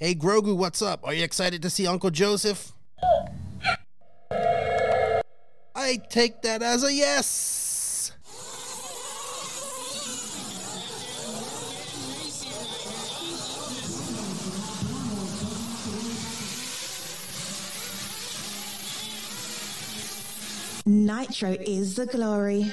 Hey Grogu, what's up? Are you excited to see Uncle Joseph? I take that as a yes. Nitro is the glory.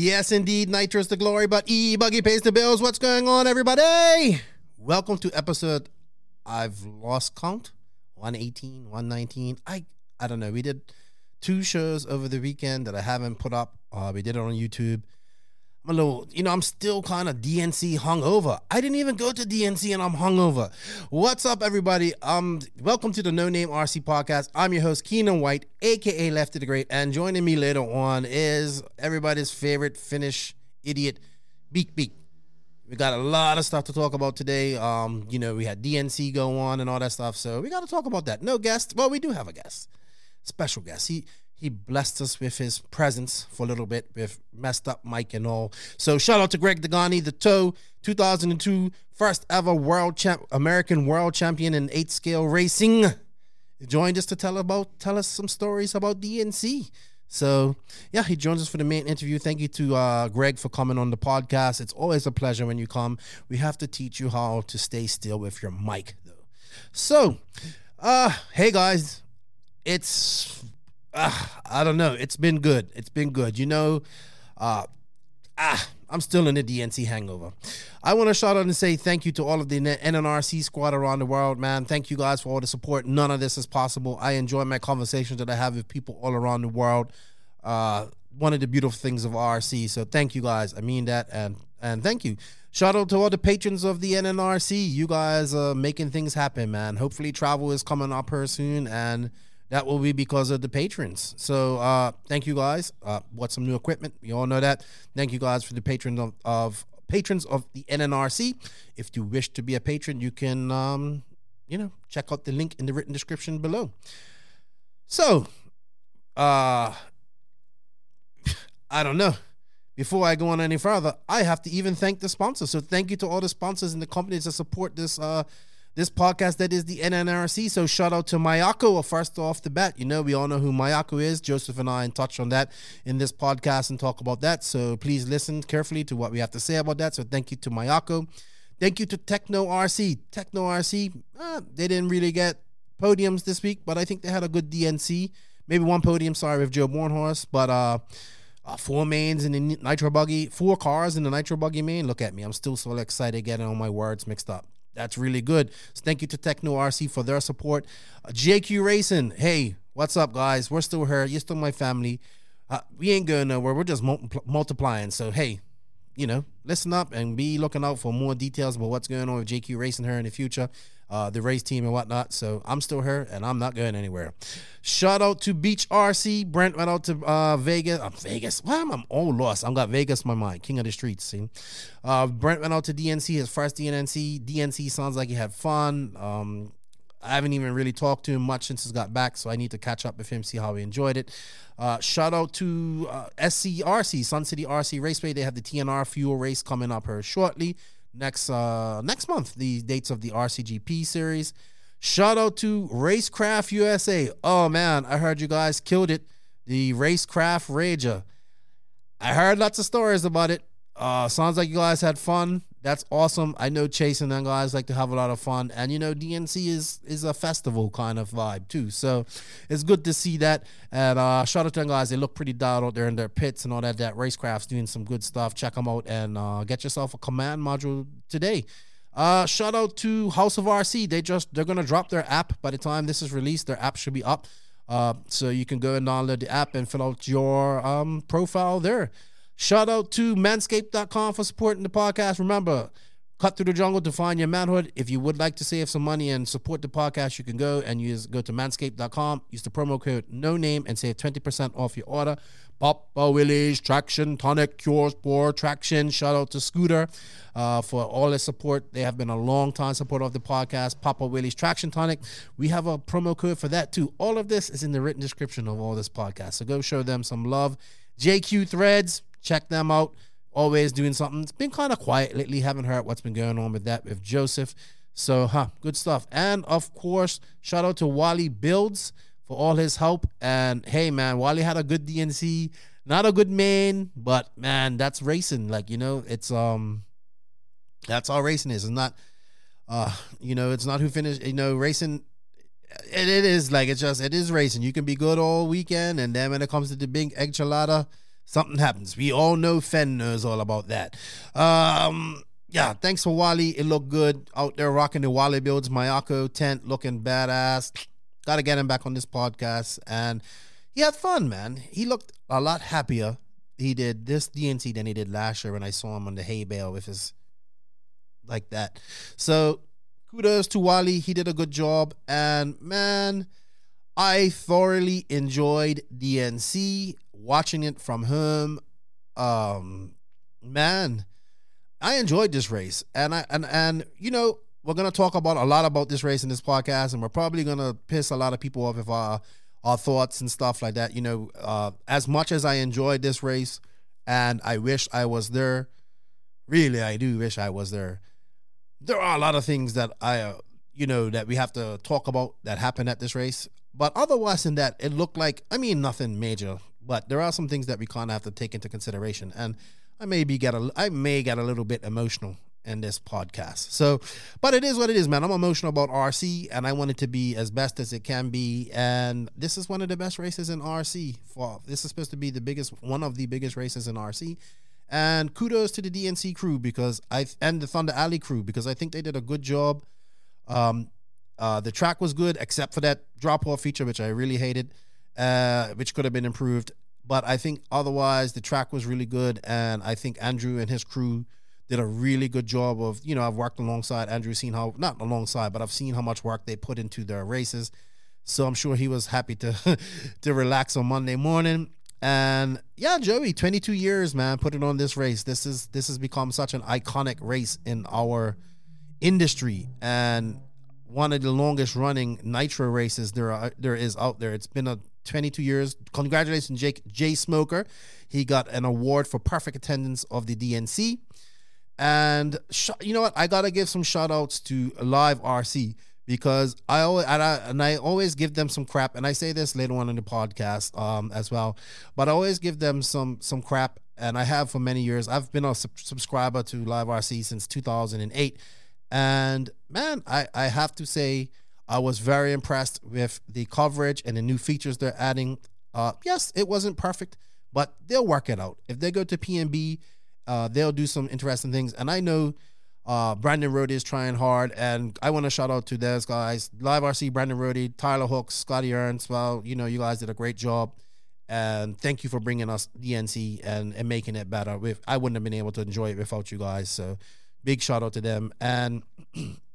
Yes, indeed, Nitro's the glory, but E Buggy pays the bills. What's going on, everybody? Welcome to episode I've lost count 118, 119. I I don't know. We did two shows over the weekend that I haven't put up. Uh, we did it on YouTube. I'm a little, you know, I'm still kind of DNC hungover. I didn't even go to DNC and I'm hungover. What's up, everybody? Um, welcome to the No Name RC podcast. I'm your host, Keenan White, aka Lefty the Great, and joining me later on is everybody's favorite Finnish idiot, Beak Beak. We got a lot of stuff to talk about today. Um, you know, we had DNC go on and all that stuff, so we got to talk about that. No guest. Well, we do have a guest, special guest. He he blessed us with his presence for a little bit with messed up mic and all. So shout out to Greg Degani, the toe 2002 first ever world champ, American world champion in eight scale racing. He joined us to tell about tell us some stories about DNC. So yeah, he joins us for the main interview. Thank you to uh, Greg for coming on the podcast. It's always a pleasure when you come. We have to teach you how to stay still with your mic though. So, uh, hey guys, it's uh, I don't know. It's been good. It's been good. You know, uh, ah, I'm still in the DNC hangover. I want to shout out and say thank you to all of the NNRC squad around the world, man. Thank you guys for all the support. None of this is possible. I enjoy my conversations that I have with people all around the world. Uh, one of the beautiful things of RC. So thank you guys. I mean that, and and thank you. Shout out to all the patrons of the NNRC. You guys are making things happen, man. Hopefully, travel is coming up here soon, and that will be because of the patrons. So uh, thank you guys. Uh, what's some new equipment? You all know that. Thank you guys for the patrons of, of patrons of the NNRC. If you wish to be a patron, you can um, you know check out the link in the written description below. So, uh, I don't know. Before I go on any further, I have to even thank the sponsors. So thank you to all the sponsors and the companies that support this uh, this podcast that is the NNRC. So shout out to Mayako first off the bat. You know, we all know who Mayako is. Joseph and I touch on that in this podcast and talk about that. So please listen carefully to what we have to say about that. So thank you to Mayako. Thank you to Tekno RC. Tekno RC, uh, they didn't really get podiums this week, but I think they had a good DNC. Maybe one podium, sorry, with Joe Bornhorst, but uh, uh, four mains in the nitro buggy, four cars in the nitro buggy main. Look at me, I'm still so excited getting all my words mixed up. That's really good. So thank you to Tekno RC for their support. Uh, JQ Racing, hey, what's up, guys? We're still here. You're still my family. Uh, we ain't going nowhere. We're just multiplying. So hey, you know, listen up and be looking out for more details about what's going on with JQ Racing here in the future uh, the race team and whatnot. So I'm still here and I'm not going anywhere. Shout out to Beach RC. Brent went out to uh, Vegas. I'm Vegas. Why am I all lost? I've got Vegas in my mind. King of the streets. See, uh, Brent went out to DNC. His first DNC. DNC sounds like he had fun. Um, I haven't even really talked to him much since he's got back, so I need to catch up with him, see how he enjoyed it. Uh, shout out to uh, SCRC, Sun City RC Raceway. They have the TNR Fuel Race coming up here shortly next uh next month the dates of the RCGP series. Shout out to Racecraft USA. Oh man, I heard you guys killed it. The Racecraft Rager. I heard lots of stories about it. Uh sounds like you guys had fun that's awesome. I know Chase and them guys like to have a lot of fun, and you know DNC is is a festival kind of vibe too. So it's good to see that. And uh, shout out to them guys. They look pretty dialed out there in their pits and all that. That racecraft's doing some good stuff. Check them out and uh, get yourself a command module today. Uh, shout out to House of RC. They just they're gonna drop their app by the time this is released. Their app should be up. Uh, so you can go and download the app and fill out your um, profile there. Shout out to manscaped.com for supporting the podcast. Remember, cut through the jungle to find your manhood. If you would like to save some money and support the podcast, you can go and use go to manscaped.com, use the promo code no name and save 20% off your order. Papa Willie's Traction Tonic Cures Poor Traction. Shout out to Scooter uh, for all his support. They have been a long time supporter of the podcast. Papa Willie's Traction Tonic. We have a promo code for that too. All of this is in the written description of all this podcast. So go show them some love. JQ Threads, check them out. Always doing something. It's been kind of quiet lately. Haven't heard what's been going on with that with Joseph. So, huh, good stuff. And of course, shout out to Wally Builds for all his help. And hey, man, Wally had a good DNC. Not a good man, but man, that's racing. Like you know, it's um, that's all racing is. It's not, uh, you know, it's not who finished. You know, racing. It, it is like it's just it is racing. You can be good all weekend, and then when it comes to the big enchilada, something happens. We all know Fen knows all about that. Um, yeah, thanks for Wally. It looked good out there rocking the Wally builds Mayako tent, looking badass. Got to get him back on this podcast. And he had fun, man. He looked a lot happier. He did this DNC than he did last year when I saw him on the hay bale with his like that. So kudos to Wally. He did a good job. And man, I thoroughly enjoyed DNC watching it from home. Um, man, I enjoyed this race. And I and and you know, we're gonna talk about a lot about this race in this podcast, and we're probably gonna piss a lot of people off if our our thoughts and stuff like that. You know, uh, as much as I enjoyed this race, and I wish I was there. Really, I do wish I was there. There are a lot of things that I, uh, you know, that we have to talk about that happened at this race. But otherwise than that, it looked like I mean nothing major. But there are some things that we kind of have to take into consideration, and I maybe get a I may get a little bit emotional in this podcast. So, but it is what it is, man. I'm emotional about RC and I want it to be as best as it can be. And this is one of the best races in RC. For this is supposed to be the biggest, one of the biggest races in RC. And kudos to the DNC crew because I and the Thunder Alley crew because I think they did a good job. Um, uh, the track was good except for that drop off feature, which I really hated, uh, which could have been improved. But I think otherwise the track was really good, and I think Andrew and his crew did a really good job of you know I've worked alongside Andrew, seen how not alongside, but I've seen how much work they put into their races. So I'm sure he was happy to to relax on Monday morning. And yeah, Joey, 22 years, man, putting on this race. This is this has become such an iconic race in our industry and one of the longest running nitro races there are there is out there. It's been a 22 years. Congratulations, Jake Jay Smoker. He got an award for perfect attendance of the DNC. And sh- you know what? I gotta give some shout outs to Live RC because I always and I, and I always give them some crap. And I say this later on in the podcast um, as well, but I always give them some some crap. And I have for many years. I've been a sub- subscriber to Live RC since 2008, and man, I I have to say I was very impressed with the coverage and the new features they're adding. Uh, yes, it wasn't perfect, but they'll work it out. If they go to PNB uh, they'll do some interesting things. And I know uh, Brandon Rody is trying hard, and I want to shout out to those guys, Live RC, Brandon Rody, Tyler Hooks, Scotty Ernst. Well, you know, you guys did a great job, and thank you for bringing us DNC and and making it better. With I wouldn't have been able to enjoy it without you guys. So, big shout out to them. And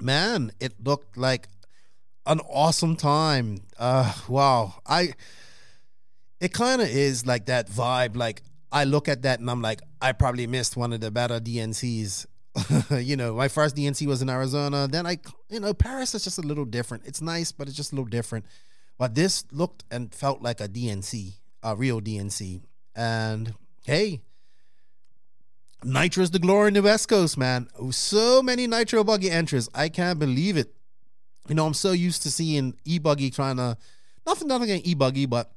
man, it looked like an awesome time. Uh, wow, I. It kind of is like that vibe, like I look at that and I'm like, I probably missed one of the better DNCs. you know, my first DNC was in Arizona. Then I, you know, Paris is just a little different. It's nice, but it's just a little different. But this looked and felt like a DNC, a real DNC. And hey, Nitro's the glory in the West Coast, man. So many Nitro buggy entries. I can't believe it. You know, I'm so used to seeing e buggy trying to, nothing, nothing against e buggy, but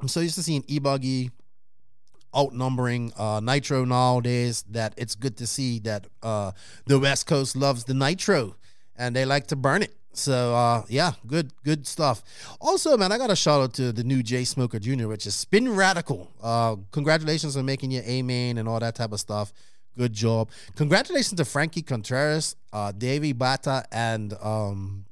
I'm so used to seeing e buggy outnumbering uh, Nitro nowadays that it's good to see that uh, the West Coast loves the Nitro and they like to burn it. So uh, yeah, good good stuff. Also, man, I got a shout out to the new Jay Smoker Jr., which is Spin Radical. Uh, congratulations on making your A main and all that type of stuff. Good job. Congratulations to Frankie Contreras, uh, Davey Bata, and um,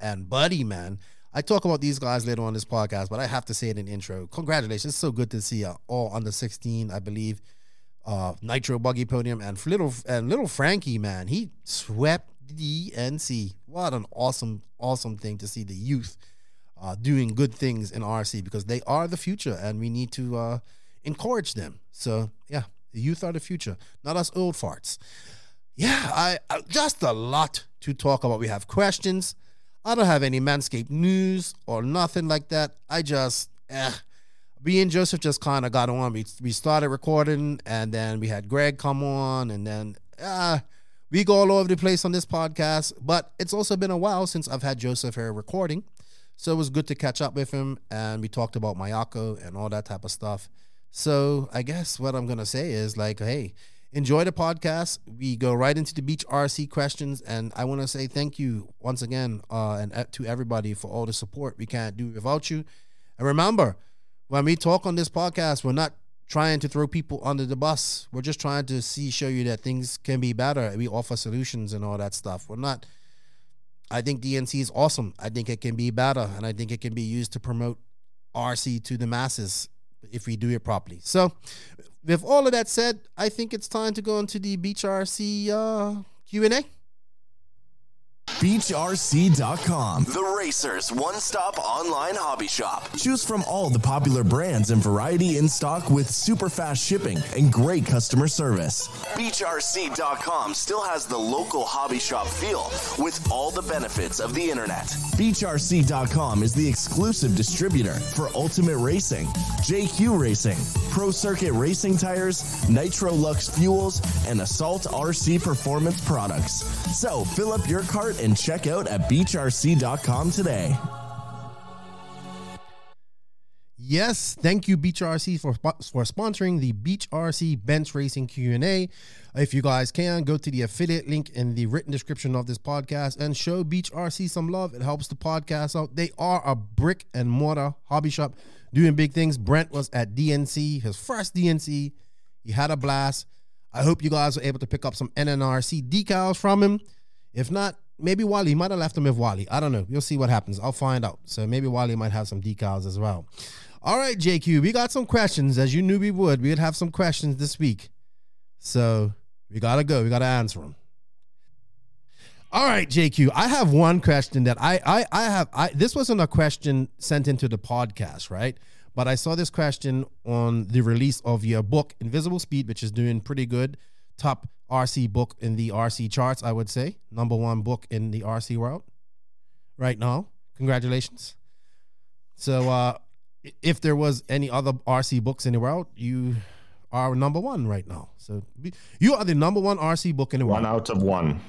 and Buddy, man. I talk about these guys later on this podcast, but I have to say it in intro. Congratulations. It's so good to see you all under 16, I believe. Uh, Nitro Buggy Podium and little and little Frankie, man, he swept the NC. What an awesome, awesome thing to see the youth uh, doing good things in RC because they are the future and we need to uh, encourage them. So yeah, the youth are the future, not us old farts. Yeah, I, I just a lot to talk about. We have questions. I don't have any Manscaped news or nothing like that. I just, eh. Me and Joseph just kind of got on. We, we started recording, and then we had Greg come on, and then uh, we go all over the place on this podcast. But it's also been a while since I've had Joseph here recording. So it was good to catch up with him, and we talked about Mayako and all that type of stuff. So I guess what I'm going to say is like, hey, enjoy the podcast. We go right into the beach RC questions, and I want to say thank you once again, uh, and uh, to everybody for all the support. We can't do it without you. And remember, when we talk on this podcast, we're not trying to throw people under the bus. We're just trying to see, show you that things can be better. We offer solutions and all that stuff. We're not. I think DNC is awesome. I think it can be better, and I think it can be used to promote RC to the masses if we do it properly. So, with all of that said, I think it's time to go into the Beach RC uh, Q and A. BeachRC.com, the Racers one stop online hobby shop. Choose from all the popular brands and variety in stock with super fast shipping and great customer service. BeachRC.com still has the local hobby shop feel with all the benefits of the internet. BeachRC.com is the exclusive distributor for Ultimate Racing, JQ Racing, Pro Circuit Racing Tires, Nitro Lux Fuels, and Assault RC Performance products. So fill up your cart and check out at beachrc.com today. Yes, thank you Beach RC for for sponsoring the Beach RC Bench Racing Q&A. If you guys can, go to the affiliate link in the written description of this podcast and show Beach RC some love. It helps the podcast out. They are a brick and mortar hobby shop doing big things. Brent was at DNC, his first DNC. He had a blast. I hope you guys were able to pick up some NNRC decals from him. If not, maybe Wally might have left them with Wally. I don't know. You'll see what happens. I'll find out. So maybe Wally might have some decals as well. All right, JQ, we got some questions. As you knew we would, we'd have some questions this week. So we gotta go. We gotta answer them. All right, JQ. I have one question that I I I have. I this wasn't a question sent into the podcast, right? But I saw this question on the release of your book, Invisible Speed, which is doing pretty good. Top RC book in the RC charts, I would say. Number one book in the RC world right now. Congratulations. So, uh, if there was any other RC books in the world, you are number one right now. So, you are the number one RC book in the world. One out of one.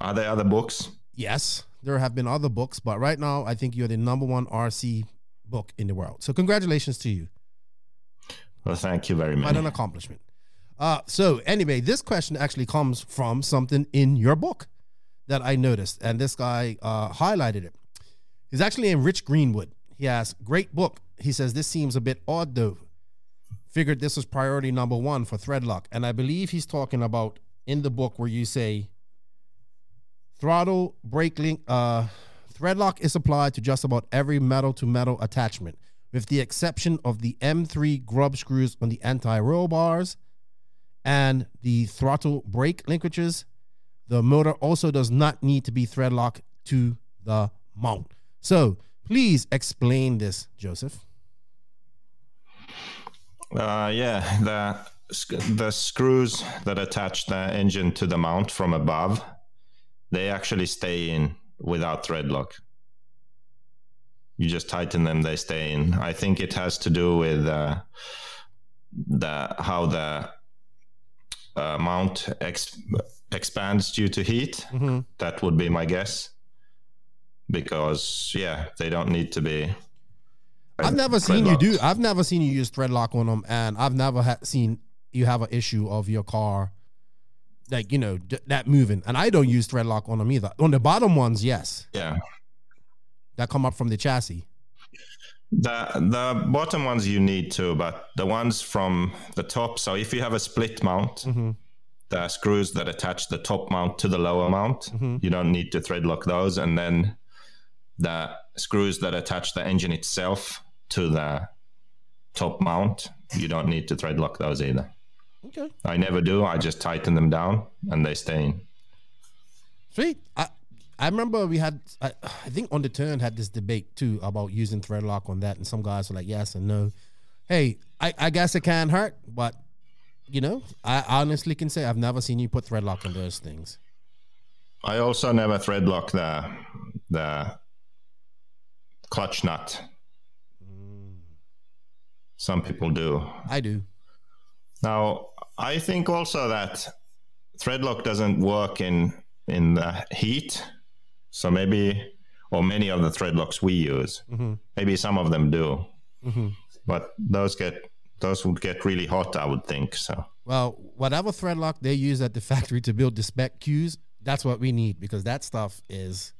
Are there other books? Yes, there have been other books, but right now, I think you're the number one RC book in the world. So, congratulations to you. Well, thank you very much. Quite an accomplishment. Uh, so anyway, this question actually comes from something in your book that I noticed, and this guy uh, highlighted it. He's actually in Rich Greenwood. He asks, "Great book." He says this seems a bit odd though. Figured this was priority number one for Threadlock, and I believe he's talking about in the book where you say throttle brake link. Uh, Threadlock is applied to just about every metal to metal attachment, with the exception of the M3 grub screws on the anti roll bars and the throttle brake linkages. The motor also does not need to be thread locked to the mount. So please explain this, Joseph. Uh, yeah, the the screws that attach the engine to the mount from above, they actually stay in without thread lock. You just tighten them; they stay in. I think it has to do with uh, the how the uh, mount ex- expands due to heat. Mm-hmm. That would be my guess. Because yeah, they don't need to be. I've never seen you do. I've never seen you use thread lock on them, and I've never ha- seen you have an issue of your car, like you know d- that moving. And I don't use thread lock on them either. On the bottom ones, yes. Yeah. That come up from the chassis. The the bottom ones you need to, but the ones from the top. So if you have a split mount, mm-hmm. the screws that attach the top mount to the lower mount, mm-hmm. you don't need to thread lock those. And then the screws that attach the engine itself to the top mount, you don't need to thread lock those either. Okay. I never do. I just tighten them down and they stay in. Sweet. I I remember we had I, I think on the turn had this debate too about using thread lock on that, and some guys were like yes and no. Hey, I, I guess it can hurt, but you know, I honestly can say I've never seen you put thread lock on those things. I also never thread lock the the clutch nut. Mm. Some people do. I do. Now, I think also that thread lock doesn't work in in the heat. So maybe, or many of the thread locks we use, mm-hmm. maybe some of them do, mm-hmm. but those get those would get really hot. I would think so. Well, whatever thread lock they use at the factory to build the spec cues, that's what we need because that stuff is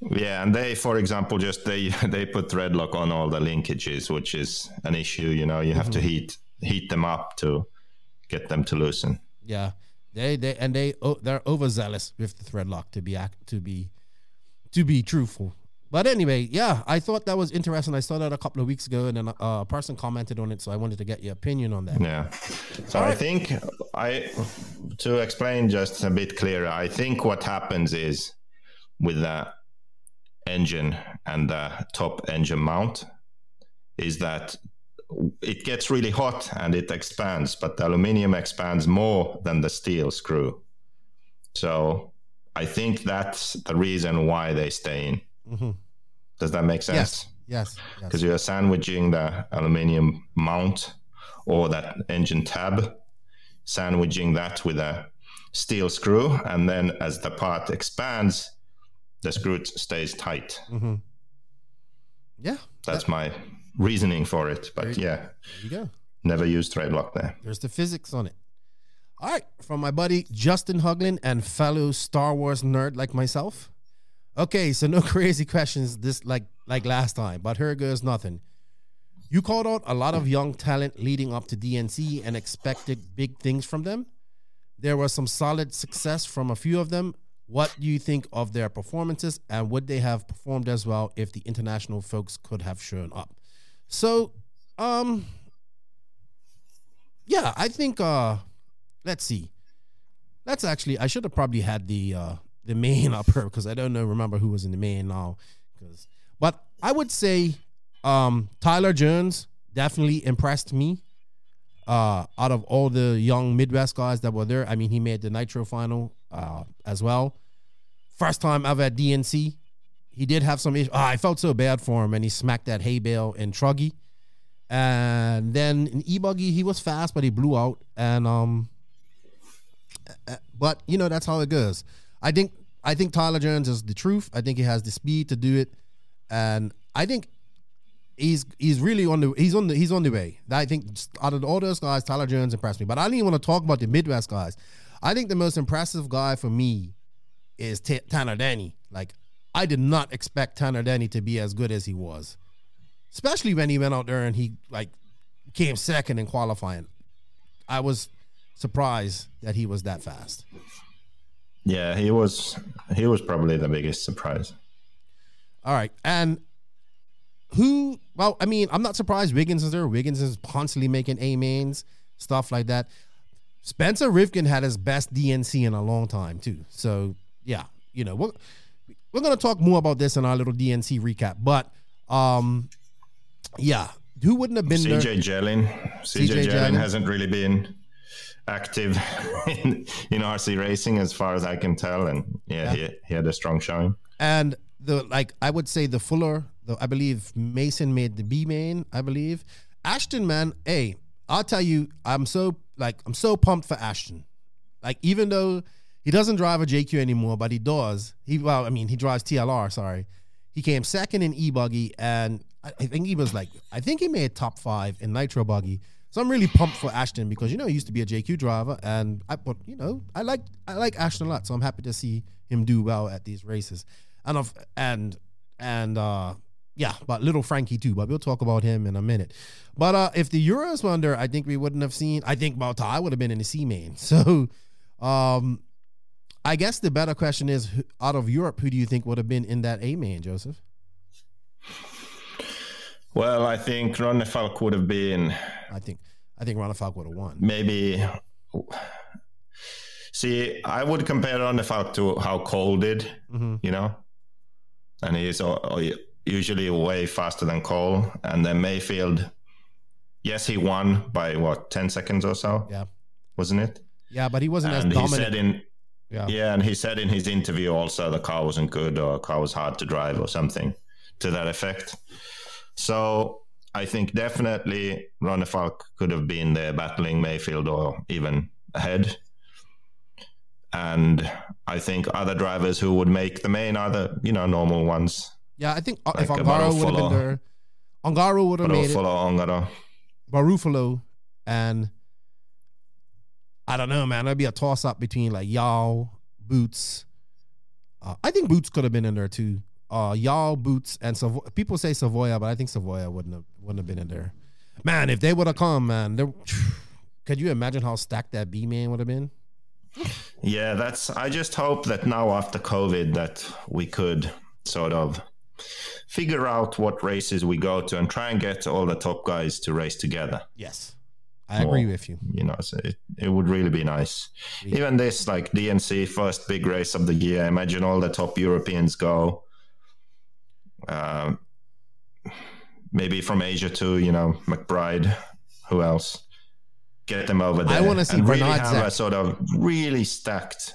Yeah, and they, for example, just they they put thread lock on all the linkages, which is an issue. You know, you have to mm-hmm. heat heat them up to get them to loosen. yeah. They they and they oh, they're overzealous with the thread lock to be act to be to be truthful. But anyway, yeah, I thought that was interesting. I saw that a couple of weeks ago, and then a, a person commented on it, so I wanted to get your opinion on that. Yeah. So I think I to explain just a bit clearer, I think what happens is with the engine and the top engine mount is that it gets really hot and it expands, but the aluminium expands more than the steel screw. So I think that's the reason why they stay in. Mm-hmm. Does that make sense? Yes, yes, yes. because you're sandwiching the aluminium mount or that engine tab, sandwiching that with a steel screw, and then as the part expands, the screw stays tight. Mm-hmm. Yeah, That's my reasoning for it. But yeah, there you go. never use thread lock there. There's the physics on it. All right, from my buddy Justin Huglin and fellow Star Wars nerd like myself. Okay, so no crazy questions this like like last time, but here goes nothing. You called out a lot of young talent leading up to DNC and expected big things from them. There was some solid success from a few of them. What do you think of their performances and would they have performed as well if the international folks could have shown up? So, um yeah, I think uh let's see. Let's actually I should have probably had the uh the main up because I don't know remember who was in the main now. Cause but I would say um Tyler Jones definitely impressed me. Uh out of all the young Midwest guys that were there. I mean he made the Nitro final uh as well. First time ever at DNC. He did have some issues. I felt so bad for him and he smacked that hay bale in Truggy. And then in e-buggy, he was fast, but he blew out. And um, uh, but you know that's how it goes. I think I think Tyler Jones is the truth. I think he has the speed to do it, and I think he's he's really on the he's on the he's on the way. I think out of all those guys, Tyler Jones impressed me. But I don't even want to talk about the Midwest guys. I think the most impressive guy for me is T- Tanner Danny. Like I did not expect Tanner Danny to be as good as he was especially when he went out there and he like came second in qualifying. I was surprised that he was that fast. Yeah, he was he was probably the biggest surprise. All right, and who? Well, I mean, I'm not surprised Wiggins is there. Wiggins is constantly making A mains, stuff like that. Spencer Rivkin had his best DNC in a long time too. So yeah, you know we're we're gonna talk more about this in our little DNC recap. But um, yeah, who wouldn't have been there? CJ Jellin. CJ, Jellin hasn't really been active in, in RC racing as far as I can tell. And yeah, He, he had a strong showing. and the like I would say the Fuller, the, I believe Mason made the B main, I believe. Ashton, man, hey, I'll tell you, I'm so like I'm so pumped for Ashton. Like even though he doesn't drive a JQ anymore, but he does. He well, I mean, he drives TLR. Sorry, he came second in e buggy, and I, I think he was like I think he made top five in nitro buggy. So I'm really pumped for Ashton because you know he used to be a JQ driver, and I but you know I like I like Ashton a lot, so I'm happy to see him do well at these races, and of and and uh yeah, but little Frankie too, but we'll talk about him in a minute. But uh if the Euros were under, I think we wouldn't have seen. I think Baltai would have been in the C main. So, um, I guess the better question is, who- out of Europe, who do you think would have been in that A man, Joseph? Well, I think Ronnefalk would have been I think I think Ronnefalk would have won. maybe. See, I would compare Ronnefalk to how Cole did, hmm you know, and he's uh, usually way faster than Cole. And then Maifield, yes, he won by what ten seconds or so, Yeah, wasn't it? yeah, but he wasn't And as he dominant. said in yeah. Yeah, and he said in his interview also the car wasn't good or car was hard to drive or something to that effect. So I think definitely Ronnefalk could have been there battling Maifield or even ahead. And I think other drivers who would make the main are the, you know, normal ones. Yeah, I think uh, if Like Ongaro would have been there, Ongaro would have made it. Ongaro. Barufalo and I don't know, man. That'd be a toss up between like y'all Boots. Uh, I think Boots could have been in there too. Uh, Yao, Boots, and Savo- people say Savoya, but I think Savoya wouldn't have wouldn't have been in there. Man, if they would have come, man, there- could you imagine how stacked that B man would have been? Yeah, that's. I just hope that now after COVID that we could sort of figure out what races we go to and try and get all the top guys to race together. Yes, I agree More. with you. You know, so it, it would really be nice. Even this like DNC first big race of the year. Imagine all the top Europeans go. Um, maybe from Asia too. You know, McBride. Who else? Get them over there. I wanna see and really have a sort of really stacked,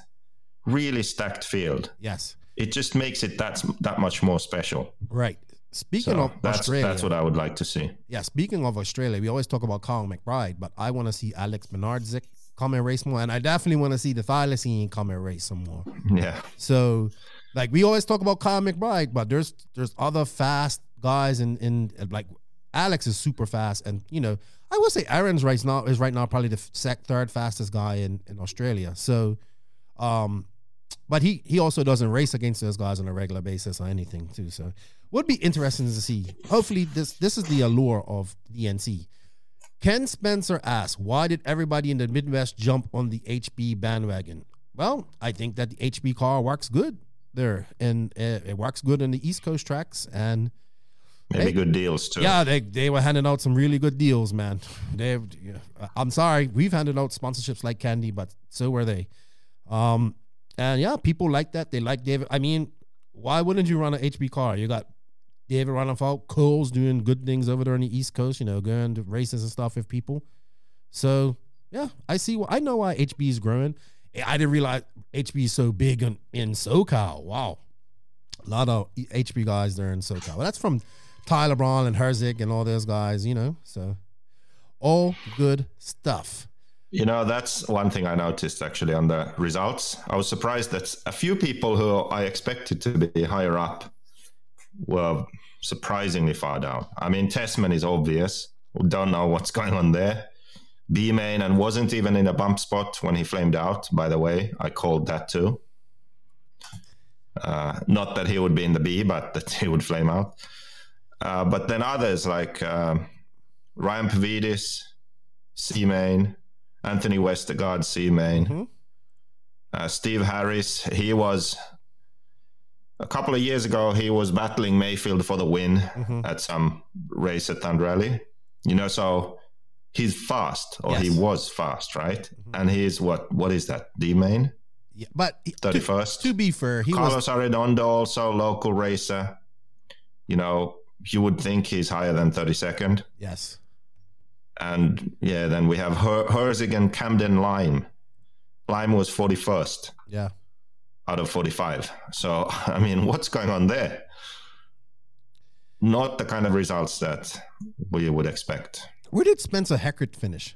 really stacked field. Yes, It just makes it that that much more special. right. Speaking So of that's Australia, that's what I would like to see. yeah, speaking of Australia, we always talk about Colin McBride, but I want to see Alex Bernardzik come and race more, and I definitely want to see the Thylacine come and race some more. Yeah. So, like we always talk about Kyle McBride, but there's there's other fast guys in in like Alex is super fast, and you know I would say Aaron's right now is right now probably the sec, third fastest guy in in Australia. So, um, but he he also doesn't race against those guys on a regular basis or anything too. So, would be interesting to see. Hopefully, this this is the allure of DNC. Ken Spencer asks, why did everybody in the Midwest jump on the HB bandwagon? Well, I think that the HB car works good there, and uh, it works good on the East Coast tracks. And Maybe Hey. good deals too. yeah, they they were handing out some really good deals, man. They, I'm sorry, we've handed out sponsorships like candy, but so were they. Um, and yeah, people like that. They like David. I mean, why wouldn't you run an HB car? You got David Ronnefalk, Cole's doing good things over there on the East Coast. You know, going to races and stuff with people. So yeah, I see. I know why HB is growing. Eh, I didn't realize HB is so big in, in SoCal. Wow, a lot of HB guys there in SoCal. Well, that's from Tyler Braun and Herzig and all those guys. You know, so all good stuff. You know, that's one thing I noticed actually on the results. I was surprised that a few people who I expected to be higher up were surprisingly far down. I mean, Tessmann is obvious. We don't know what's going on there. B main and wasn't even in a bump spot when he flamed out, by the way. I called that too. Uh, not that he would be in the B, but that he would flame out. Uh, but then others like um, Ryan Pavidis, C main, Anthony Westergaard, C main, Mhm. uh, Steve Harris. He was a couple of years ago. He was battling Maifield for the win Mhm. at some race at Andrelli. You know, so he's fast, or he was fast, right? Mhm. And he's what? What is that? D main, Yeah, but thirty first. to, to be fair, he was Carlos Arredondo, also local racer. You know, you would think he's higher than thirty second. yes. And yeah, then we have Her- Herzig and Camden Lime. Lime was 41st Yeah. out of 45. So, I mean, what's going on there? Not the kind of results that we would expect. Where did Spencer Heckert finish?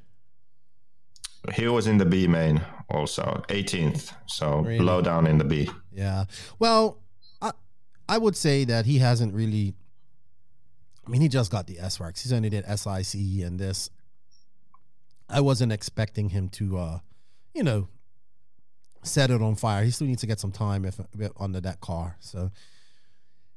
He was in the B main also, 18th. So, Really? low down in the B. Yeah. Well, I I would say that he hasn't really. I mean, he just got the S works. He's only did SIC and this. I wasn't expecting him to, uh, you know, set it on fire. He still needs to get some time if, if under that car. So,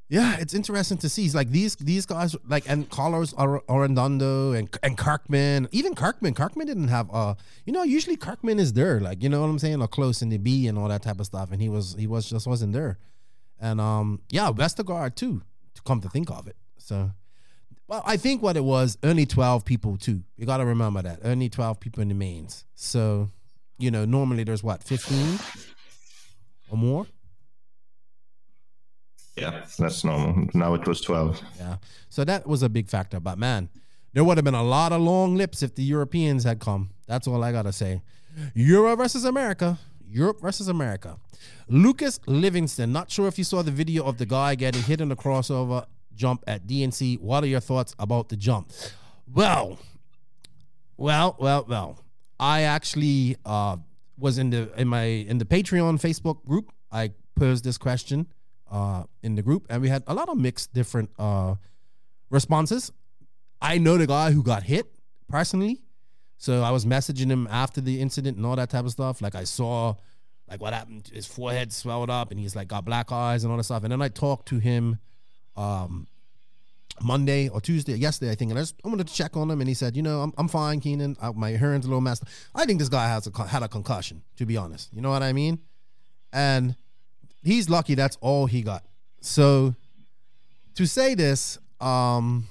yeah, it's interesting to see. He's like these these guys, like and Carlos Ar- Arredondo and and Kirkman, even Kirkman. Kirkman didn't have uh, you know, usually Kirkman is there, like you know what I'm saying, or close in the B and all that type of stuff, and he was he was just wasn't there. And um, yeah, Westergaard too, To come to think of it. So, well, I think what it was only twelve people too. You got to remember that only twelve people in the mains. So, you know, normally there's what fifteen or more. Yeah, that's normal. Now it was 12. Yeah. So that was a big factor. But man, there would have been a lot of long lips if the Europeans had come. That's all I gotta say. Europe versus America. Europe versus America. Lucas Livingston. Not sure if you saw the video of the guy getting hit in the crossover jump at DNC. What are your thoughts about the jump? Well, well, well, well. I actually uh, was in the in my in the Patreon Facebook group. I posed this question uh, in the group, and we had a lot of mixed different uh, responses. I know the guy who got hit personally, so I was messaging him after the incident and all that type of stuff. Like I saw, like what happened, his forehead swelled up, and he's like got black eyes and all that stuff. And then I talked to him um, Monday or Tuesday, yesterday, I think, and I, just, I wanted to check on him, and he said, you know, I'm, I'm fine, Keenan. My hearing's a little messed. up. I think this guy has a, had a concussion, to be honest. You know what I mean? And he's lucky that's all he got. So to say this, um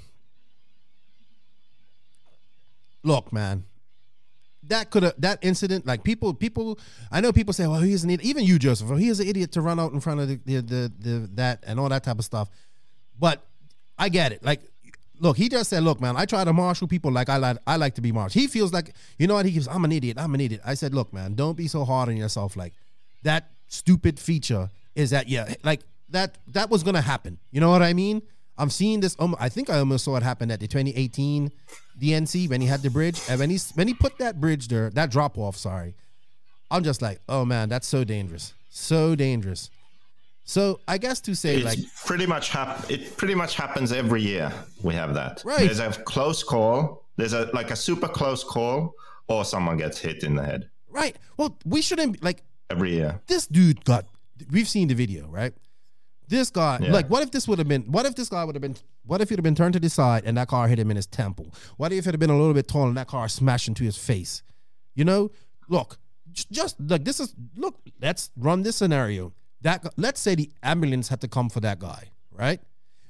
look, man, that could have that incident like people people I know people say well he's an idiot even you Joseph well, he is an idiot to run out in front of the, the the, the that and all that type of stuff but I get it. Like look he just said look man I try to marshal people like I like I like to be marshaled. He feels like you know what? He gives I'm an idiot. I'm an idiot. I said look man don't be so hard on yourself. Like that stupid feature is that yeah like that that was gonna happen. You know what I mean? I'm seeing this. Um, I think I almost saw it happen at the 2018 DNC when he had the bridge, and when he when he put that bridge there, that drop off. Sorry, I'm just like, oh man, that's so dangerous, so dangerous. So I guess to say It's like, pretty much hap- it pretty much happens every year. We have that. Right. There's a close call. There's a like a super close call, or someone gets hit in the head right? Well, we shouldn't like every year. this dude got. We've seen the video, right? This guy, Yeah. like, what if this would have been? What if this guy would have been? What if he'd have been turned to the side and that car hit him in his temple? What if it had been a little bit taller and that car smashed into his face? You know, look, just like this is look. Let's run this scenario. That let's say the ambulance had to come for that guy, right?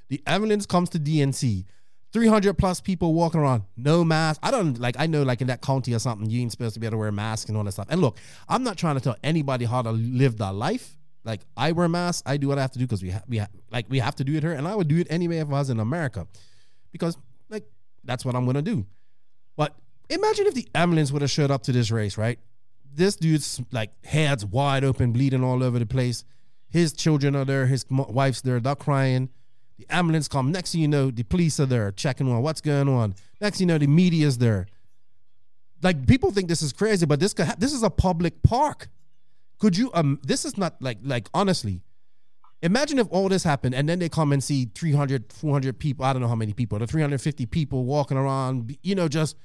The ambulance comes to DNC. 300 plus people walking around, no mask. I don't like, I know, like in that county or something, you ain't supposed to be able to wear a mask and all that stuff. And look, I'm not trying to tell anybody how to live their life. Like, I wear masks, I do what I have to do because we, ha- we ha- like, we have to do it here. And I would do it anyway if I was in America because, like, that's what I'm going to do. But imagine if the ambulance would have showed up to this race, right? This dude's like heads wide open, bleeding all over the place. His children are there, his wife's there, they're crying. The ambulance come. Next thing you know, the police are there checking on what's going on. Next thing you know, the media's there. Like people think this is crazy, but this ha- this is a public park. Could you um this is not like like honestly. Imagine if all this happened and then they come and see 300 400 people, I don't know how many people, the 350 people walking around, you know, just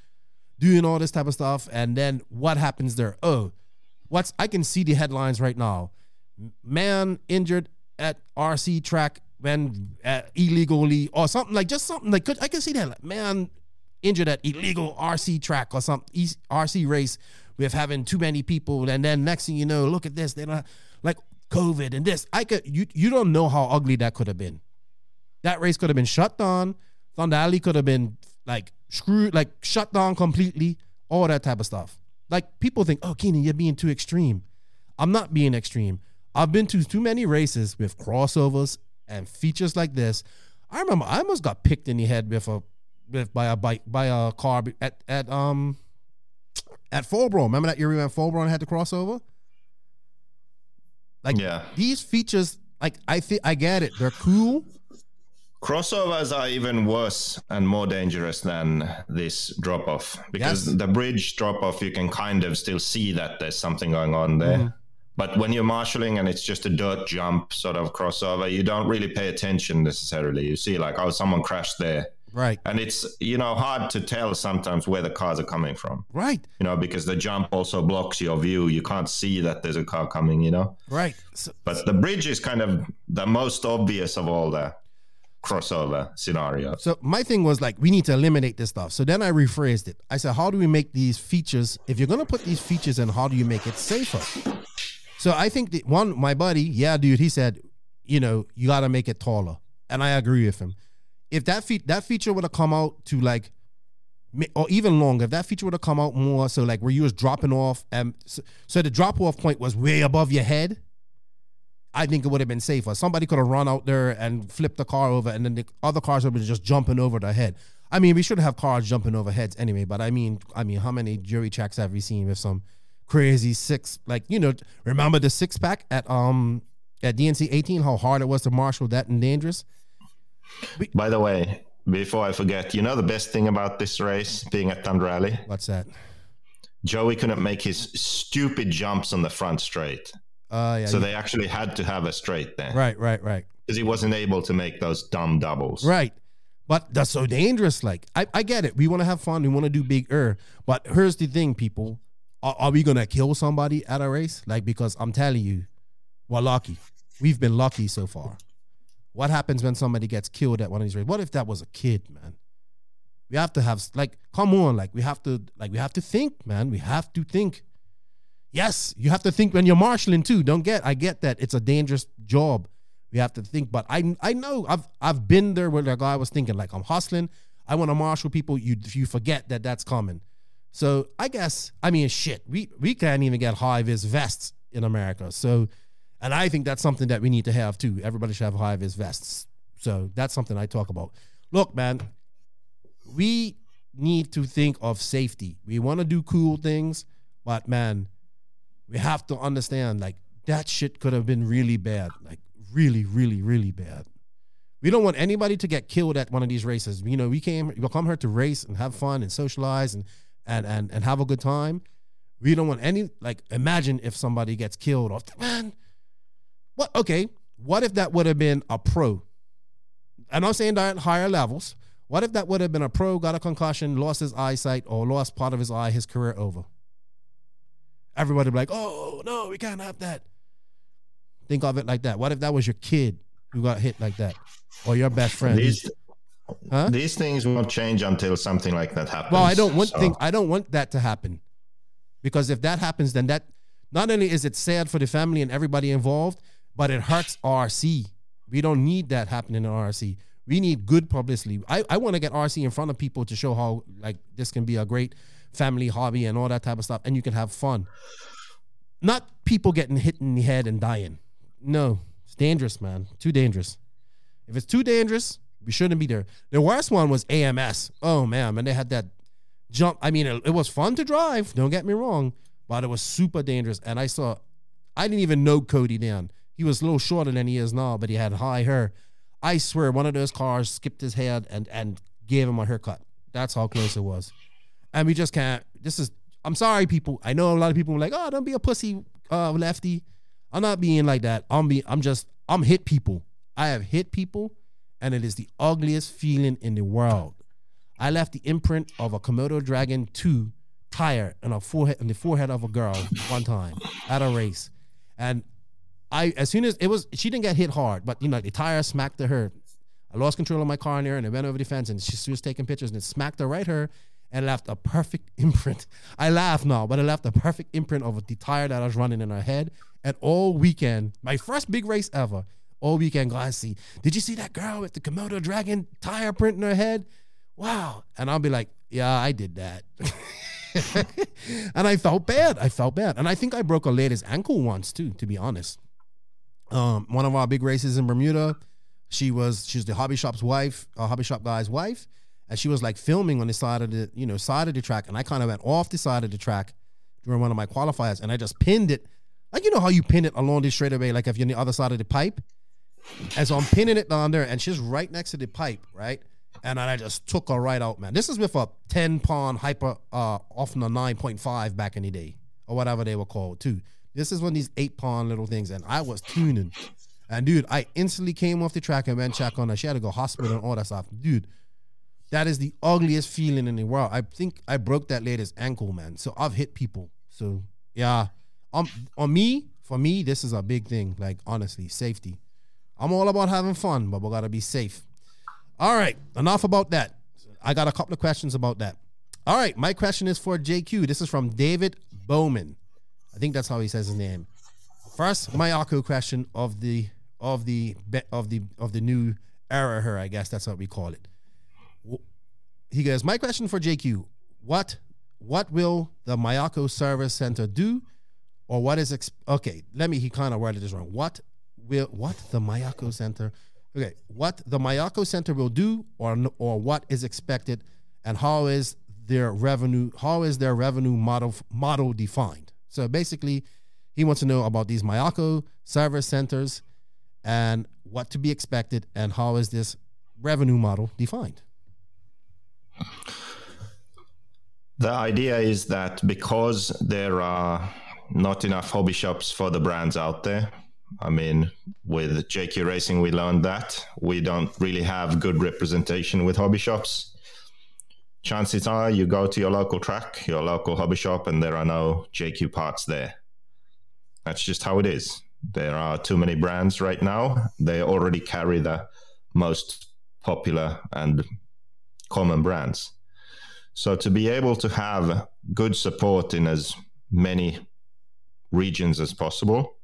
doing all this type of stuff and then what happens there? Oh, what's I can see the headlines right now. Man injured at RC track when uh, illegally or something like just something like could I can see that like, man injured at illegal RC track or some RC race with having too many people and then next thing you know look at this they don't like COVID and this. I could you you don't know how ugly that could have been. That race could have been shut down Thunder Alley could have been like screwed like shut down completely all that type of stuff. Like people think oh Keenan you're being too extreme. I'm not being extreme I've been to too many races with crossovers and features like this. I remember I almost got picked in the head with a with by a bike by a car at at um at Fallbro. Remember that year we went Fallbro and had the crossover? Like Yeah. these features, like I think I get it. They're cool. Crossovers are even worse and more dangerous than this drop off because Yes. the bridge drop off, you can kind of still see that there's something going on there. Mm-hmm. But when you're marshalling and it's just a dirt jump sort of crossover, you don't really pay attention necessarily. You see, like, oh, someone crashed there. Right. And it's, you know, hard to tell sometimes where the cars are coming from, Right. you know, because the jump also blocks your view. You can't see that there's a car coming, you know. Right. So, But the bridge is kind of the most obvious of all the crossover scenarios. So my thing was like, we need to eliminate this stuff. So then I rephrased it. I said, how do we make these features? If you're gonna put these features in, how do you make it safer? So I think that one, my buddy, yeah, dude, he said, you know, you gotta make it taller. and I agree with him. If that fe- that feature would have come out to like, or even longer, if that feature would have come out more, so like where you was dropping off, and so, so the drop off point was way above your head. I think it would have been safer. Somebody could have run out there and flipped the car over, and then the other cars would have been just jumping over their head. I mean, we should have cars jumping over heads anyway. But I mean, I mean, how many jury checks have we seen with some crazy six? Like you know, remember the six pack at um at DNC eighteen? How hard it was to marshal that and dangerous. By the way, before I forget, you know the best thing about this race being at Thunder Alley? What's that? Joey couldn't make his stupid jumps on the front straight. Uh, yeah, so you- they actually had to have a straight there. right, right, right. Because he wasn't able to make those dumb doubles. Right. But that's so dangerous. Like, I, I get it. We want to have fun. We want to do big er. But here's the thing, people. Are, are we to kill somebody at a race? Like, because I'm telling you, we're lucky. We've been lucky so far. What happens when somebody gets killed at one of these races? What if that was a kid, man? We have to have like, come on, like we have to, like we have to think, man. We have to think. Yes, you have to think when you're marshaling too. Don't get, I get that it's a dangerous job. We have to think, but I I know I've I've been there where the guy was thinking like I'm hustling. I want to marshal people. You you forget that that's coming. So I guess I mean shit. We we can't even get high vis vests in America. So, and I think that's something that we need to have too. Everybody should have high vis vests. So that's something I talk about. Look, man, we need to think of safety. We want to do cool things, but man, we have to understand like that shit could have been really bad. Like really, really, really bad. We don't want anybody to get killed at one of these races. You know, we came we come here to race and have fun and socialize and and and, and have a good time. We don't want any like imagine if somebody gets killed off man. What okay, what if that would have been a pro? And I'm saying that at higher levels. What if that would have been a pro, got a concussion, lost his eyesight, or lost part of his eye, his career over? Everybody be like, oh no, we can't have that. Think of it like that. What if that was your kid who got hit like that? Or your best friend? These, Huh? these things won't change until something like that happens. Well, I don't want So- think I don't want that to happen. Because if that happens, then that not only is it sad for the family and everybody involved, but it hurts RC. We don't need that happening in RC. We need good publicity. I, I want to get RC in front of people to show how like this can be a great family hobby and all that type of stuff, and you can have fun. Not people getting hit in the head and dying. No, it's dangerous, man. Too dangerous. If it's too dangerous, we shouldn't be there. The worst one was AMS. Oh man, and they had that jump. I mean, it, it was fun to drive. Don't get me wrong, but it was super dangerous. And I saw, I didn't even know Cody Dan. He was a little shorter than he is now, but he had high hair. I swear, one of those cars skipped his head and and gave him a haircut. That's how close it was. And we just can't. This is. I'm sorry, people. I know a lot of people are like, "Oh, don't be a pussy, uh, lefty." I'm not being like that. I'm be. I'm just. I'm hit people. I have hit people, and it is the ugliest feeling in the world. I left the imprint of a Komodo Dragon 2 tire on a forehead on the forehead of a girl one time at a race. And I as soon as it was she didn't get hit hard, but you know, the tire smacked to her. I lost control of my car in there and it went over the fence and she, she was taking pictures and it smacked her right her and left a perfect imprint. I laugh now, but it left a perfect imprint of the tire that I was running in her head. And all weekend, my first big race ever, all weekend, see, did you see that girl with the Komodo Dragon tire print in her head? Wow. And I'll be like, yeah, I did that. and I felt bad. I felt bad. And I think I broke a lady's ankle once too, to be honest. Um, one of our big races in Bermuda, she was she's the hobby shop's wife, a hobby shop guy's wife, and she was like filming on the side of the, you know, side of the track. And I kind of went off the side of the track during one of my qualifiers and I just pinned it. Like you know how you pin it along the straightaway, like if you're on the other side of the pipe. And so I'm pinning it down there, and she's right next to the pipe, right? And I just took her right out, man. This is with a 10 pawn hyper, uh, often a 9.5 back in the day, or whatever they were called, too. This is one of these eight pawn little things, and I was tuning. And dude, I instantly came off the track and went check on her. She had to go hospital and all that stuff. Dude, that is the ugliest feeling in the world. I think I broke that lady's ankle, man. So I've hit people. So yeah, um, on me, for me, this is a big thing. Like honestly, safety. I'm all about having fun, but we gotta be safe. All right, enough about that. I got a couple of questions about that. All right, my question is for JQ. This is from David Bowman. I think that's how he says his name. First, Mayako question of the of the of the of the new era here. I guess that's what we call it. He goes, my question for JQ: What what will the Mayako Service Center do, or what is ex- okay? Let me. He kind of worded this wrong. What will what the Mayako Center? Okay, what the Mayako Center will do, or or what is expected, and how is their revenue? How is their revenue model model defined? So basically, he wants to know about these Mayako service centers and what to be expected, and how is this revenue model defined. The idea is that because there are not enough hobby shops for the brands out there, I mean, with JQ Racing, we learned that we don't really have good representation with hobby shops. Chances are you go to your local track, your local hobby shop, and there are no JQ parts there. That's just how it is. There are too many brands right now. They already carry the most popular and common brands. So to be able to have good support in as many regions as possible,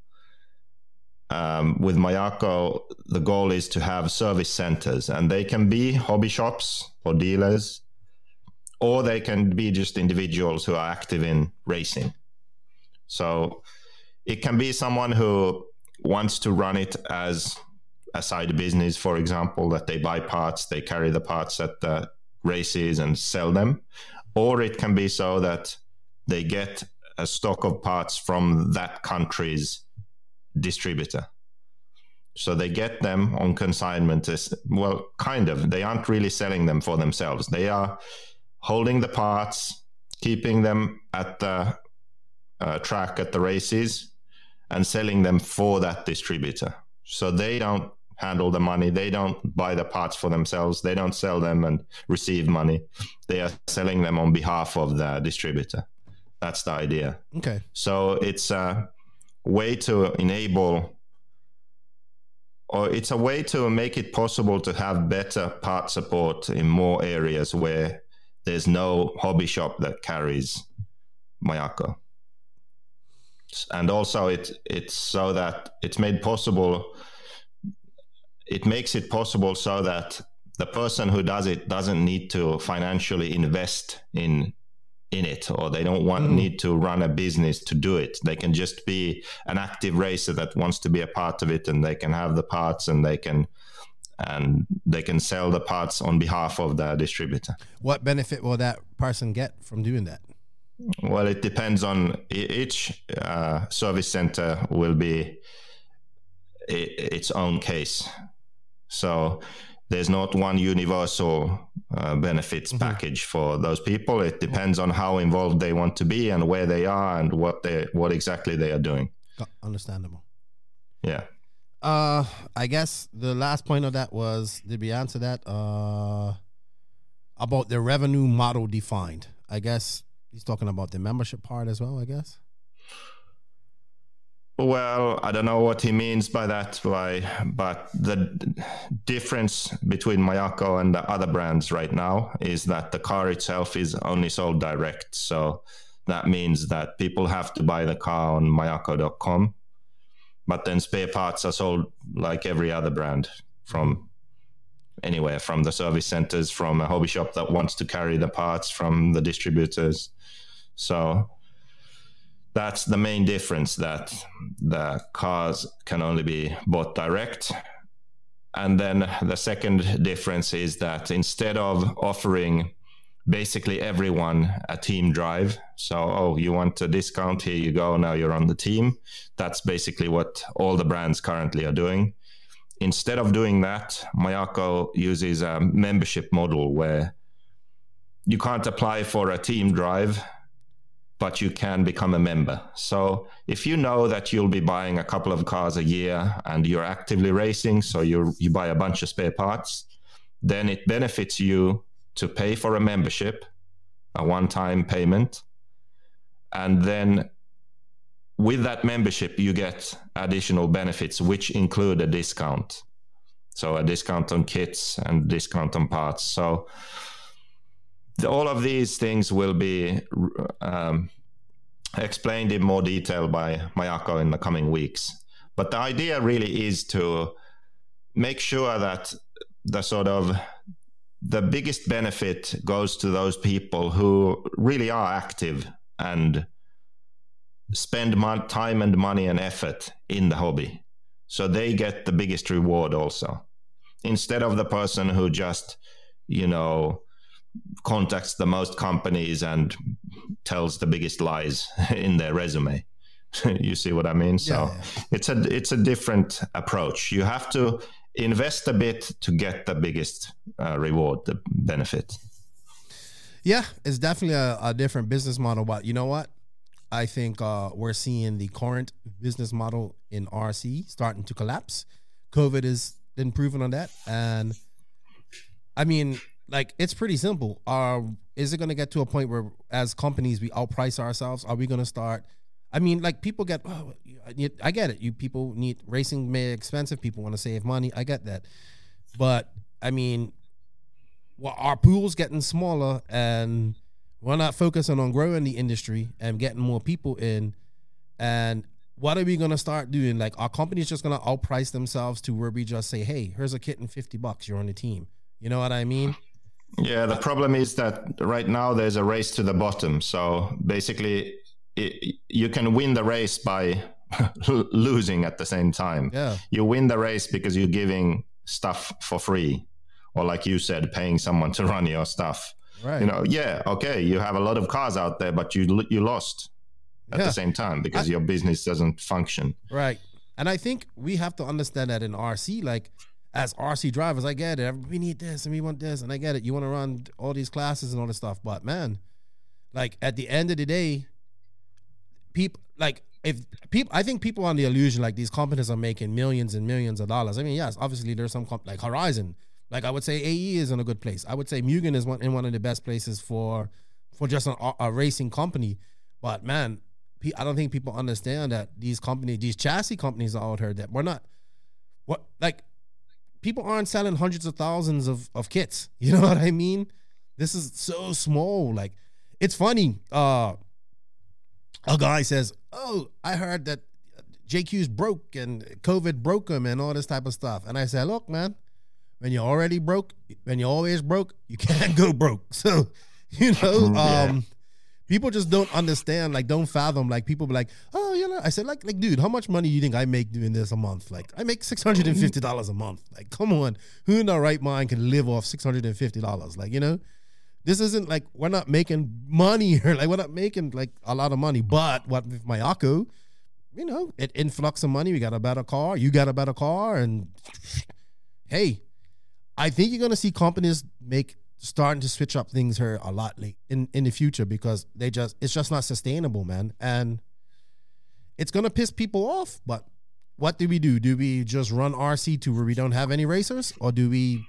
um, with Mayako, the goal is to have service centers, and they can be hobby shops or dealers, or they can be just individuals who are active in racing. So it can be someone who wants to run it as a side business, for example, that they buy parts, they carry the parts at the races and sell them, or it can be so that they get a stock of parts from that country's distributor. So they get them on consignment as well, kind of. They aren't really selling them for themselves. They are holding the parts, keeping them at the uh, track at the races, and selling them for that distributor. So they don't handle the money. They don't buy the parts for themselves. They don't sell them and receive money. They are selling them on behalf of the distributor. That's the idea. Okay. So it's a way to enable, or it's a way to make it possible to have better part support in more areas where there's no hobby shop that carries Mayako. And also, it it's so that it's made possible it makes it possible so that the person who does it doesn't need to financially invest in in it or they don't want mm. need to run a business to do it. They can just be an active racer that wants to be a part of it and they can have the parts and they can and they can sell the parts on behalf of the distributor. What benefit will that person get from doing that? Well it depends on each uh, service center will be its own case. So there's not one universal uh, benefits mm-hmm. package for those people. It depends on how involved they want to be and where they are and what they what exactly they are doing. Understandable. Yeah. Uh, I guess the last point of that was did we answer that? Uh, about the revenue model defined. I guess he's talking about the membership part as well. I guess. Well, I don't know what he means by that, by, but the difference between Mayako and the other brands right now is that the car itself is only sold direct. So that means that people have to buy the car on mayako.com. But then spare parts are sold like every other brand from anywhere, from the service centers, from a hobby shop that wants to carry the parts, from the distributors. So that's the main difference that the cars can only be bought direct. And then the second difference is that instead of offering basically everyone a team drive so oh you want a discount here you go now you're on the team that's basically what all the brands currently are doing. Instead of doing that mayako uses a membership model where you can't apply for a team drive but you can become a member. So if you know that you'll be buying a couple of cars a year and you're actively racing, so you you buy a bunch of spare parts, then it benefits you to pay for a membership, a one-time payment, and then with that membership you get additional benefits which include a discount. So a discount on kits and discount on parts. So all of these things will be um, explained in more detail by Mayako in the coming weeks. But the idea really is to make sure that the sort of the biggest benefit goes to those people who really are active and spend mon- time and money and effort in the hobby. So they get the biggest reward also. Instead of the person who just, you know, contacts the most companies and tells the biggest lies in their resume. you see what I mean? So Yeah, yeah. it's a it's a different approach. You have to invest a bit to get the biggest uh, reward, the benefit. Yeah, it's definitely a, a different business model. But you know what? I think uh, we're seeing the current business model in RC starting to collapse. COVID has been proven on that, and I mean, like it's pretty simple. Uh, is it going to get to a point where, as companies, we outprice ourselves? Are we going to start? I mean, like people get. Oh, I get it. You people need racing may expensive. People want to save money. I get that, but I mean, well, our pool's getting smaller and we're not focusing on growing the industry and getting more people in. And what are we gonna start doing? Like our company's just gonna outprice themselves to where we just say, "Hey, here's a kit and fifty bucks. You're on the team." You know what I mean? Yeah, the problem is that right now there's a race to the bottom. So basically, it, you can win the race by losing at the same time. Yeah. You win the race because you're giving stuff for free, or like you said, paying someone to run your stuff. Right. You know, yeah, okay, you have a lot of cars out there, but you you lost at Yeah. the same time because I- your business doesn't function. Right. And I think we have to understand that in RC, like as RC drivers, I get it. We need this and we want this, and I get it. You want to run all these classes and all this stuff, but man, like at the end of the day, people like if people, I think people on the illusion like these companies are making millions and millions of dollars. I mean, yes, obviously there's some comp- like Horizon. Like I would say, AE is in a good place. I would say Mugen is one in one of the best places for for just an, a racing company. But man, I don't think people understand that these companies, these chassis companies are out here that we're not what like people aren't selling hundreds of thousands of, of kits. You know what I mean? This is so small. Like it's funny. Uh a guy says, Oh, I heard that JQ's broke and COVID broke him and all this type of stuff. And I said, Look, man, when you're already broke, when you're always broke, you can't go broke. So, you know, um, people just don't understand, like, don't fathom. Like, people be like, oh, you know, I said, like, like, dude, how much money do you think I make doing this a month? Like, I make six hundred and fifty dollars a month. Like, come on, who in their right mind can live off six hundred and fifty dollars? Like, you know, this isn't like we're not making money here. Like, we're not making like a lot of money. But what with Mayako, you know, it influx of money. We got a better car. You got a better car, and hey, I think you're gonna see companies make starting to switch up things here a lot late in in the future because they just it's just not sustainable, man, and it's gonna piss people off. But what do we do? Do we just run RC to where we don't have any racers, or do we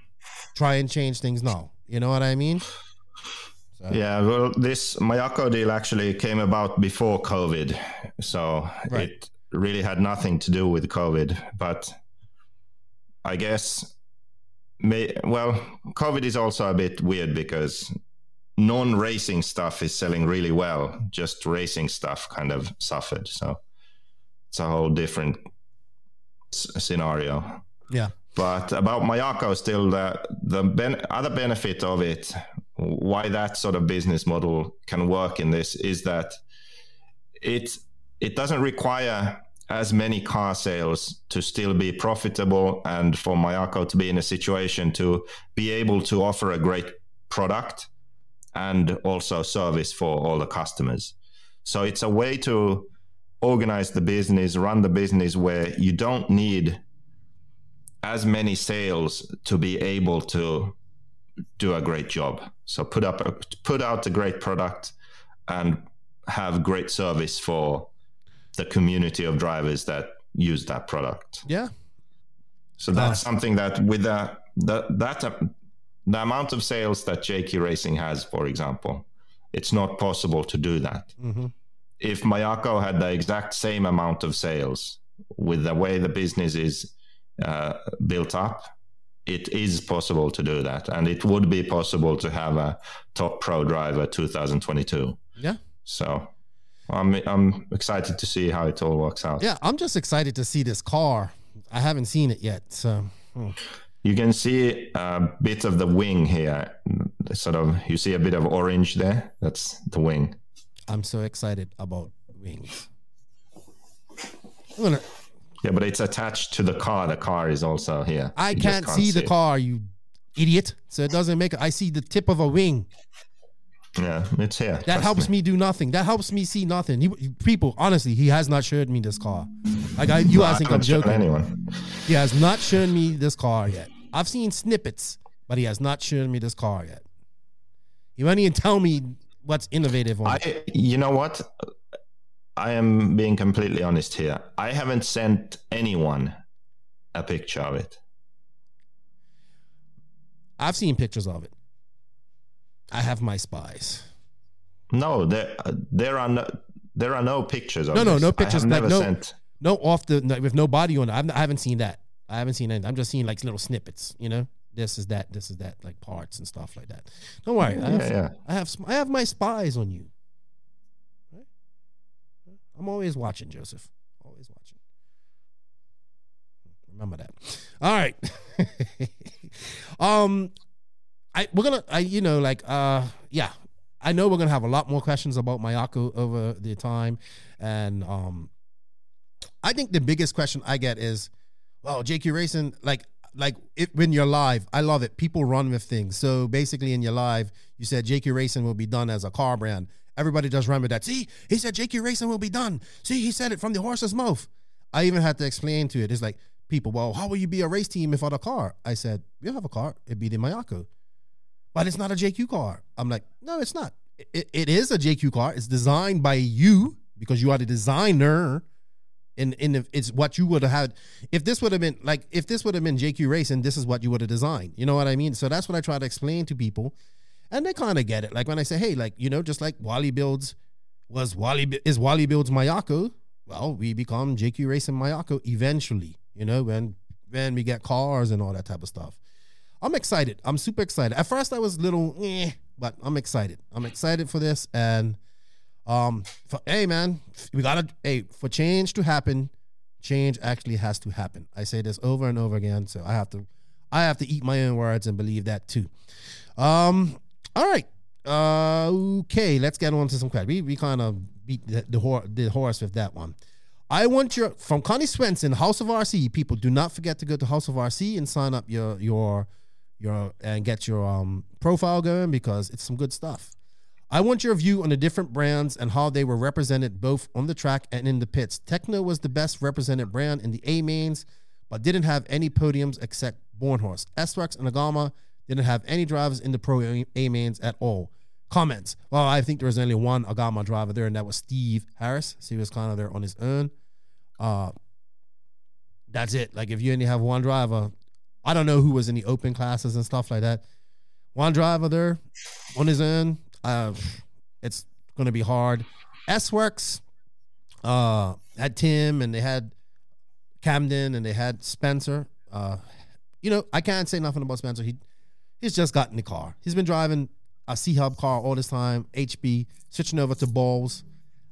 try and change things now? You know what I mean? So, Yeah, well, this Mayako deal actually came about before COVID, so Right. it really had nothing to do with COVID. But I guess, may, well, COVID is also a bit weird because non-racing stuff is selling really well. Just racing stuff kind of suffered, so it's a whole different s- scenario. yeah, But about Mayako, still the the ben- other benefit of it, why that sort of business model can work in this is that it it doesn't require as many car sales to still be profitable and for Mayako to be in a situation to be able to offer a great product and also service for all the customers. So it's a way to organize the business, run the business where you don't need as many sales to be able to do a great job. So put up a, put out a great product and have great service for the community of drivers that use that product. yeah, So that's something that with the, the that uh, the amount of sales that JQ Racing has, for example, it's not possible to do that. hmm If Mayako had the exact same amount of sales with the way the business is uh, built up, it is possible to do that, and it would be possible to have a top pro driver 2022. yeah. So I'm I'm excited to see how it all works out. Yeah, I'm just excited to see this car. I haven't seen it yet, so hmm. You can see a bit of the wing here. Sort of, you see a bit of orange there. That's the wing. I'm so excited about wings. Gonna. Yeah, but it's attached to the car. The car is also here. I just can't, see the it. car, you idiot. So it doesn't make. I see the tip of a wing. Yeah, it's here. That helps me. do nothing. That helps me see nothing. He, people, honestly, he has not showed me this car. Like I, you guys I think I'm joking. anyone. He has not shown me this car yet. I've seen snippets, but he has not shown me this car yet. He won't even tell me what's innovative on it. I, you know what? I am being completely honest here. I haven't sent anyone a picture of it. I've seen pictures of it. I have my spies. No, there there are no there are no pictures of No, no, this. no I pictures, have like, never no- sent. No, off the no, with no body on it. I've, I haven't seen that. I haven't seen it. I'm just seeing like little snippets. You know, this is that, this is that, like parts and stuff like that. Don't worry. I have, Yeah, yeah. I have, I have my spies on you. I'm always watching, Joseph. Always watching. Remember that. All right. um, I we're gonna, I you know, like, uh, yeah. I know we're gonna have a lot more questions about Mayako over the time, and um, I think the biggest question I get is, well, JQ Racing, like, like it, when you're live, I love it. People run with things. So basically, in your live, you said JQ Racing will be done as a car brand. Everybody does run with that. See, he said JQ Racing will be done. See, he said it from the horse's mouth. I even had to explain to it. It's like people, well, how will you be a race team without a car? I said, you have a car. It'd be the Mayako, but it's not a JQ car. I'm like, no, it's not. It, it is a JQ car. It's designed by you because you are the designer And, the, it's what you would have had if this would have been like if this would have been JQ Racing, this is what you would have designed. You know what I mean? So that's what I try to explain to people, and they kind of get it. Like when I say, hey, like you know, just like Wally builds was Wally is Wally builds Mayako. Well, we become JQ Racing Mayako eventually. You know when when we get cars and all that type of stuff. I'm excited. I'm super excited. At first, I was little, eh, but I'm excited. I'm excited for this, and um, for, hey man, we gotta hey for change to happen, change actually has to happen. I say this over and over again, so I have to, I have to eat my own words and believe that too. Um, all right, uh, okay, let's get on to some questions. We we kind of beat the the, hor- the horse with that one. I want your from Connie Swenson, House of RC. People, do not forget to go to House of RC and sign up your your your and get your um profile going because it's some good stuff. I want your view on the different brands and how they were represented both on the track and in the pits. Tekno was the best represented brand in the A mains, but didn't have any podiums except Bornhorst. SWorkz and Agama didn't have any drivers in the pro A mains at all. Comments. Well, I think there was only one Agama driver there, and that was Steve Harris. So he was kind of there on his own. Uh, that's it. Like if you only have one driver, I don't know who was in the open classes and stuff like that. One driver there on his own, uh, it's going to be hard. SWorkz uh, had Tim and they had Camden and they had Spencer. Uh, you know, I can't say nothing about Spencer. He he's just gotten the car. He's been driving a C Hub car all this time, HB, switching over to balls.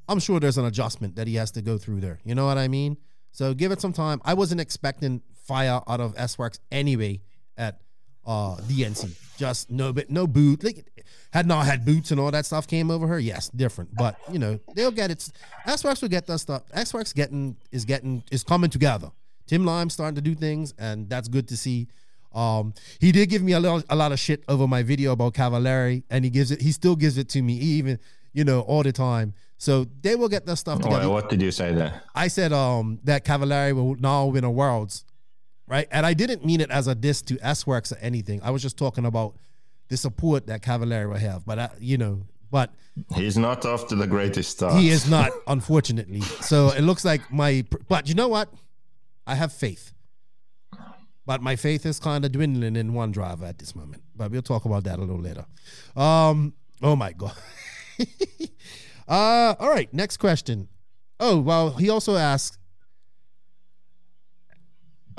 I'm sure there's an adjustment that he has to go through there. You know what I mean? So give it some time. I wasn't expecting fire out of SWorkz anyway at uh DNC. Just no bit no boot. Like had not had boots and all that stuff came over her. Yes, different. But you know, they'll get it. SWorkz will get that stuff. SWorkz getting is getting is coming together. Tim Lime's starting to do things, and that's good to see. Um, he did give me a lot, a lot of shit over my video about Cavallari, and he gives it. He still gives it to me, even you know, all the time. So they will get that stuff together. Wait, what did you say there? I said um that Cavallari will now win a worlds, right? And I didn't mean it as a diss to SWorkz or anything. I was just talking about the support that Cavallari will have. But I, you know, but He's not off to the greatest start. he is not, unfortunately. So it looks like my. But you know what? I have faith. But my faith is kind of dwindling in one driver at this moment. But we'll talk about that a little later. Um. Oh my god. uh. All right. Next question. Oh well. He also asked.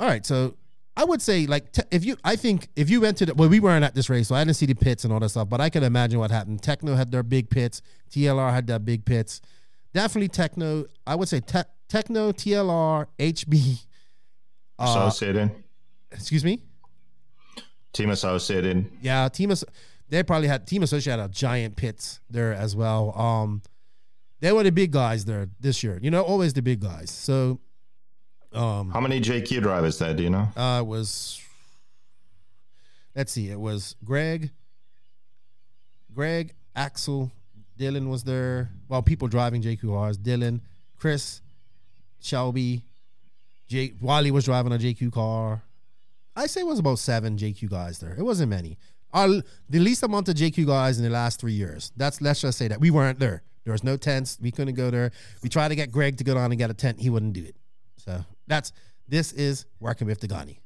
All right. So I would say like te- if you I think if you went to the well we weren't at this race so I didn't see the pits and all that stuff but I can imagine what happened. Tekno had their big pits. TLR had their big pits. Definitely Tekno. I would say te- Tekno, TLR, HB. Uh, Associated. excuse me. Team Associated. Yeah, Team they probably had Team Associated had a giant pits there as well. Um, they were the big guys there this year. You know, always the big guys. So, um, How many JQ drivers there? Do you know? uh, it was let's see, it was Greg, Greg, Axel, Dylan was there. Well, people driving JQRs. Dylan, Chris, Shelby, Jake. Wally was driving a JQ car. I say it was about seven JQ guys there. It wasn't many. Our, the least amount of JQ guys in the last three years. That's let's just say that we weren't there. There was no tents. We couldn't go there. We tried to get Greg to go down and get a tent. He wouldn't do it. So that's this is working with Degani.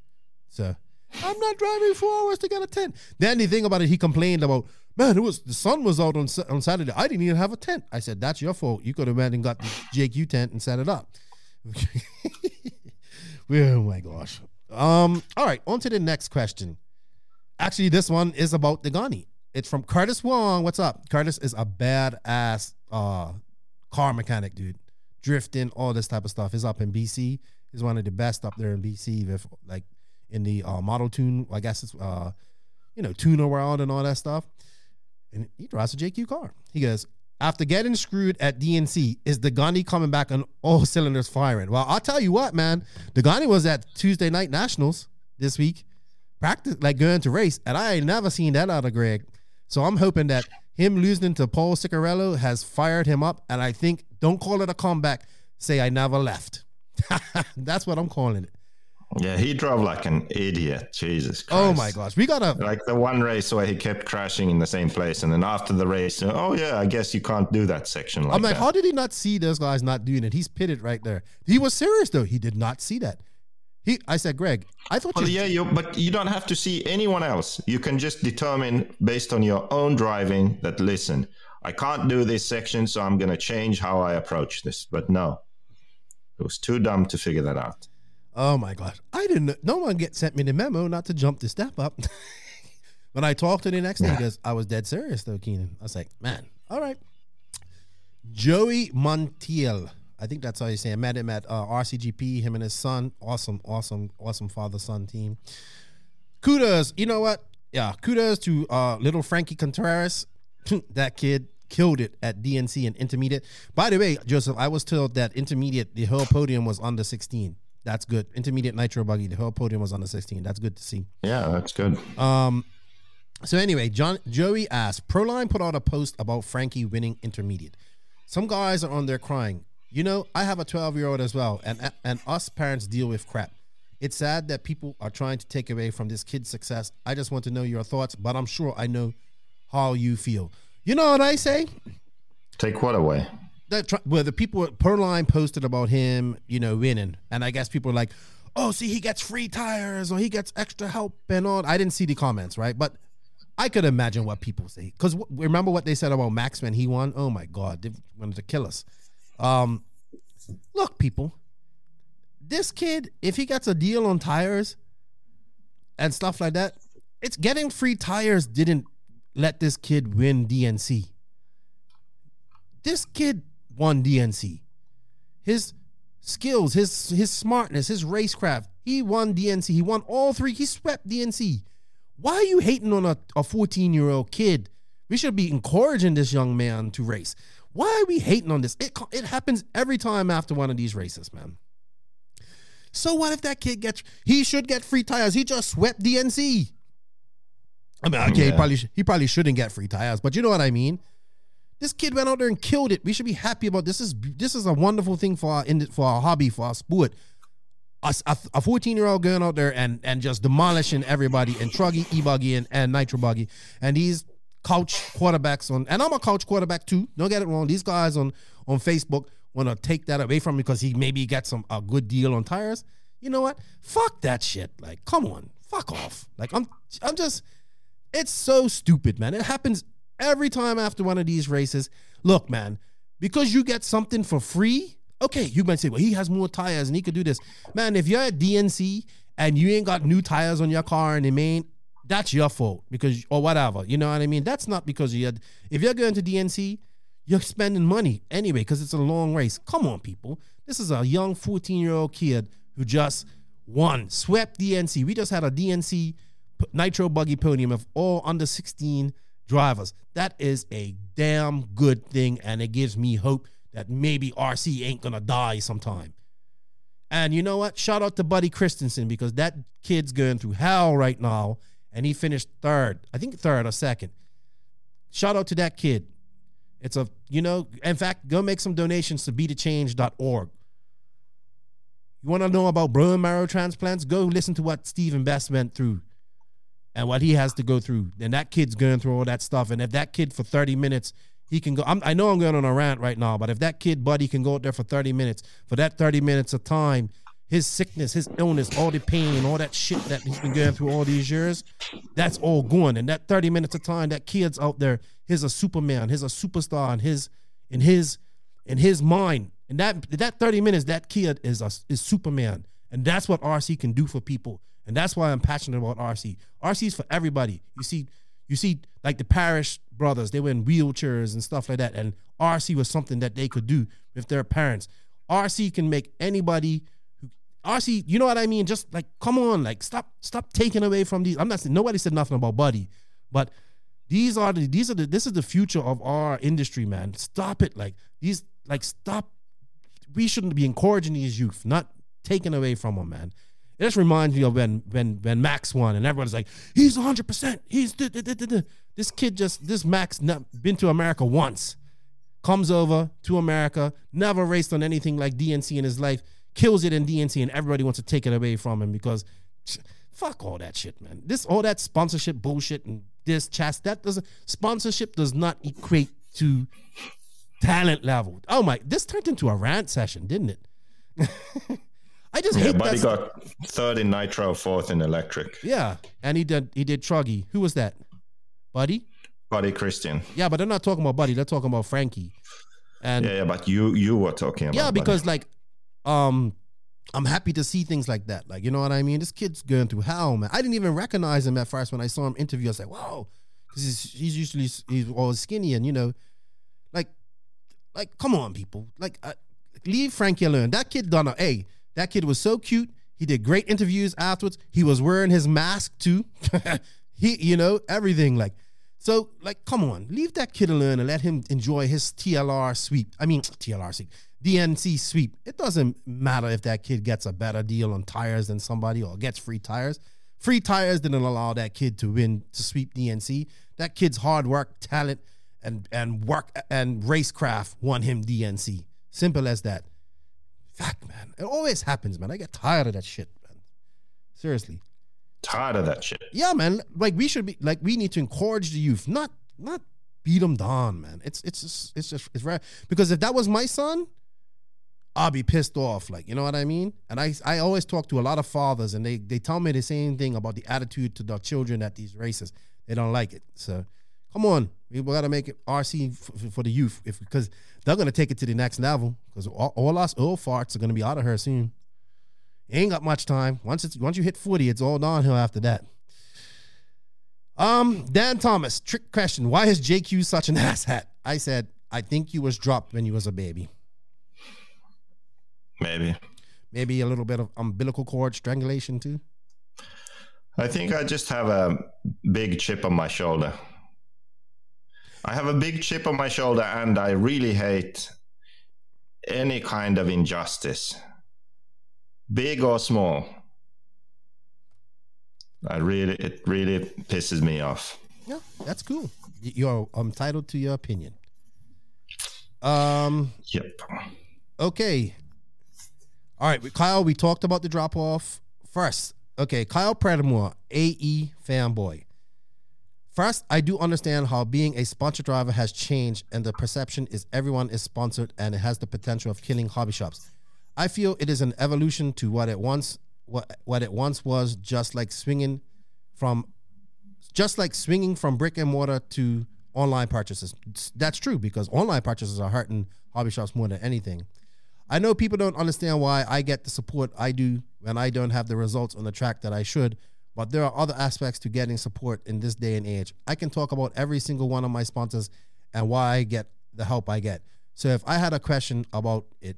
So I'm not driving four hours to get a tent. The only thing about it, he complained about, man, it was the sun was out on on Saturday. I didn't even have a tent. I said, that's your fault. You could have went and got the JQ tent and set it up. oh my gosh. Um. All right. On to the next question. Actually, this one is about Degani. It's from Curtis Wong. What's up? Curtis is a badass uh car mechanic, dude. Drifting, all this type of stuff. He's up in BC. He's one of the best up there in BC If like in the uh, model tune. I guess it's uh, you know, tuner world and all that stuff. And he drives a JQ car. He goes, after getting screwed at DNC, is Degani coming back on all cylinders firing? Well, I'll tell you what, man. Degani was at Tuesday night nationals this week, practice like going to race, and I ain't never seen that out of Greg. So I'm hoping that him losing to Paul Ciccarello has fired him up, and I think don't call it a comeback. Say I never left. That's what I'm calling it. Yeah, he drove like an idiot. Jesus Christ. Oh my gosh, we gotta. Like the one race where he kept crashing in the same place, and then after the race, oh yeah, I guess you can't do that section like I'm like, that. how did he not see those guys not doing it? He's pitted right there. He was serious though. He did not see that. He, I said, Greg, I thought Well, you. yeah, you, but you don't have to see anyone else. You can just determine based on your own driving that, listen, I can't do this section, so I'm going to change how I approach this. But no, it was too dumb to figure that out. Oh my gosh, I didn't. No one get sent me the memo not to jump the step up. when I talked to the next day, he goes, I was dead serious though, Keenan. I was like, man, all right. Joey Montiel. I think that's how you say. it. I met him at uh, RCGP. Him and his son. Awesome, awesome, awesome father son team. Kudos. You know what? Yeah, kudos to uh, little Frankie Contreras. that kid killed it at DNC and intermediate. By the way, Joseph, I was told that intermediate, the whole podium was under 16. That's good. Intermediate nitro buggy, the whole podium was under 16. That's good to see. Yeah, that's good. Um, so anyway, John Joey asked, Proline put out a post about Frankie winning intermediate. Some guys are on there crying. You know, I have a 12 year old as well, and and us parents deal with crap. It's sad that people are trying to take away from this kid's success. I just want to know your thoughts, but I'm sure I know how you feel. You know what I say? Take what away? that tr- well, the people at Proline posted about him, you know, winning, and I guess people are like, "Oh, see, he gets free tires or he gets extra help and all." I didn't see the comments, right? But I could imagine what people say because w- remember what they said about Max when he won? Oh my God, they wanted to kill us. Um, look, people, this kid, if he gets a deal on tires and stuff like that, it's getting free tires didn't let this kid win DNC this kid won DNC. His skills, his his smartness, his racecraft, he won DNC. He won all three. He swept DNC. Why are you hating on a, a 14 year old kid? We should be encouraging this young man to race. Why are we hating on this? It, it happens every time after one of these races, man. So what if that kid gets? He should get free tires. He just swept DNC. I mean, okay, he probably sh- he probably shouldn't get free tires, but you know what I mean. This kid went out there and killed it. We should be happy about this. Is this is a wonderful thing for our in for our hobby for our sport. A 14 year old going out there and and just demolishing everybody and truggy, e buggy, and, and nitro buggy, and these couch quarterbacks on. And I'm a couch quarterback too. Don't get it wrong. These guys on on Facebook want to take that away from me because he maybe got some a good deal on tires. You know what? Fuck that shit. Like, come on, fuck off. Like, I'm I'm just. It's so stupid, man. It happens every time after one of these races. Look, man, because you get something for free, okay, you might say, well, he has more tires and he could do this. Man, if you're at DNC and you ain't got new tires on your car and they main, that's your fault because or whatever. You know what I mean? That's not because you had if you're going to DNC, you're spending money anyway because it's a long race. Come on, people. This is a young 14 year old kid who just won, swept DNC. We just had a DNC nitro buggy podium of all under 16 drivers. That is a damn good thing, and it gives me hope that maybe RC ain't gonna die sometime. And you know what? Shout out to Buddy Christensen because that kid's going through hell right now, and he finished third. I think third or second. Shout out to that kid. It's a, you know, in fact, go make some donations to betachange.org. You want to know about bone marrow transplants? Go listen to what Stephen Best went through and what he has to go through. And that kid's going through all that stuff. And if that kid for 30 minutes, he can go. I'm, I know I'm going on a rant right now, but if that kid, buddy, can go out there for 30 minutes, for that 30 minutes of time, his sickness, his illness, all the pain, all that shit that he's been going through all these years, that's all gone. And that 30 minutes of time, that kid's out there, he's a superman, he's a superstar in his in his in his mind. And that that 30 minutes, that kid is a is Superman. And that's what RC can do for people. And that's why I'm passionate about RC. RC is for everybody. You see, you see, like the Parish brothers, they were in wheelchairs and stuff like that. And RC was something that they could do with their parents. RC can make anybody RC, you know what I mean? Just like come on, like stop, stop taking away from these. I'm not saying nobody said nothing about Buddy, but these are the these are the this is the future of our industry, man. Stop it. Like these, like stop. We shouldn't be encouraging these youth, not taking away from them, man. It just reminds me of when when when Max won and everyone's like, he's 100. percent He's duh, duh, duh, this kid just this Max not been to America once, comes over to America, never raced on anything like DNC in his life, kills it in DNC, and everybody wants to take it away from him because fuck all that shit, man. This all that sponsorship bullshit and this chast that doesn't sponsorship does not equate to talent level. Oh my, this turned into a rant session, didn't it? I just Yeah, hate Buddy that. got third in nitro, fourth in electric. yeah, and he did he did Truggy. Who was that? Buddy? Buddy Christian. Yeah, but they're not talking about Buddy. They're talking about Frankie. And Yeah, yeah, but you you were talking about yeah, Buddy. because like, um, I'm happy to see things like that. Like, you know what I mean? This kid's going through hell, man. I didn't even recognize him at first when I saw him interview. I was like, whoa, because he's, he's usually he's all skinny and you know, like, like come on, people, like, uh, leave Frankie alone. That kid done a hey. That kid was so cute. He did great interviews afterwards. He was wearing his mask too. he, you know, everything like. So, like, come on, leave that kid alone and let him enjoy his TLR sweep. I mean, TLR sweep, DNC sweep. It doesn't matter if that kid gets a better deal on tires than somebody or gets free tires. Free tires didn't allow that kid to win to sweep DNC. That kid's hard work, talent, and and work and racecraft won him DNC. Simple as that. Fuck, man. It always happens, man. I get tired of that shit, man. Seriously. tired of that shit. Yeah, man. Like we should be like we need to encourage the youth, not not beat them down, man. It's it's just it's just it's right because if that was my son, I'll be pissed off. Like you know what I mean. And I I always talk to a lot of fathers, and they they tell me the same thing about the attitude to their children at these races. They don't like it. So come on, we got to make it RC f- for the youth, if because they're gonna take it to the next level. Because all, all us old farts are gonna be out of her soon. Ain't got much time. Once it's once you hit 40, it's all downhill after that. Um, Dan Thomas, trick question. Why is JQ such an asshat? I said, I think you was dropped when you was a baby. Maybe. Maybe a little bit of umbilical cord strangulation too. I think I just have a big chip on my shoulder. I have a big chip on my shoulder, and I really hate any kind of injustice, big or small. I really, it really pisses me off. Yeah, that's cool. You're entitled to your opinion. Um, Yep. Okay. All right, Kyle, we talked about the drop off first. Okay, Kyle Predamore, AE fanboy. First, I do understand how being a sponsor driver has changed, and the perception is everyone is sponsored and it has the potential of killing hobby shops. I feel it is an evolution to what it once what what it once was, just like swinging from just like swinging from brick and mortar to online purchases. That's true because online purchases are hurting hobby shops more than anything. I know people don't understand why I get the support I do when I don't have the results on the track that I should, but there are other aspects to getting support in this day and age. I can talk about every single one of my sponsors and why I get the help I get. So if I had a question about it,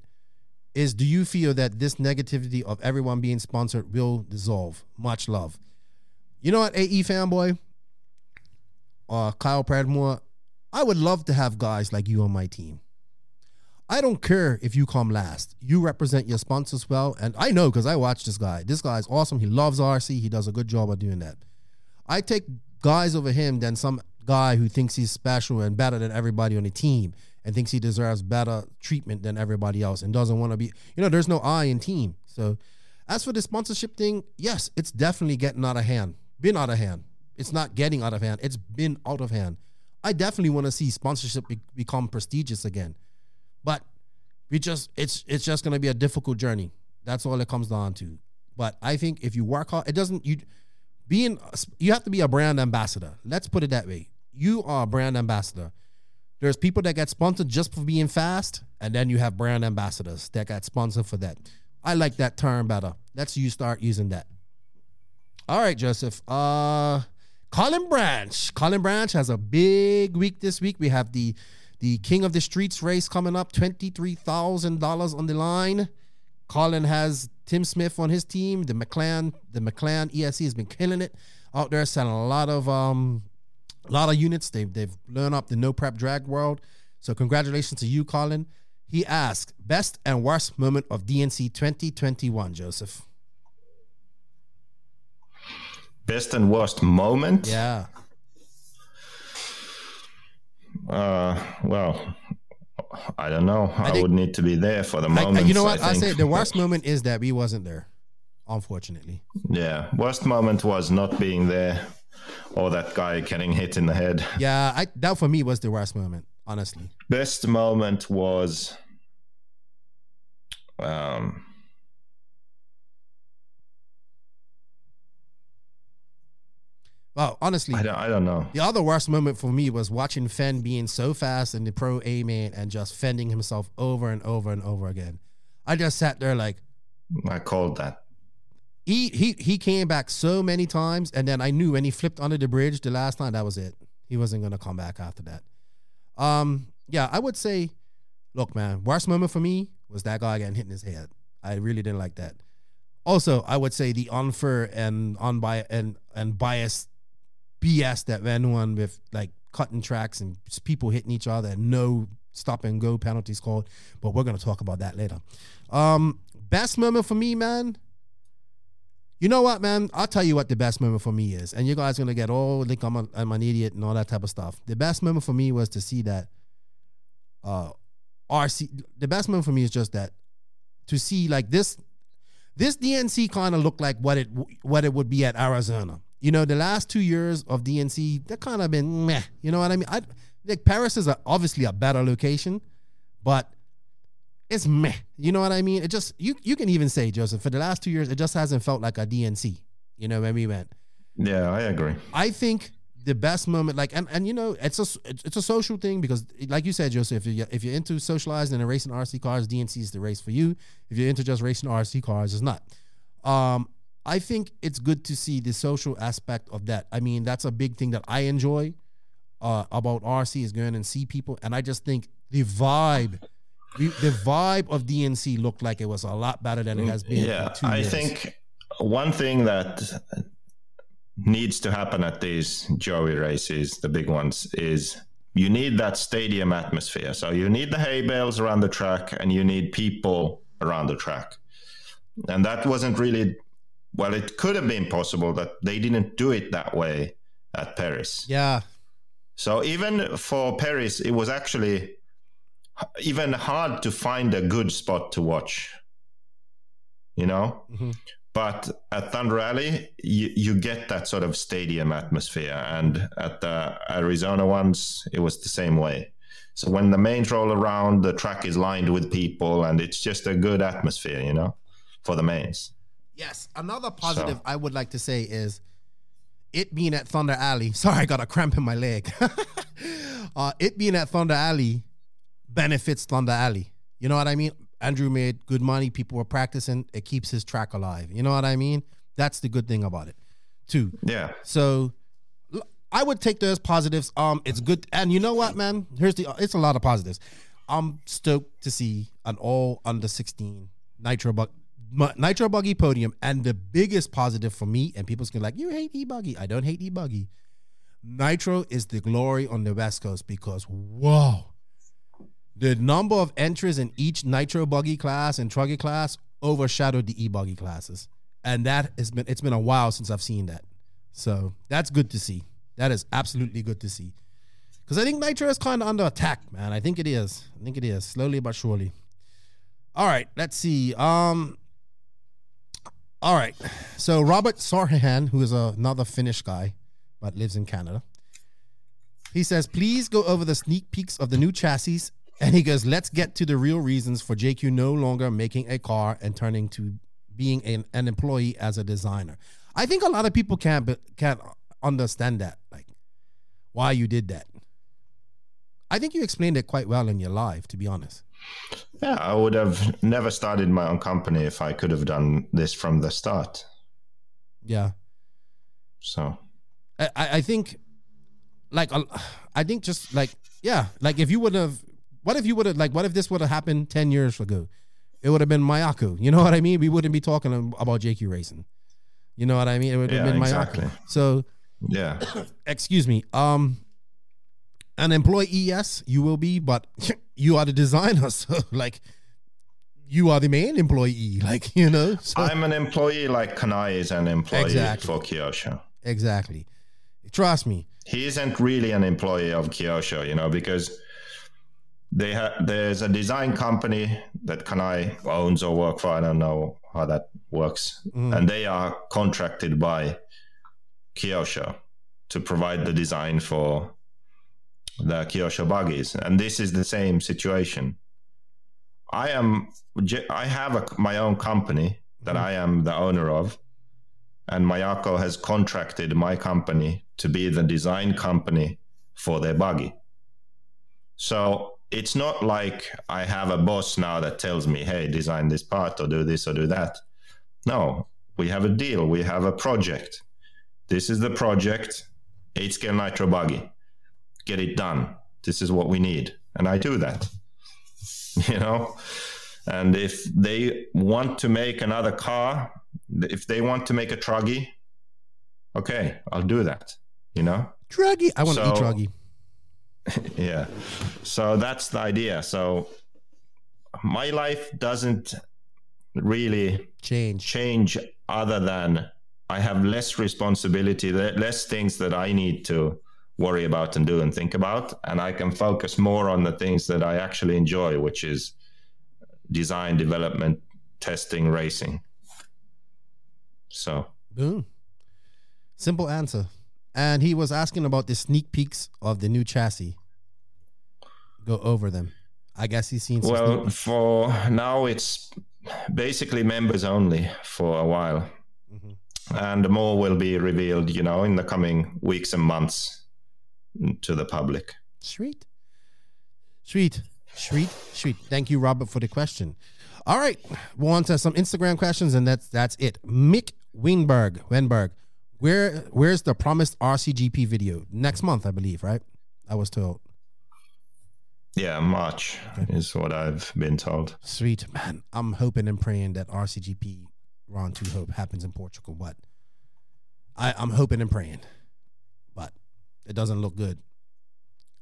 is do you feel that this negativity of everyone being sponsored will dissolve? Much love. You know what, AE fanboy? Uh, Kyle Pradmore, I would love to have guys like you on my team. I don't care if you come last. You represent your sponsors well. And I know because I watch this guy. This guy's awesome. He loves RC. He does a good job of doing that. I take guys over him than some guy who thinks he's special and better than everybody on the team and thinks he deserves better treatment than everybody else and doesn't want to be, you know, there's no I in team. So as for the sponsorship thing, yes, it's definitely getting out of hand. Been out of hand. It's not getting out of hand. It's been out of hand. I definitely want to see sponsorship be- become prestigious again. But we just it's it's just going to be a difficult journey. That's all it comes down to. But I think if you work hard, it doesn't you being you have to be a brand ambassador. Let's put it that way. You are a brand ambassador. There's people that get sponsored just for being fast, and then you have brand ambassadors that got sponsored for that. I like that term better. Let's you start using that. All right, Joseph. Uh Colin Branch. Colin Branch has a big week this week. We have the the King of the Streets race coming up, $23,000 on the line. Colin has Tim Smith on his team. The McLaren, the McLaren ESC has been killing it out there, selling a lot of um a lot of units. They've they've learned up the no prep drag world. So congratulations to you, Colin. He asked, best and worst moment of DNC 2021, Joseph. Best and worst moment? Yeah. Uh, well, I don't know. I, think- would need to be there for the moment. you know what? I, say the worst moment is that we wasn't there, unfortunately. Yeah, worst moment was not being there, or that guy getting hit in the head. Yeah, I that for me was the worst moment, honestly. Best moment was, um, Well, honestly, I don't, I don't know. the other worst moment for me was watching Fenn being so fast in the pro A main and just fending himself over and over and over again. I just sat there like I called that. he he he came back so many times, and then I knew when he flipped under the bridge the last time that was it. He wasn't gonna come back after that. Um, yeah, I would say, look, man, worst moment for me was that guy getting hit in his head. I really didn't like that. Also, I would say the unfair and unbiased and and biased BS that went with like cutting tracks and people hitting each other and no stop and go penalties called. But we're gonna talk about that later. Um, best moment for me, man. You know what, man? I'll tell you what the best moment for me is, and you guys gonna get all like I'm, a, I'm an idiot and all that type of stuff. The best moment for me was to see that. Uh, RC. The best moment for me is just that to see like this. This DNC kind of looked like what it what it would be at Arizona. You know, the last two years of DNC, they kind of been meh. You know what I mean? I like Paris is a, obviously a better location, but it's meh. You know what I mean? It just you you can even say Joseph for the last two years, it just hasn't felt like a DNC. You know when we went. Yeah, I agree. I think the best moment, like, and, and you know, it's a it's it's a social thing because, like you said, Joseph, if you're, if you're into socializing and racing RC cars, DNC is the race for you. If you're into just racing RC cars, it's not. Um, I think it's good to see the social aspect of that. I mean, that's a big thing that I enjoy uh, about RC is going and see people, and I just think the vibe. The, the vibe of DNC looked like it was a lot better than it has been. Yeah, I years. think one thing that needs to happen at these Joey races, the big ones, is you need that stadium atmosphere. So you need the hay bales around the track and you need people around the track. And that wasn't really, well, it could have been possible that they didn't do it that way at Paris. Yeah, So even for Paris, it was actually even hard to find a good spot to watch. You know? Mhm. But at Thunder Alley, you, you get that sort of stadium atmosphere. And at the Arizona ones, it was the same way. So when the mains roll around, the track is lined with people and it's just a good atmosphere, you know, for the mains. Yes. Another positive I would like to say is it being at Thunder Alley. Sorry, I got a cramp in my leg. uh, it being at Thunder Alley benefits Thunder Alley. You know what I mean? Andrew made good money. People were practicing. It keeps his track alive. You know what I mean? That's the good thing about it, too. Yeah. So I would take those positives. Um, it's good, and you know what, man? Here's the. It's a lot of positives. I'm stoked to see an all under 16 Nitro Buck Nitro Buggy podium, and the biggest positive for me, and people's gonna be like, you hate e buggy. I don't hate e buggy. Nitro is the glory on the West Coast because whoa, the number of entries in each Nitro Buggy class and Truggy class overshadowed the e buggy classes, and that has been it's been a while since I've seen that. So that's good to see. That is absolutely good to see. Because I think Nitro is kind of under attack, man. I think it is. I think it is slowly but surely. All right, let's see. Um, all right. So Robert Sarhan, who is another Finnish guy, but lives in Canada, he says, "Please go over the sneak peeks of the new chassis." And he goes, "Let's get to the real reasons for JQ no longer making a car and turning to being an, an employee as a designer." I think a lot of people can't can't understand that, like why you did that. I think you explained it quite well in your live, to be honest. Yeah, I would have never started my own company if I could have done this from the start. Yeah. So I, I think, like, I think just like, yeah, like if you would have, what if you would have, like, what if this would have happened 10 years ago? It would have been Mayako. You know what I mean? We wouldn't be talking about JQ racing. You know what I mean? It would have Yeah, been exactly. Mayako. So, yeah, excuse me. Um, an employee, yes, you will be, but you are the designer. So, like, you are the main employee. Like, you know? So, I'm an employee like Kanai is an employee Exactly. for Kyosho. exactly. Trust me. He isn't really an employee of Kyosho, you know, because they ha- there's a design company that Kanai owns or work for. I don't know how that works, mm. and they are contracted by Kyosho to provide the design for the Kyosho buggies, and this is the same situation. I am I have a, my own company that mm-hmm. I am the owner of, and Mayako has contracted my company to be the design company for their buggy. So it's not like I have a boss now that tells me, hey, design this part or do this or do that. No, we have a deal, we have a project. This is the project, 8 scale nitro buggy. Get it done. This is what we need. And I do that. You know? And if they want to make another car, if they want to make a truggy, okay, I'll do that. You know? Druggy. I want to eat So- druggy. yeah so that's the idea so my life doesn't really Change. change other than i have less responsibility less things that i need to worry about and do and think about and i can focus more on the things that i actually enjoy which is design development testing racing so Boom. Simple answer. And he was asking about the sneak peeks of the new chassis. Go over them. I guess he's seen some Well, for now, it's basically members only for a while. Mm-hmm. And more will be revealed, you know, in the coming weeks and months to the public. Sweet. Sweet. Sweet. Sweet. Thank you, Robert, for the question. All right. We'll on to some Instagram questions, and that's that's it. Mick Winberg. Wenberg. Where where's the promised RCGP video? Next month, I believe, right? I was told. Yeah, March is what I've been told. Sweet man. I'm hoping and praying that RCGP Ron Two Hope happens in Portugal, but I, I'm hoping and praying. It doesn't look good.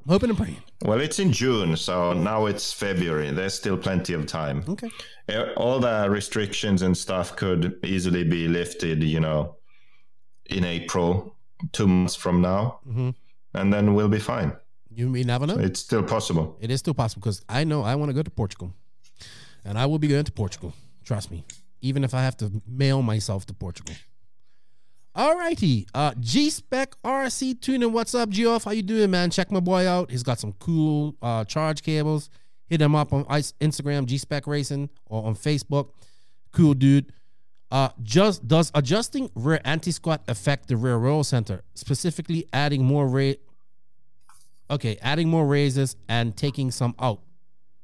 I'm hoping and praying. Well, it's in June, so now it's February. There's still plenty of time. Okay. Uh, All the restrictions and stuff could easily be lifted, you know, in April, two months from now, Mhm. and then we'll be fine. You may never know. It's still possible. It is still possible because I know I want to go to Portugal, and I will be going to Portugal. Trust me, even if I have to mail myself to Portugal. Alrighty, uh, G Spec RC tuning. What's up, Geoff? How you doing, man? Check my boy out. He's got some cool uh, charge cables. Hit him up on Instagram, G Spec Racing, or on Facebook. Cool dude. Uh, just does adjusting rear anti squat affect the rear roll center, specifically adding more rate Okay, adding more raises and taking some out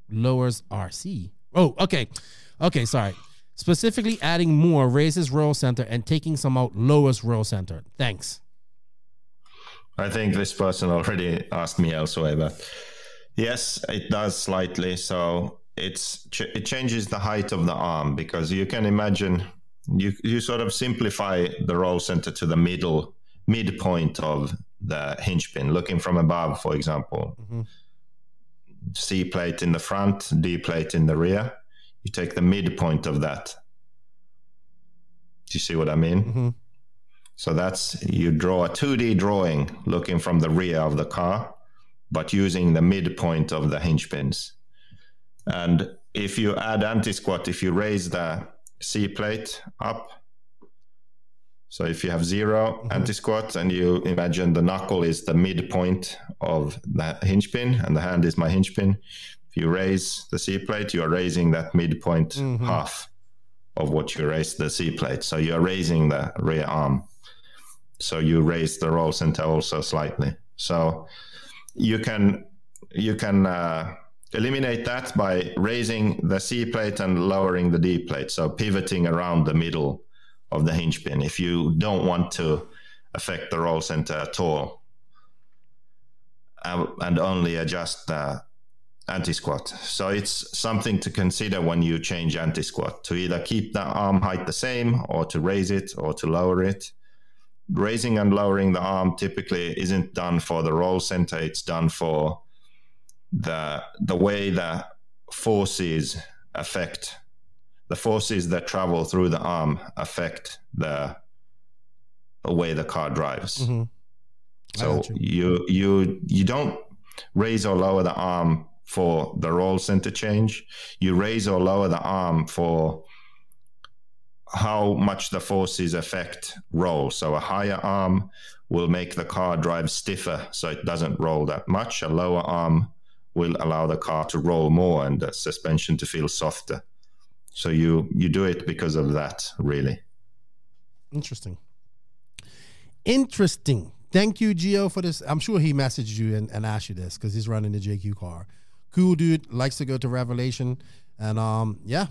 lowers RC. Oh, okay. Okay, sorry. Specifically adding more raises roll center and taking some out lowers roll center. Thanks. I think this person already asked me elsewhere, but yes, it does slightly. So it's ch- it changes the height of the arm because you can imagine you you sort of simplify the roll center to the middle midpoint of the hinge pin, looking from above, for example. Mm-hmm. C plate in the front, D plate in the rear. You take the midpoint of that. Do you see what I mean? Mm-hmm. So that's you draw a 2D drawing looking from the rear of the car, but using the midpoint of the hinge pins. And if you add anti squat, if you raise the C plate up, so if you have 0 mm-hmm. anti squat and you imagine the knuckle is the midpoint of the hinge pin and the hand is my hinge pin, if you raise the C plate, you are raising that midpoint half of what you raise the C plate. So you are raising the rear arm. So you raise the roll center also slightly. So you can you can uh, eliminate that by raising the C plate and lowering the D plate. So pivoting around the middle of the hinge pin if you don't want to affect the roll center at all uh, and only adjust the anti squat. So it's something to consider when you change anti squat to either keep the arm height the same or to raise it or to lower it. Raising and lowering the arm typically isn't done for the roll center, it's done for the the way the forces affect the forces that travel through the arm affect the way the car drives. Mhm. So you. you you you don't raise or lower the arm for the roll center change. You raise or lower the arm for how much the forces affect roll. So a higher arm will make the car drive stiffer so it doesn't roll that much. A lower arm will allow the car to roll more and the suspension to feel softer. So you you do it because of that, really. Interesting. Interesting. Thank you, Gio, for this. I'm sure he messaged you and, and asked you this because he's running the JQ car. Cool dude, likes to go to Revelation. And um, yeah.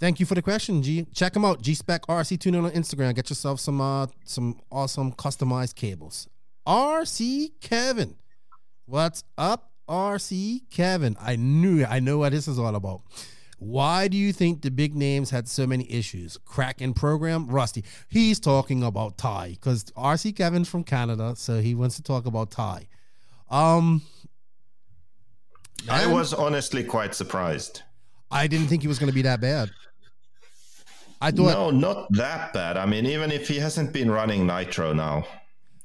Thank you for the question, G. Check him out. G Spec RC Tuning on Instagram. Get yourself some uh some awesome customized cables. RC Kevin. What's up, RC Kevin? I knew I know what this is all about. Why do you think the big names had so many issues? Crack in program, Rusty. He's talking about Ty because RC Kevin's from Canada, so he wants to talk about Ty. Um, I was honestly quite surprised. I didn't think he was going to be that bad. I thought No, not that bad. I mean, even if he hasn't been running nitro now,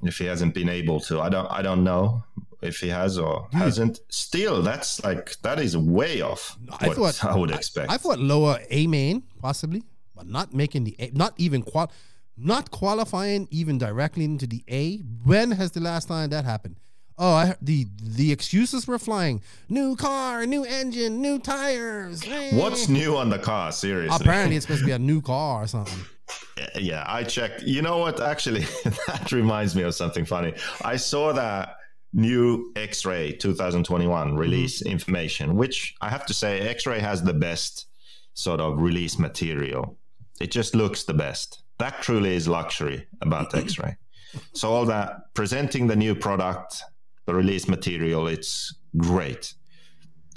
if he hasn't been able to, I don't, I don't know if he has or hasn't. Still, that's like that is way off I what thought I would expect. I, thought lower A main possibly, but not making the A, not even qual, not qualifying even directly into the A. When has the last time that happened? Oh, I, the the excuses were flying. New car, new engine, new tires. What's new on the car? Seriously. Apparently, it's supposed to be a new car or something. yeah, I checked. You know what? Actually, that reminds me of something funny. I saw that new X-Ray 2021 mm-hmm. release information, which I have to say, X-Ray has the best sort of release material. It just looks the best. That truly is luxury about X-Ray. So all that presenting the new product, the release material, it's great.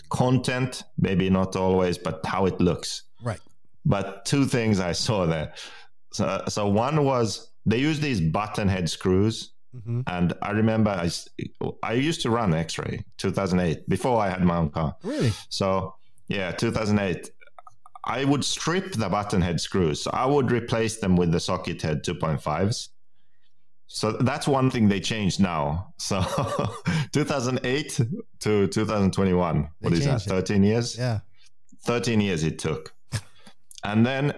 Content, maybe not always, but how it looks Right. but two things I saw there. So, so one was they use these button head screws, hmm and I remember I, I used to run X-ray 2008 before I had my own car. Really? So yeah, 2008. I would strip the button head screws. So I would replace them with the socket head 2.5s. So that's one thing they changed now. So 2008 to 2021. What They is that? changed it. 13 years? Yeah. 13 years it took. And then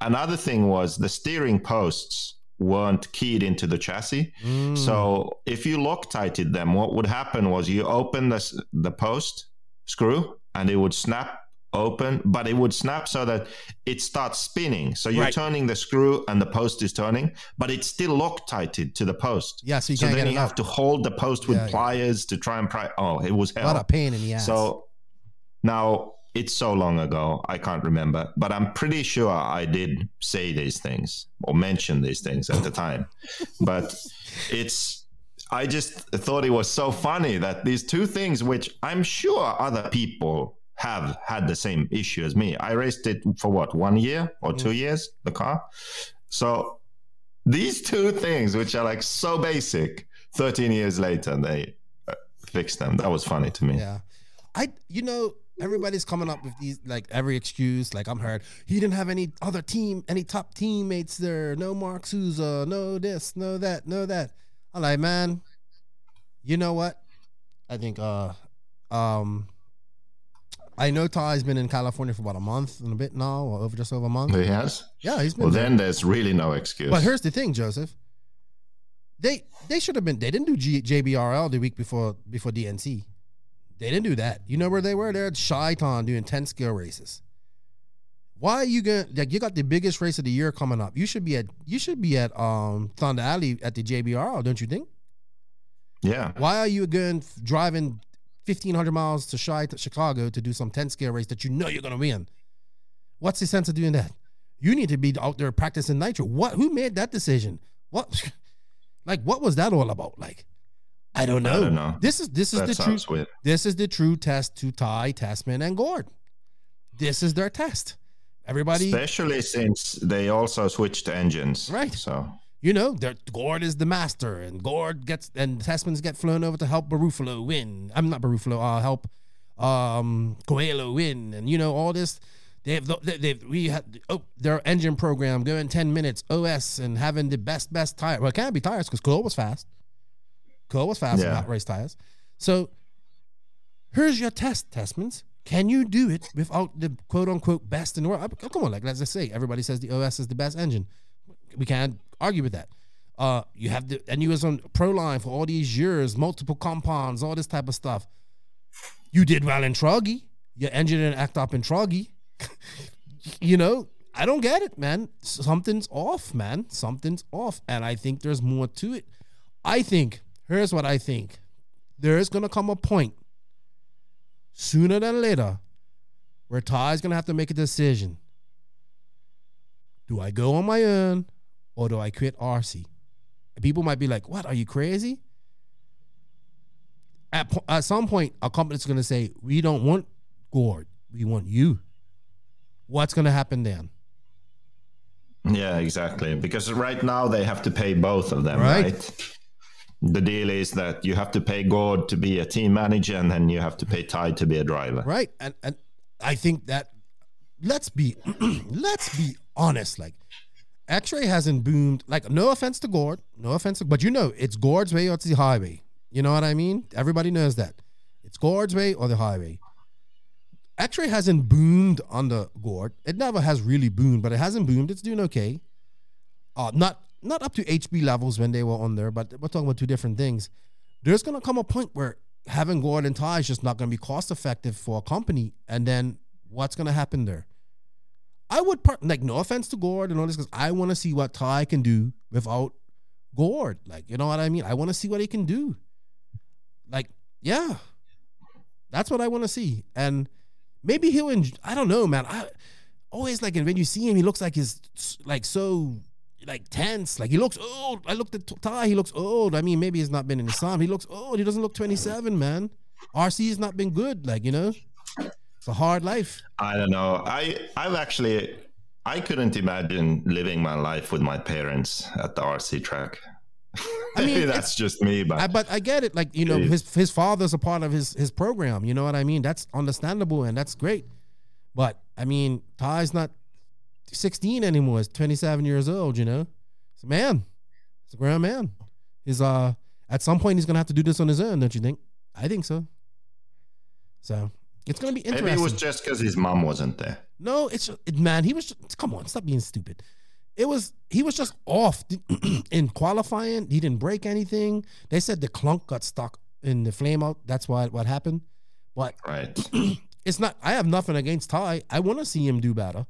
another thing was the steering posts weren't keyed into the chassis. Mm. So if you loctited them, what would happen was you open the, the post screw and it would snap open, but it would snap so that it starts spinning. So you're Right. turning the screw and the post is turning, but it's still loctited to the post. Yeah, so you so can't then you have to hold the post with Yeah, yeah. pliers to try and pry. Oh, it was hell. lot of pain in the ass. So now it's so long ago, I can't remember, but I'm pretty sure I did say these things or mention these things at the time. but it's, I just thought it was so funny that these two things, which I'm sure other people have had the same issue as me. I raced it for what one year or two years, the car. So these two things, which are like so basic, 13 years later, they uh, fixed them. That was funny to me. Yeah. I you know, everybody's coming up with these like every excuse. Like I'm heard he didn't have any other team, any top teammates there. No Mark Souza, no this, no that, no that. I'm like, man, you know what? I think uh um I know Ty's been in California for about a month and a bit now, or over just over a month. He has. Yeah, he's been Well, there. then there's really no excuse. But here's the thing, Joseph. They they should have been. They didn't do G, JBRL the week before before DNC. They didn't do that. You know where they were? They're at Chi-Town doing ten scale races. Why are you going? Like you got the biggest race of the year coming up. You should be at you should be at um Thunder Alley at the JBRL, don't you think? yeah. Why are you going driving fifteen hundred miles to Chi to Chicago to do some ten scale race that you know you're gonna win? What's the sense of doing that? You need to be out there practicing nitro. What? Who made that decision? What? Like, what was that all about? Like, I don't know. I don't know. This is this is That the true. weird. This is the true test to Ty, Tessmann, and Gord. This is their test. Everybody, Especially since they also switched engines. Right. So you know, Gord is the master, and Gord gets and Tessmann's get flown over to help Barufalo win. I'm not Barufalo. Uh, help um Coelho win, and you know all this. They've they- they've we had oh their engine program going ten minutes OS and having the best best tire. Well, it can't be tires because Cole was fast. Cole was fast Yeah. about race tires. So here's your test, Tessmanns. Can you do it without the quote unquote best in the world? Oh, come on, like let's just say everybody says the OS is the best engine. We can't argue with that. Uh, you have the and you was on Proline for all these years, multiple compounds, all this type of stuff. You did well in Truggy. Your engine didn't act up in Truggy. you know, I don't get it, man. Something's off, man. Something's off. And I think there's more to it. I think, here's what I think. There is gonna come a point sooner than later where Ty's gonna have to make a decision. Do I go on my own or do I quit RC? People might be like, "What? Are you crazy?" At, po- at some point, a company's gonna say, "We don't want Gord. We want you." What's gonna happen then? yeah, exactly. Because right now they have to pay both of them, Right. right? The deal is that you have to pay Gord to be a team manager, and then you have to pay Ty to be a driver. right and and i think that let's be let's be honest like x-ray hasn't boomed like no offense to gord no offense to, but you know it's gord's way or it's the highway. You know what i mean? Everybody knows that. It's gord's way or the highway. X-ray hasn't boomed on the gord. It never has really boomed but it hasn't boomed. It's doing okay. Uh not not up to hb levels when they were on there but we're talking about two different things. There's gonna come a point where having Gord and Ty is just not gonna be cost effective for a company, and then what's gonna happen there? I would part like no offense to Gord and all this because I want to see what Ty can do without Gord. Like you know what I mean? I want to see what he can do. Like yeah, that's what I want to see, and maybe he'll. I don't know, man. I always like when you see him, he looks like he's like so like tense. Like he looks old. I looked at Ty. He looks old. I mean, maybe he's not been in the. He looks old. He doesn't look 27, man. RC has not been good. Like you know, it's a hard life. I don't know. I I've actually I couldn't imagine living my life with my parents at the RC track. I mean, that's just me, but I, but I get it. Like you know, his his father's a part of his his program. You know what I mean? That's understandable and that's great. But I mean, Ty's not 16 anymore. He's 27 years old. You know, it's a man. It's a grown man. He's uh at some point he's gonna have to do this on his own. Don't you think? I think so. So it's gonna be interesting. maybe it was just because his mom wasn't there. No, it's it, man. He was just, come on, stop being stupid. It was he was just off in qualifying. He didn't break anything. They said the clunk got stuck in the flame out. That's why what happened. But Right. it's not. I have nothing against Ty. I want to see him do better.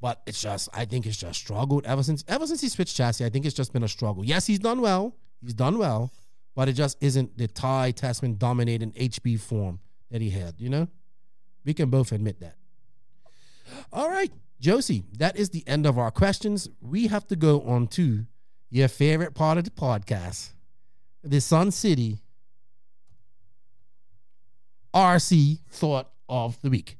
But it's just I think it's just struggled ever since ever since he switched chassis. I think it's just been a struggle. Yes, he's done well. He's done well, but it just isn't the Ty Tessmann dominating HB form that he had. You know, we can both admit that. All right, Josie, that is the end of our questions. We have to go on to your favorite part of the podcast, the Sun City RC thought of the week.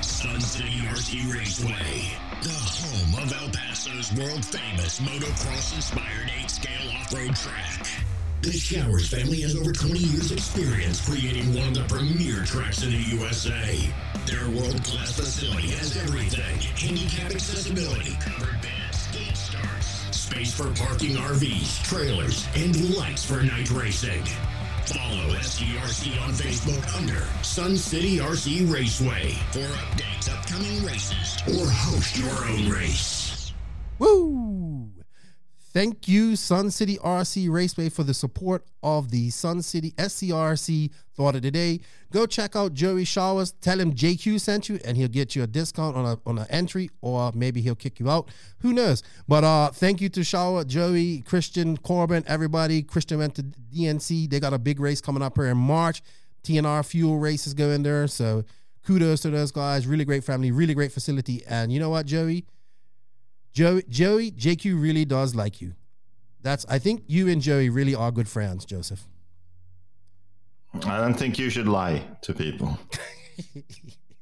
Sun City RC Raceway, the home of El Paso's world famous motocross inspired 8 scale off road track. The Showers family has over 20 years' experience creating one of the premier tracks in the USA. Their world class facility has everything handicap accessibility, covered beds, skate starts, space for parking RVs, trailers, and lights for night racing. Follow SCRC on Facebook under Sun City RC Raceway for updates, upcoming races, or host your own race. Woo! Thank you, Sun City RC Raceway, for the support of the Sun City SCRC Thought of the Day. Go check out Joey Showers. Tell him JQ sent you, and he'll get you a discount on a on an entry, or maybe he'll kick you out. Who knows? But uh, thank you to Shower, Joey, Christian, Corbin, everybody. Christian went to DNC. They got a big race coming up here in March. TNR Fuel race is going there. So kudos to those guys. Really great family, really great facility. And you know what, Joey? Joey, Joey, JQ really does like you. That's I think you and Joey really are good friends, Joseph. I don't think you should lie to people.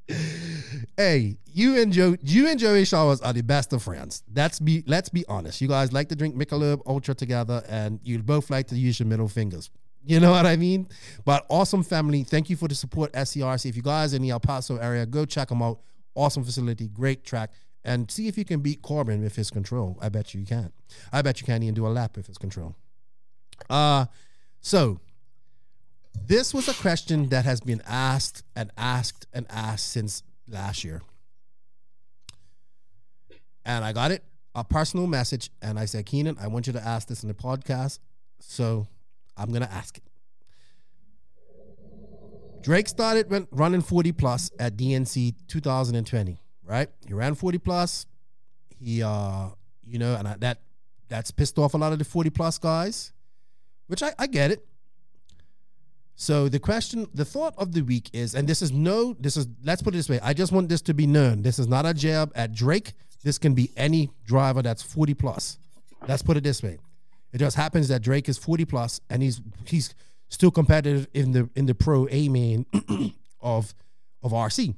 hey, you and Joe, you and Joey Showers are the best of friends. That's be let's be honest. You guys like to drink Michelob Ultra together, and you both like to use your middle fingers. You know what I mean? But awesome family. Thank you for the support, SCRC. If you guys in the El Paso area, go check them out. Awesome facility, great track, and see if you can beat Corbin with his control. I bet you can't. I bet you can't even do a lap with his control. Uh so this was a question that has been asked and asked and asked since last year. And I got it, a personal message, and I said, Keenan, I want you to ask this in the podcast. So I'm going to ask it. Drake started running 40 plus at DNC 2020, right? He ran 40 plus. He, uh, you know, and I, that that's pissed off a lot of the 40 plus guys, which I, I get it. So the question, the thought of the week is, and this is no, this is let's put it this way. I just want this to be known. This is not a jab at Drake. This can be any driver that's 40 plus. Let's put it this way. It just happens that Drake is 40 plus and he's he's still competitive in the in the pro A main of of RC.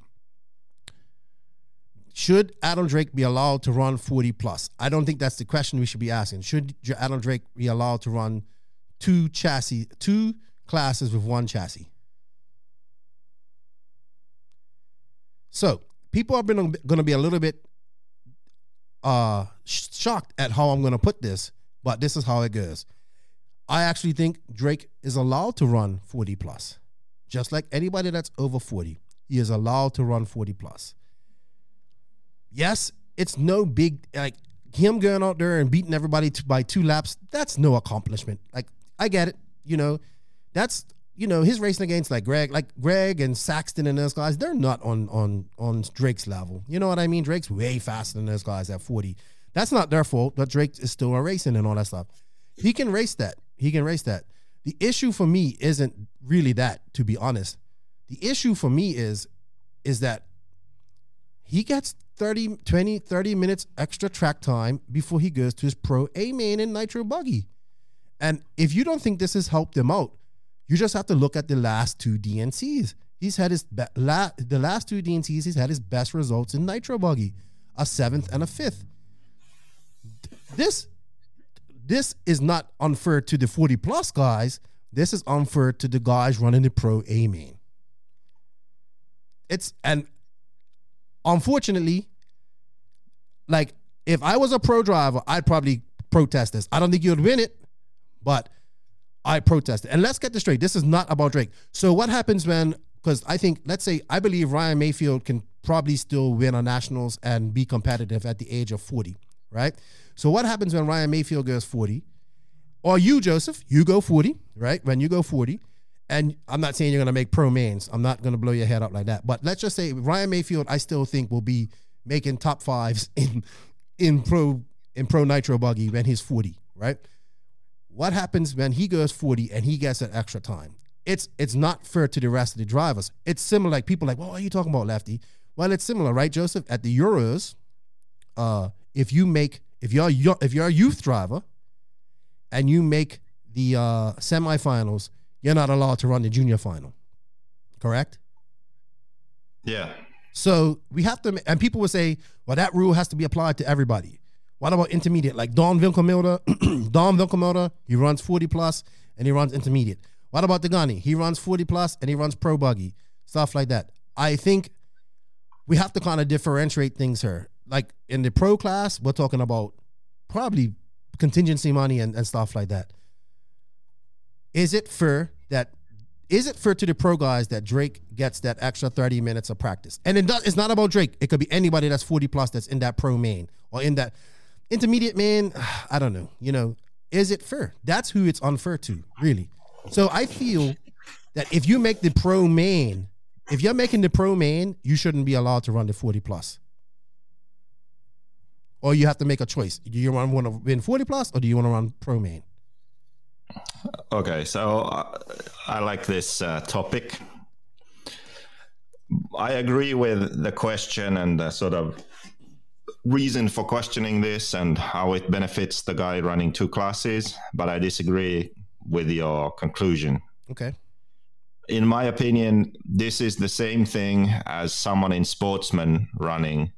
Should Adam Drake be allowed to run 40 plus? I don't think that's the question we should be asking. Should Adam Drake be allowed to run two chassis, two classes with one chassis. So people are going to be a little bit uh, shocked at how I'm going to put this, but this is how it goes. I actually think Drake is allowed to run 40 plus, just like anybody that's over 40. He is allowed to run 40 plus. Yes, it's no big like him going out there and beating everybody to, by two laps. That's no accomplishment. Like I get it, you know that's you know he's racing against like Greg, like Greg and Saxton and those guys. They're not on on on Drake's level. You know what I mean? Drake's way faster than those guys at forty. That's not their fault, but Drake is still a racing and all that stuff. He can race that. He can race that. The issue for me isn't really that, to be honest. The issue for me is is that he gets 30, 20, 30 minutes extra track time before he goes to his pro A main and nitro buggy. And if you don't think this has helped him out, you just have to look at the last two DNCs. He's had his be- la- the last two DNCs. He's had his best results in Nitro Buggy, a seventh and a fifth. This this is not unfair to the 40 plus guys. This is unfair to the guys running the pro A main. It's and unfortunately, like if I was a pro driver, I'd probably protest this. I don't think you'd win it, but I protest it. And let's get this straight. This is not about Drake. So what happens when because I think let's say I believe Ryan Maifield can probably still win on nationals and be competitive at the age of 40, right? So what happens when Ryan Maifield goes 40? Or you, Joseph, you go 40, right? When you go 40, and I'm not saying you're gonna make pro mains. I'm not gonna blow your head up like that. But let's just say Ryan Maifield, I still think will be making top fives in in pro in pro nitro buggy when he's 40, right? What happens when he goes 40 and he gets that extra time? It's it's not fair to the rest of the drivers. It's similar. Like people like, well, what are you talking about, Lefty? Well, it's similar, right, Joseph? At the Euros, uh, if you make if you're if you're a youth driver and you make the uh, semifinals, you're not allowed to run the junior final. correct? Yeah. So we have to, and people would say, well, that rule has to be applied to everybody. What about intermediate? Like Don Winkelmelder, Don Winkelmelder, he runs 40 plus and he runs intermediate. What about Degani? He runs 40 plus and he runs pro buggy, stuff like that. I think we have to kind of differentiate things here. Like in the pro class, we're talking about probably contingency money and, and stuff like that. Is it fair that is it fair to the pro guys that Drake gets that extra 30 minutes of practice? And it does, it's not about Drake. It could be anybody that's 40 plus that's in that pro main or in that intermediate main. I don't know. You know, is it fair? That's who it's unfair to, really. So I feel that if you make the pro main, if you're making the pro main, you shouldn't be allowed to run the 40 plus. Or you have to make a choice. Do you want to win 40 plus or do you want to run pro main? Okay, so uh, I like this uh, topic. I agree with the question and the sort of reason for questioning this and how it benefits the guy running two classes, but I disagree with your conclusion. Okay. In my opinion, this is the same thing as someone in sportsman running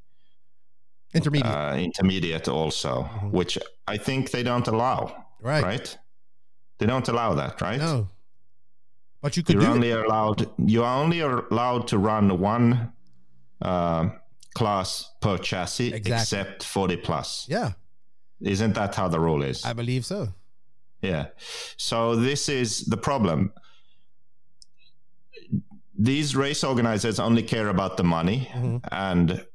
Intermediate. uh, intermediate also, which I think they don't allow. Right. Right? They don't allow that, right? no. But you could You're do only it. allowed. You are only allowed to run one uh, class per chassis, Exactly. except 40 plus. Yeah, Isn't that how the rule is? I believe so. Yeah. So this is the problem. These race organizers only care about the money, Mhm. and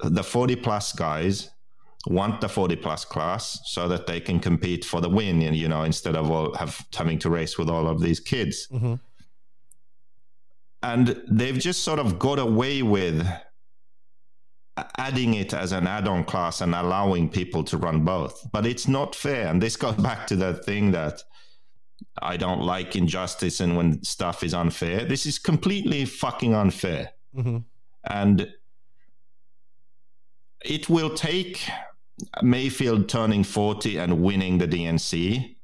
the 40 plus guys want the 40 plus class so that they can compete for the win, and you know, instead of all have having to race with all of these kids. Mhm. And they've just sort of got away with adding it as an add-on class and allowing people to run both but it's not fair and this goes back to the thing that i don't like injustice and when stuff is unfair this is completely fucking unfair Mhm. and it will take Maifield turning 40 and winning the dnc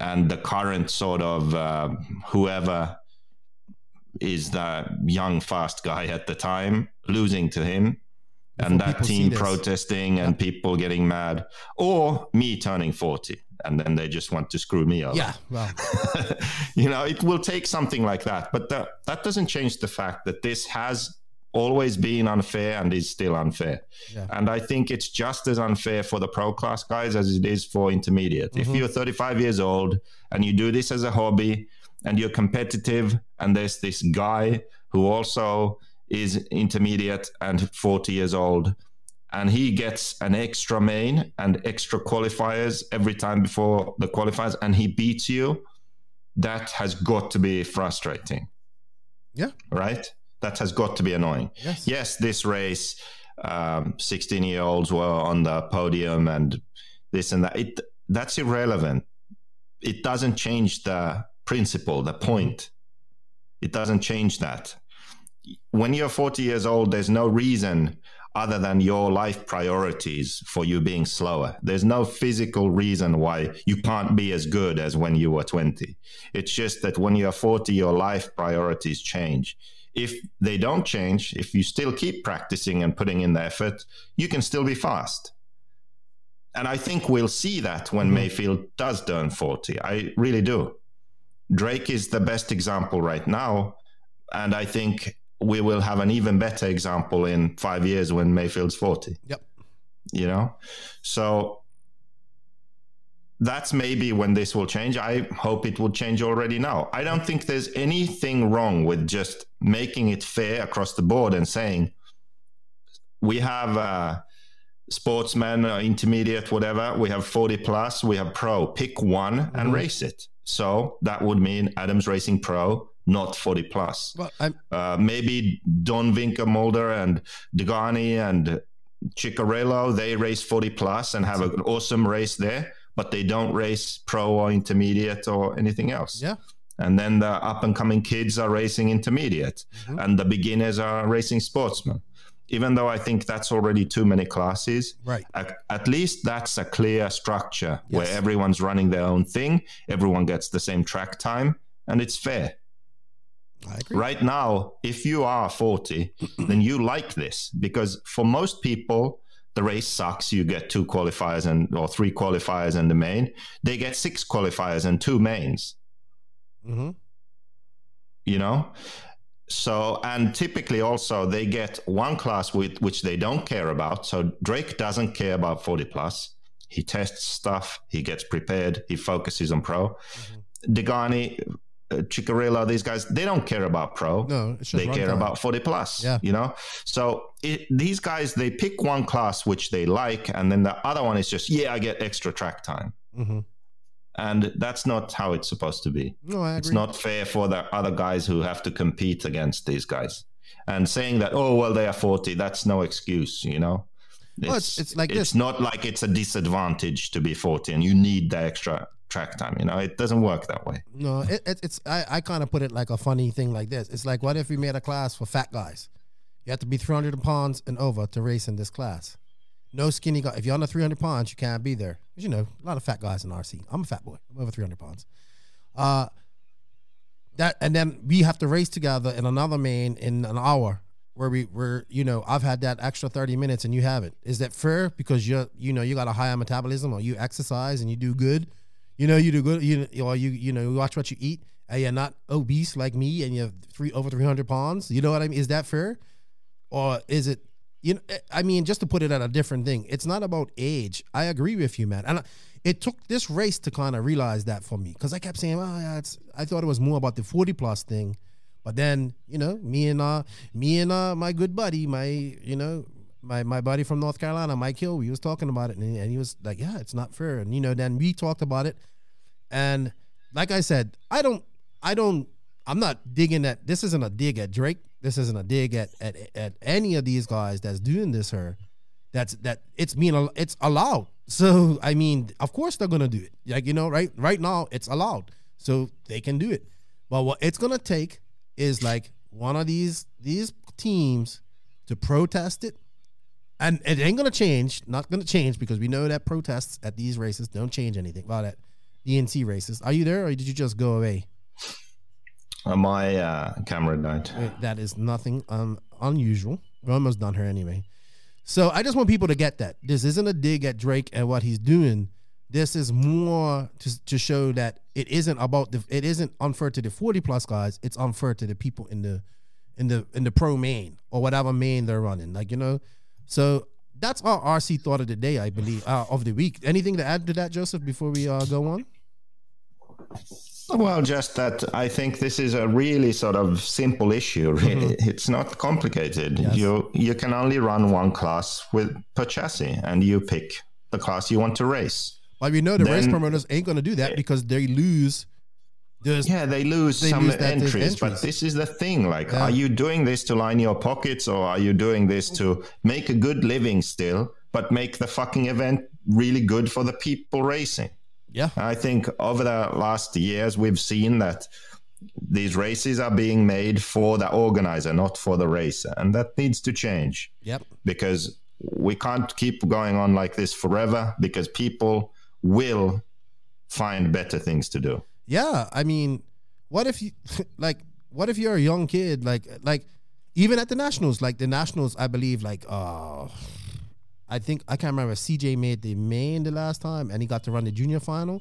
and the current sort of uh, whoever is the young fast guy at the time losing to him and Before that team protesting and people getting mad or me turning 40 and then they just want to screw me over. Yeah, well, you know it will take something like that but that that doesn't change the fact that this has always been unfair and is still unfair. Yeah. and i think it's just as unfair for the pro class guys as it is for intermediate. If mm-hmm. you're 35 years old and you do this as a hobby and you're competitive and there's this guy who also is intermediate and 40 years old and he gets an extra main and extra qualifiers every time before the qualifiers and he beats you that has got to be frustrating. Yeah, right that has got to be annoying. Yes, yes this race um, 16 year olds were on the podium and this and that. It that's irrelevant. It doesn't change the principle the point. It doesn't change that. When you're 40 years old there's no reason other than your life priorities for you being slower. There's no physical reason why you can't be as good as when you were 20 it's just that when you're 40 your life priorities change if they don't change if you still keep practicing and putting in the effort you can still be fast. And i think we'll see that when mm-hmm. Maifield does turn 40 i really do. Drake is the best example right now and i think we will have an even better example in five years when Maifield's 40 yep, you know? So that's maybe when this will change. I hope it will change already now. I don't think there's anything wrong with just making it fair across the board and saying we have uh, sportsmen uh, intermediate whatever. We have 40 plus. We have pro. Pick one and Mhm. race it. So that would mean adams racing pro not 40 plus. Well, I'm, uh, maybe Don Winkelmolder and Degani and Ciccarello, they race 40 plus and have an awesome race there, but they don't race pro or intermediate or anything else. yeah, And then the up and coming kids are racing intermediate Mhm. and the beginners are racing sportsman. Even though I think that's already too many classes, right, at, at least that's a clear structure where everyone's running their own thing, everyone gets the same track time, and it's fair. I agree. Right now, if you are 40, then you like this because for most people, the race sucks. You get two qualifiers and or three qualifiers and the main. They get six qualifiers and two mains. hmm You know, so and typically also they get one class with which they don't care about. So Drake doesn't care about 40 plus. He tests stuff. He gets prepared. He focuses on pro. Mm-hmm. Degani, Chicarilla, these guys, they don't care about pro. No, it's just they care runtime. about 40 plus Yeah. you know so it, these guys they pick one class which they like and then the other one is just yeah i get extra track time hmm and that's not how it's supposed to be No, I agree. it's not fair for the other guys who have to compete against these guys and saying that oh well they are 40 that's no excuse you know Well, it's- it's like it's this. not like it's a disadvantage to be 40 and you need the extra track time you know it doesn't work that way No, it, it, it's I, I kind of put it like a funny thing like this. It's like, what if we made a class for fat guys? You have to be 300 pounds and over to race in this class. No skinny guy. If you're under 300 pounds, you can't be there. 'Cause, you know, a lot of fat guys in RC. I'm a fat boy. I'm over 300 pounds. Uh, that and then we have to race together in another main in an hour where we were you know I've had that extra 30 minutes and you haven't. Is that fair? Because you're you know you got a higher metabolism or you exercise and you do good. You know you do good. You or you you know you watch what you eat and you're not obese like me and you have three over 300 pounds. You know what I mean? Is that fair? Or is it? You know, I mean, just to put it at a different thing, it's not about age. I agree with you, man. And I, it took this race to kind of realize that for me because I kept saying, "Oh, yeah, it's." I thought it was more about the forty plus thing, but then you know, me and uh, me and uh, my good buddy, my you know, my my buddy from North Carolina, Mike Hill, we was talking about it, and he, and he was like, "Yeah, it's not fair." And you know, then we talked about it, and like I said, I don't, I don't, I'm not digging at. This isn't a dig at Drake. This isn't a dig at at, at any of these guys that's doing this here. That's that it's mean it's allowed. So I mean, of course they're gonna do it. Like you know, right? Right now it's allowed, so they can do it. But what it's gonna take is like one of these these teams to protest it, and it ain't gonna change. Not gonna change because we know that protests at these races don't change anything. About that DNC races. Are you there, or did you just go away? Uh, my uh, camera died Wait, That is nothing um, unusual. We're almost done here anyway. So I just want people to get that. This isn't a dig at Drake and what he's doing. This is more to, to show that it isn't about the it isn't unfair to the 40 plus guys. It's unfair to the people in the in the in the pro main or whatever main they're running. Like, you know. So that's our RC thought of the day, I believe, uh, of the week. Anything to add to that, Joseph, before we uh, go on? Well, just that I think this is a really sort of simple issue. Really. It's not complicated. Mm-hmm. Yes. You you can only run one class with per chassis, and you pick the class you want to race. But we know the race promoters ain't going to do that because they lose. There's Yeah, they lose They some lose as entries, but this is the thing. Like, Yeah. are you doing this to line your pockets, or are you doing this to make a good living still, but make the fucking event really good for the people racing? Yeah. I think over the last years, we've seen that these races are being made for the organizer, not for the racer. And that needs to change Yep. because we can't keep going on like this forever because people will find better things to do. Yeah, I mean, what if you like? What if you're a young kid, like like even at the nationals, like the nationals, I believe, like uh, I think I can't remember. CJ made the main the last time, and he got to run the junior final.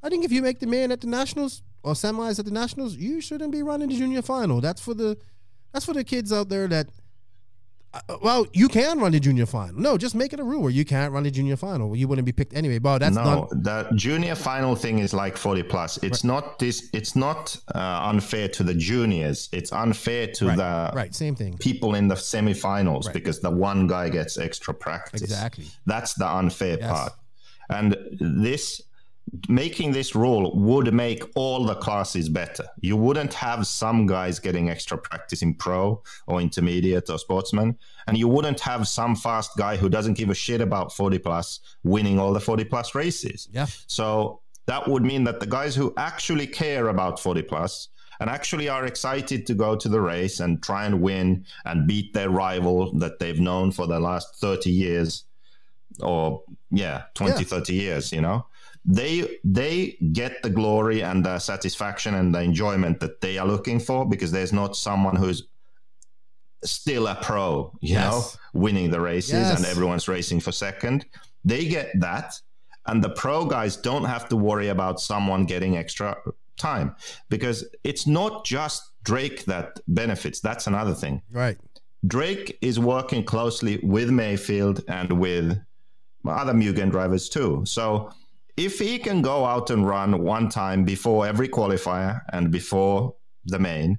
I think if you make the main at the nationals or semis at the nationals, you shouldn't be running the junior final. That's for the that's for the kids out there that. Uh, well, you can run the junior final. No, just make it a rule where you can't run the junior final. You wouldn't be picked anyway. But that's no, done. the junior final thing is like 40 plus. It's not this. It's not uh, unfair to the juniors. It's unfair to Right, the right, same thing. people in the semifinals Right. because the one guy gets extra practice. Exactly. That's the unfair Yes. part. And this making this rule would make all the classes better. You wouldn't have some guys getting extra practice in pro or intermediate or sportsman, and you wouldn't have some fast guy who doesn't give a shit about 40 plus winning all the 40 plus races. Yeah. So that would mean that the guys who actually care about 40 plus and actually are excited to go to the race and try and win and beat their rival that they've known for the last 30 years or yeah 20 Yeah. 30 years you know they they get the glory and the satisfaction and the enjoyment that they are looking for because there's not someone who's still a pro, you Yes. know, winning the races Yes. and everyone's racing for second. They get that. And the pro guys don't have to worry about someone getting extra time because it's not just Drake that benefits. That's another thing. Right. Drake is working closely with Maifield and with other Mugen drivers too. So if he can go out and run one time before every qualifier and before the main,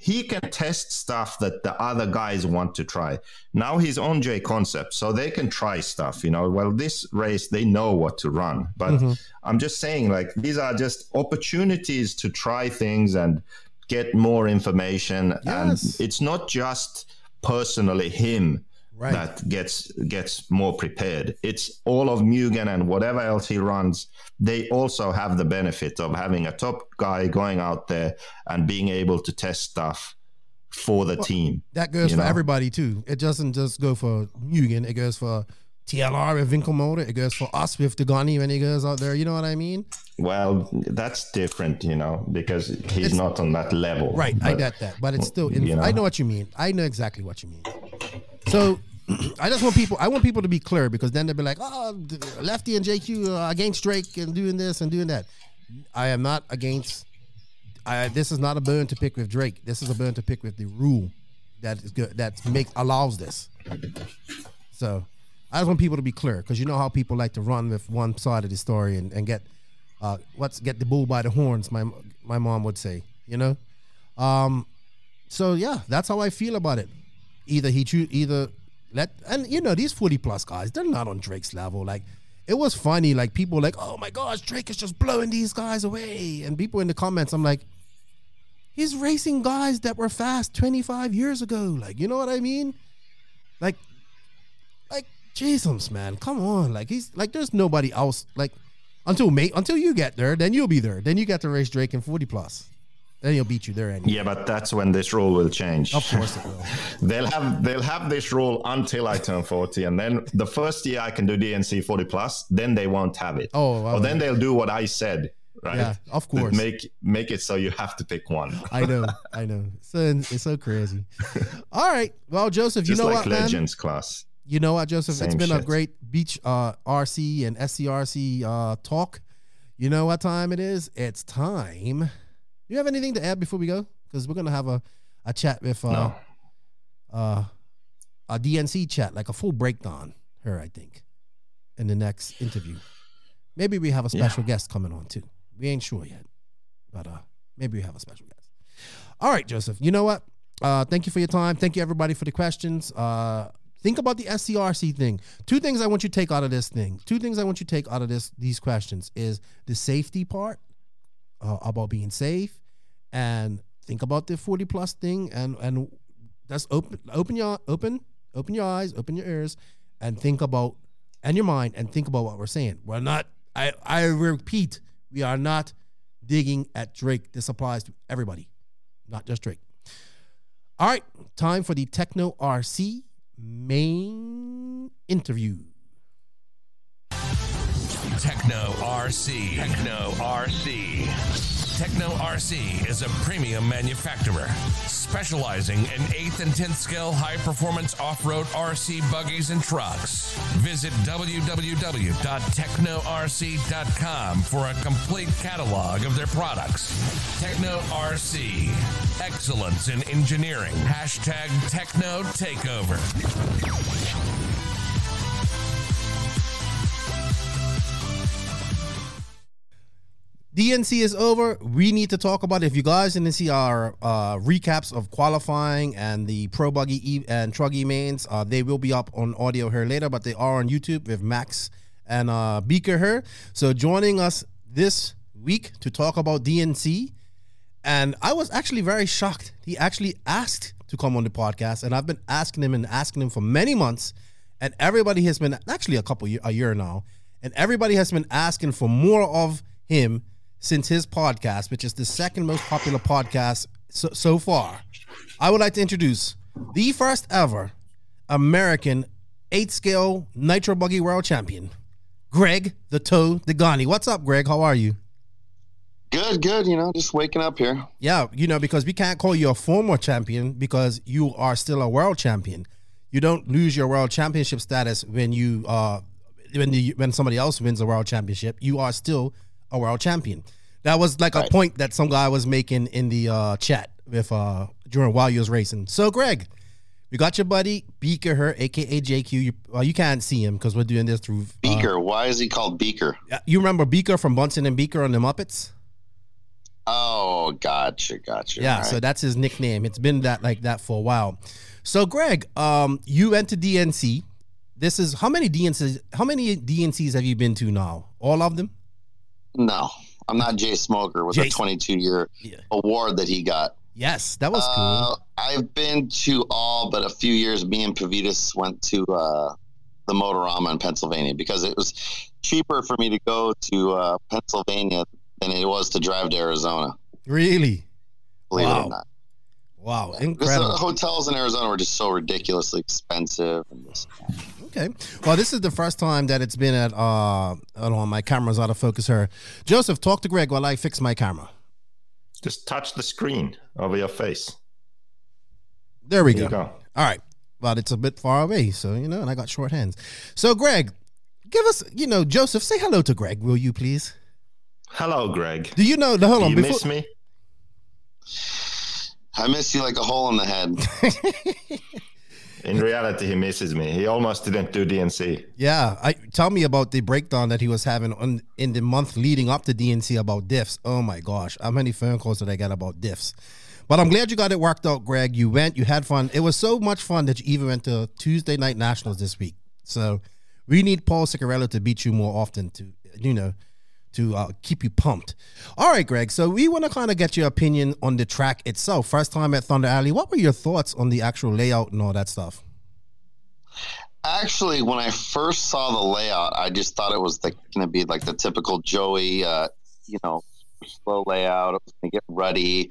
he can test stuff that the other guys want to try. Now he's on J Concept, so they can try stuff. You know, well, this race they know what to run, but mm-hmm. I'm just saying, like these are just opportunities to try things and get more information. Yes. And it's not just personally him Right. that gets gets more prepared. It's all of Mugen and whatever else he runs. They also have the benefit of having a top guy going out there and being able to test stuff for the team. That goes for know? everybody too. It doesn't just go for Mugen. It goes for TLR with Winkelmotor. It goes for us with Degani when he goes out there. You know what I mean? Well, that's different, you know, because he's not on that level. Right. I get that, but it's still. In, you know. I know what you mean. I know exactly what you mean. So. I just want people. I want people to be clear because then they'll be like, "Oh, Lefty and JQ against Drake and doing this and doing that." I am not against. I, this is not a bone to pick with Drake. This is a bone to pick with the rule that is good that makes allows this. So I just want people to be clear because you know how people like to run with one side of the story and, and get uh, what's get the bull by the horns. My my mom would say, you know. Um, so yeah, that's how I feel about it. Either he choose either let and you know these forty plus guys, they're not on Drake's level. Like it was funny, like people like, oh my gosh, Drake is just blowing these guys away, and people in the comments, I'm like. He's racing guys that were fast 25 years ago. Like, you know what I mean? Like, like Jesus, man, come on. Like he's like there's nobody else like until mate until you get there, then you'll be there. Then you get to race Drake in 40 plus. Then he'll beat you there anyway. Yeah, but that's when this rule will change. Of course it will. They'll have they'll have this rule until I turn 40, and then the first year I can do DNC 40 plus, then they won't have it. Oh, wow. or then they'll do what I said, right? Yeah, of course. Make make it so you have to pick one. I know, I know. So it's so crazy. All right. Well, Joseph, you know like what, man? Legends class. You know what, Joseph? it's Same been a great beach uh, RC and SCRC uh, talk. You know what time it is? It's time. You have anything to add before we go? Because we're gonna have a, a chat with uh, No. uh, a DNC chat, like a full breakdown. Her, I think, in the next interview. Maybe we have a special guest coming on too. We ain't sure yet, but uh, maybe we have a special guest. All right, Joseph. You know what? Uh, thank you for your time. Thank you everybody for the questions. Uh, think about the SCRC thing. Two things I want you to take out of this thing. Two things I want you to take out of this these questions is the safety part uh, about being safe, and think about the forty plus thing, and and that's open open your open open your eyes, open your ears, and think about and your mind, and think about what we're saying. We're not. I I repeat, we are not digging at Drake. This applies to everybody, not just Drake. All right, time for the Tekno RC main interview. Tekno RC. Tekno RC. Tekno RC is a premium manufacturer specializing in 8th and 10th scale high performance off road RC buggies and trucks. Visit www.teknorc.com for a complete catalog of their products. Tekno RC. Excellence in engineering. Hashtag Tekno Takeover. DNC is over. We need to talk about it. If you guys didn't see our uh, recaps of qualifying and the Pro Buggy e- and Truggy mains, uh, they will be up on audio here later, but they are on YouTube with Max and uh, Beaker here. So joining us this week to talk about DNC. And I was actually very shocked. He actually asked to come on the podcast, and I've been asking him and asking him for many months. And everybody has been actually a couple year, a year now, and everybody has been asking for more of him since his podcast, which is the second most popular podcast so, so far. I would like to introduce the first ever American eight scale Nitro Buggy World Champion, Greg the Toe Degani. What's up, Greg? How are you? Good, good. You know, just waking up here. Yeah, you know, because we can't call you a former champion because you are still a world champion. You don't lose your world championship status when you uh when the, when somebody else wins a world championship. You are still a world champion. That was like a point that some guy was making in the uh, chat with uh during while you was racing. So, Greg, we got your buddy Beaker her, aka JQ. You, well, you can't see him because we're doing this through uh, Beaker. Why is he called Beaker? you remember Beaker from Bunsen and Beaker on the Muppets? Oh, gotcha, gotcha. Yeah, All so that's his nickname. It's been that like that for a while. So Greg, um, you went to DNC. This is how many DNCs? How many DNCs have you been to now? All of them? No, I'm not Jay Smoker with Jay- a 22 year Yeah. award that he got. Yes, that was Uh, cool. I've been to all, but a few years. Me and Pavitas went to uh, the Motorama in Pennsylvania because it was cheaper for me to go to uh, Pennsylvania than it was to drive to Arizona. Really? Believe it or not, Wow, because the incredible. hotels in Arizona were just so ridiculously expensive. And this, Okay. Well, this is the first time that it's been at uh hold on, my camera's out of focus here. Joseph, talk to Greg while I fix my camera. Just touch the screen over your face. There we go. go. All right. Well, it's a bit far away, so you know, and I got short hands. So Greg, give us, you know, Joseph, say hello to Greg, will you please? Hello, Greg. Do you know the hold Do on you before miss me? I miss you like a hole in the head. In reality, he misses me. He almost didn't do DNC. Yeah, I tell me about the breakdown that he was having on in the month leading up to DNC about diffs. Oh my gosh, how many phone calls did I get about diffs? But I'm glad you got it worked out, Greg. You went, you had fun. It was so much fun that you even went to Tuesday night nationals this week. So we need Paul Ciccarello to beat you more often to you know to uh, keep you pumped. All right, Greg. So we want to kind of get your opinion on the track itself. First time at Thunder Alley. What were your thoughts on the actual layout and all that stuff? Actually, when I first saw the layout, I just thought it was going to be like the typical Joey, uh, you know, slow layout. It was going to get ruddy.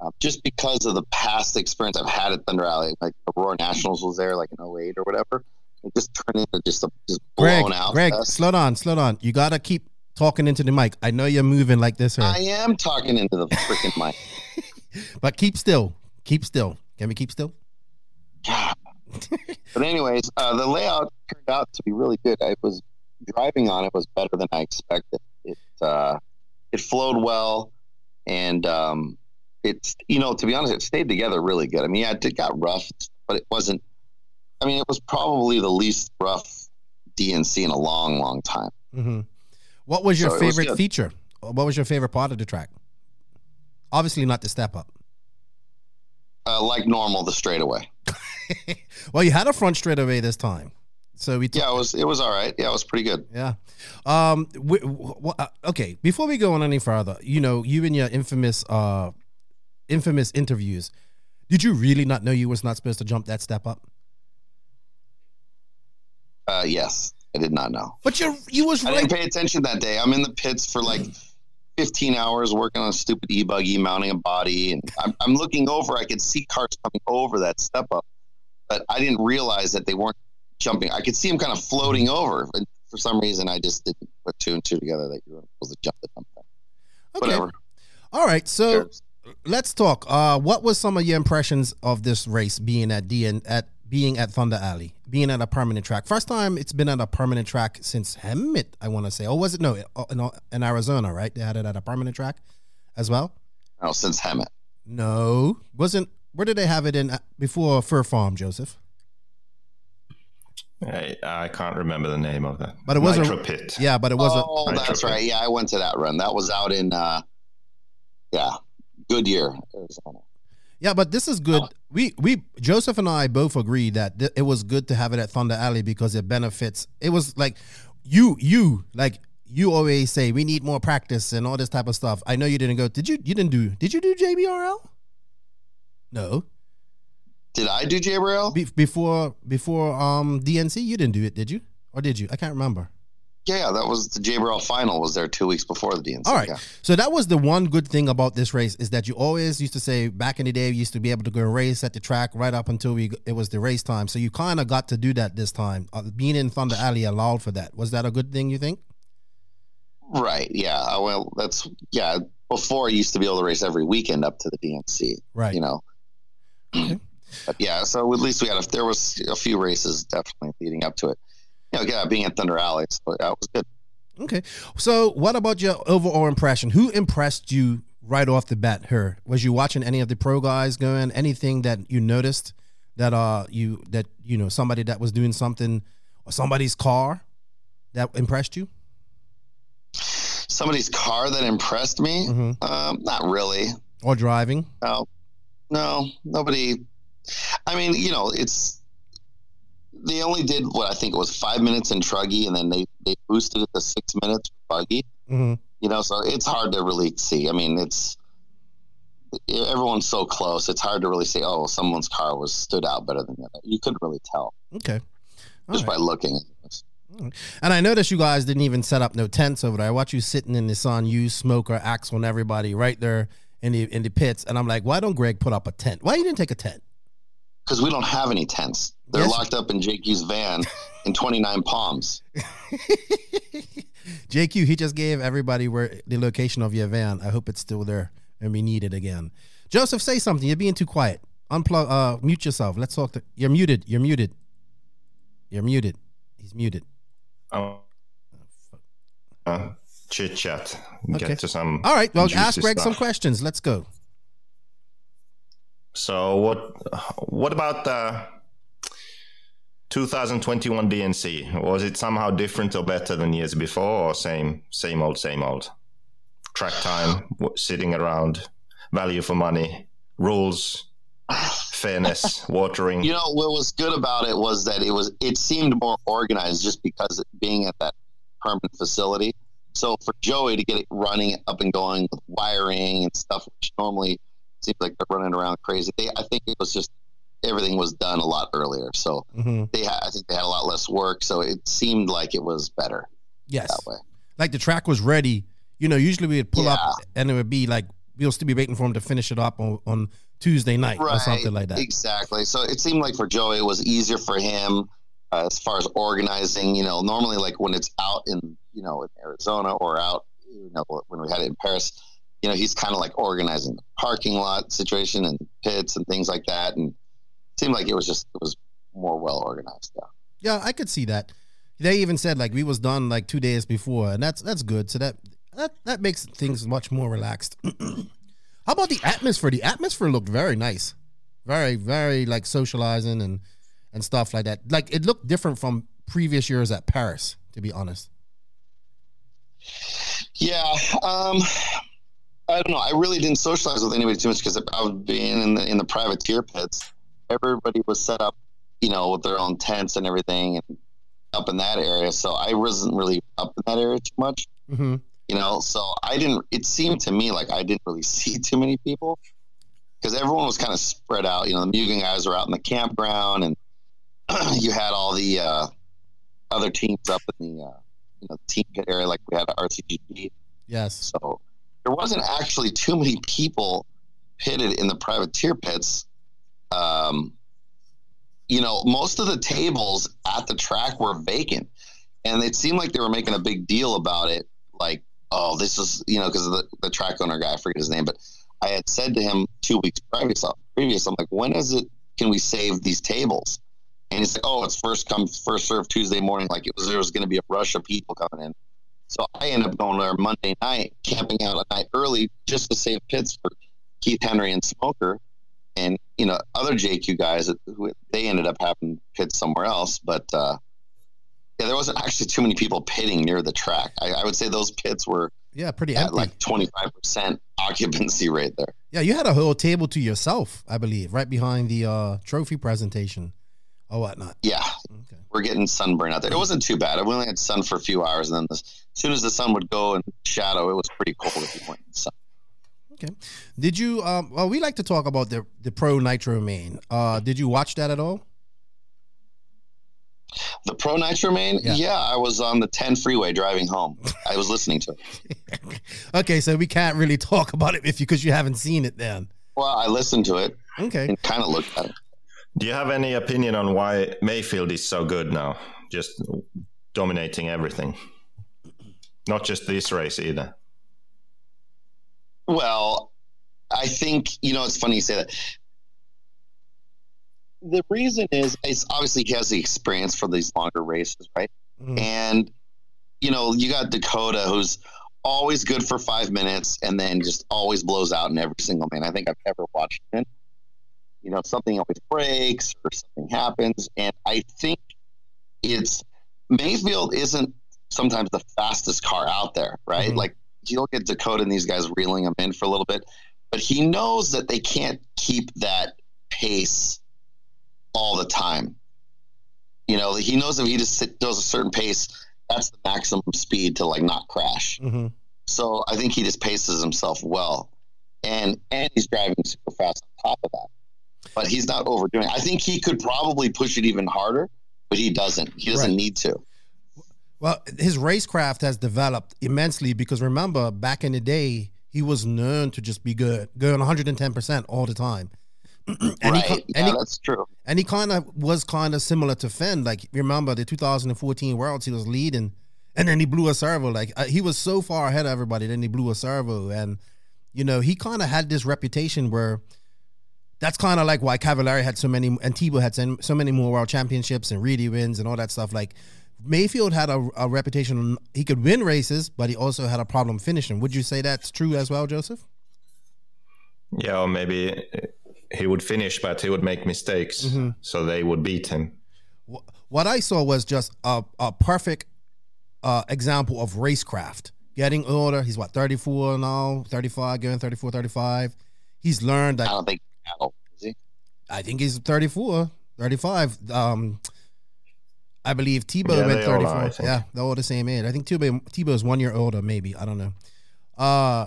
Uh, just because of the past experience I've had at Thunder Alley, like Aurora Nationals was there, like in 08 or whatever. It just turned into just a just Greg, blown out. Greg, fest. slow down, slow down. You gotta keep talking into the mic. I know you're moving like this here, I am talking into the freaking mic. but keep still. Keep still. Can we keep still? God. but anyways, uh, the layout turned out to be really good. I was driving on it was better than I expected. It uh, it flowed well, and um, it's you know to be honest, it stayed together really good. I mean, yeah, it got rough, but it wasn't. I mean, it was probably the least rough DNC in a long, long time. hmm What was your So it was favorite feature? What was your favorite part of the track? Obviously, not the step up. Uh, like normal, the straightaway. well, you had a front straightaway this time, so we. Yeah, it was it was all right. Yeah, it was pretty good. Yeah. Um. W- w- uh, okay. Before we go on any further, you know, you and your infamous, uh, infamous interviews. Did you really not know you was not supposed to jump that step up? Uh, yes, I did not know. But you you was I right. didn't pay attention that day. I'm in the pits for like 15 hours working on a stupid e-buggy, mounting a body, and I'm, I'm looking over. I could see cars coming over that step up, but I didn't realize that they weren't jumping. I could see them kind of floating over, and for some reason, I just didn't put two and two together that you were supposed to jump the jump. thing. Okay. Whatever. All right. So. Cares. let's talk. Uh, what was some of your impressions of this race being at DN at being at Thunder Alley, being at a permanent track? First time it's been at a permanent track since Hemet, I want to say. Oh, was it no in, in Arizona? Right, they had it at a permanent track as well. No, since Hemet. No, wasn't. Where did they have it in uh, before Fear Farm, Joseph? I, I can't remember the name of that. But it wasn't- Nitro Pit. Yeah, but it wasn't. Oh, Nitro that's Pit. right. Yeah, I went to that run. That was out in, uh, yeah, Goodyear, Arizona. Yeah, but this is good. We we Joseph and I both agree that th- it was good to have it at Thunder Alley because it benefits. It was like you you like you always say we need more practice and all this type of stuff. I know you didn't go. Did you? You didn't do? Did you do JBRL? No. Did I do JBRL? Be- before before um DNC, you didn't do it, did you? Or did you? I can't remember. Yeah, that was the JBRL final. Was there two weeks before the DNC? All right. Yeah. So that was the one good thing about this race is that you always used to say back in the day, you used to be able to go race at the track right up until we it was the race time. So you kind of got to do that this time. Uh, being in Thunder Alley allowed for that. Was that a good thing? You think? Right. Yeah. Uh, Well, that's yeah. Before I used to be able to race every weekend up to the DNC. Right. You know. Okay. But yeah, so at least we had a, there was a few races definitely leading up to it. You know, yeah, being at Thunder Alley, so that was good. Okay. So what about your overall impression? Who impressed you right off the bat? Her was you watching any of the pro guys going? Anything that you noticed that uh you that you know somebody that was doing something or somebody's car that impressed you? Somebody's car that impressed me? Mhm. Um, not really. Or driving? No, no, nobody. I mean, you know, it's they only did what I think it was five minutes in Truggy, and then they they boosted it to six minutes for Buggy. Mm-hmm. You know, so it's hard to really see. I mean, it's everyone's so close. It's hard to really say, oh, someone's car was stood out better than the other. You couldn't really tell Okay. All just right. by looking. And I noticed you guys didn't even set up no tents over there. I watch you sitting in the sun, you smoker, axe on everybody right there in the in the pits, and I'm like, why don't Greg put up a tent? Why you didn't take a tent? Because we don't have any tents. They're Yes. locked up in JQ's van in 29 Palms. JQ, he just gave everybody where the location of your van. I hope it's still there and we need it again. Joseph, say something. You're being too quiet. Unplug. Uh, mute yourself. Let's talk. To, you're muted. You're muted. You're muted. He's muted. Um, uh, chit chat. Okay. Get to some. All right. Well, ask Greg some questions. Let's go. So what? What about uh, the 2021 DNC? Was it somehow different or better than years before, or same, same old, same old? Track time, sitting around, value for money, rules, fairness, watering. You know what was good about it was that it was it seemed more organized just because it being at that permanent facility. So for Joey to get it running up and going with wiring and stuff, which normally seems like they're running around crazy. They, I think it was just everything was done a lot earlier. So hmm they had, I think they had a lot less work. So it seemed like it was better Yes. that way. Like the track was ready. You know, usually we'd pull up and it would be like we'll still be waiting for him to finish it up on, on Tuesday night or something like that. Exactly. So it seemed like for Joey, it was easier for him uh, as far as organizing. You know, normally like when it's out in you know in Arizona or out you know when we had it in Paris, you know he's kind of like organizing the parking lot situation and pits and things like that, and it seemed like it was just it was more well organized. Yeah. Yeah, I could see that. They even said like we was done like two days before, and that's that's good. So that that that makes things much more relaxed. How about the atmosphere? The atmosphere looked very nice, very very like socializing and and stuff like that. Like it looked different from previous years at Paris, to be honest. Yeah, um, I don't know. I really didn't socialize with anybody too much because I was being in the in the privateer pits. Everybody was set up, you know, with their own tents and everything, and up in that area. So I wasn't really up in that area too much, Mm-hmm. you know. So I didn't. It seemed to me like I didn't really see too many people because everyone was kind of spread out. You know, the Mugen guys were out in the campground, and you had all the uh, other teams up in the uh, you know team pit area, like we had RCGP. Yes. So there wasn't actually too many people pitted in the privateer pits. Um, you know, most of the tables at the track were vacant, and it seemed like they were making a big deal about it. Like, oh, this is you know, because the the track owner guy, I forget his name, but I had said to him two weeks previous, previous, I'm like, when is it? Can we save these tables? And he's like, oh, it's first come, first serve Tuesday morning. Like it was, there was going to be a rush of people coming in. So I ended up going there Monday night, camping out a night early just to save pits for Keith Henry and Smoker, and you know other JQ guys who they ended up having pits somewhere else. But uh, yeah, there wasn't actually too many people pitting near the track. I, I would say those pits were Yeah, pretty at empty. like twenty five percent occupancy rate there. yeah, you had a whole table to yourself, I believe, right behind the uh, trophy presentation or whatnot. Yeah, Okay. we're getting sunburn out there. It wasn't too bad. We only had sun for a few hours, and then as soon as the sun would go in shadow, it was pretty cold if you went in the sun. Okay. Did you? Um, well, we like to talk about the the Pro Nitro main. Uh, did you watch that at all? The Pro Nitro main? Yeah. Yeah. I was on the 10 freeway driving home. I was listening to it. okay, so we can't really talk about it if you because you haven't seen it then. Well, I listened to it Okay. and kind of looked at it. Do you have any opinion on why Maifield is so good now? Just dominating everything. Not just this race either. Well, I think, you know, it's funny you say that. The reason is, is obviously he has the experience for these longer races, right? Mhm. And, you know, you got Dakota who's always good for five minutes and then just always blows out in every single man I think I've ever watched him. You know, something always breaks or something happens. And I think it's Maifield isn't sometimes the fastest car out there, right? Mhm. Like you look at Dakota and these guys reeling him in for a little bit, but he knows that they can't keep that pace all the time. You know, he knows if he just sit, does a certain pace, that's the maximum speed to like not crash. Mhm. So I think he just paces himself well, and and he's driving super fast on top of that. But he's not overdoing. it. I think he could probably push it even harder, but he doesn't. He doesn't Right. need to. Well, his racecraft has developed immensely because remember, back in the day, he was known to just be good, going 110% all the time. and right? he, yeah, and he, that's true. and he kind of was kind of similar to Phend. Like, remember the 2014 Worlds, he was leading, and then he blew a servo. Like, uh, he was so far ahead of everybody, then he blew a servo. And, you know, he kind of had this reputation where that's kind of like why Cavalieri had so many, and Tebo had so so many more world championships and Reedy wins and all that stuff. Like, Maifield had a, a reputation, he could win races, but he also had a problem finishing. Would you say that's true as well, Joseph? Yeah, or maybe he would finish, but he would make mistakes, Mm-hmm. so they would beat him. What I saw was just a, a perfect uh, example of racecraft. Getting older, he's what, 34 now, 35, going 34, 35. He's learned that. I that, don't think. How is he? I think he's 34, 35. Um, I believe Tebo Yeah, went 34. are, yeah, they're all the same age. I think Tebo, Tebo is one year older, maybe. I don't know. Uh,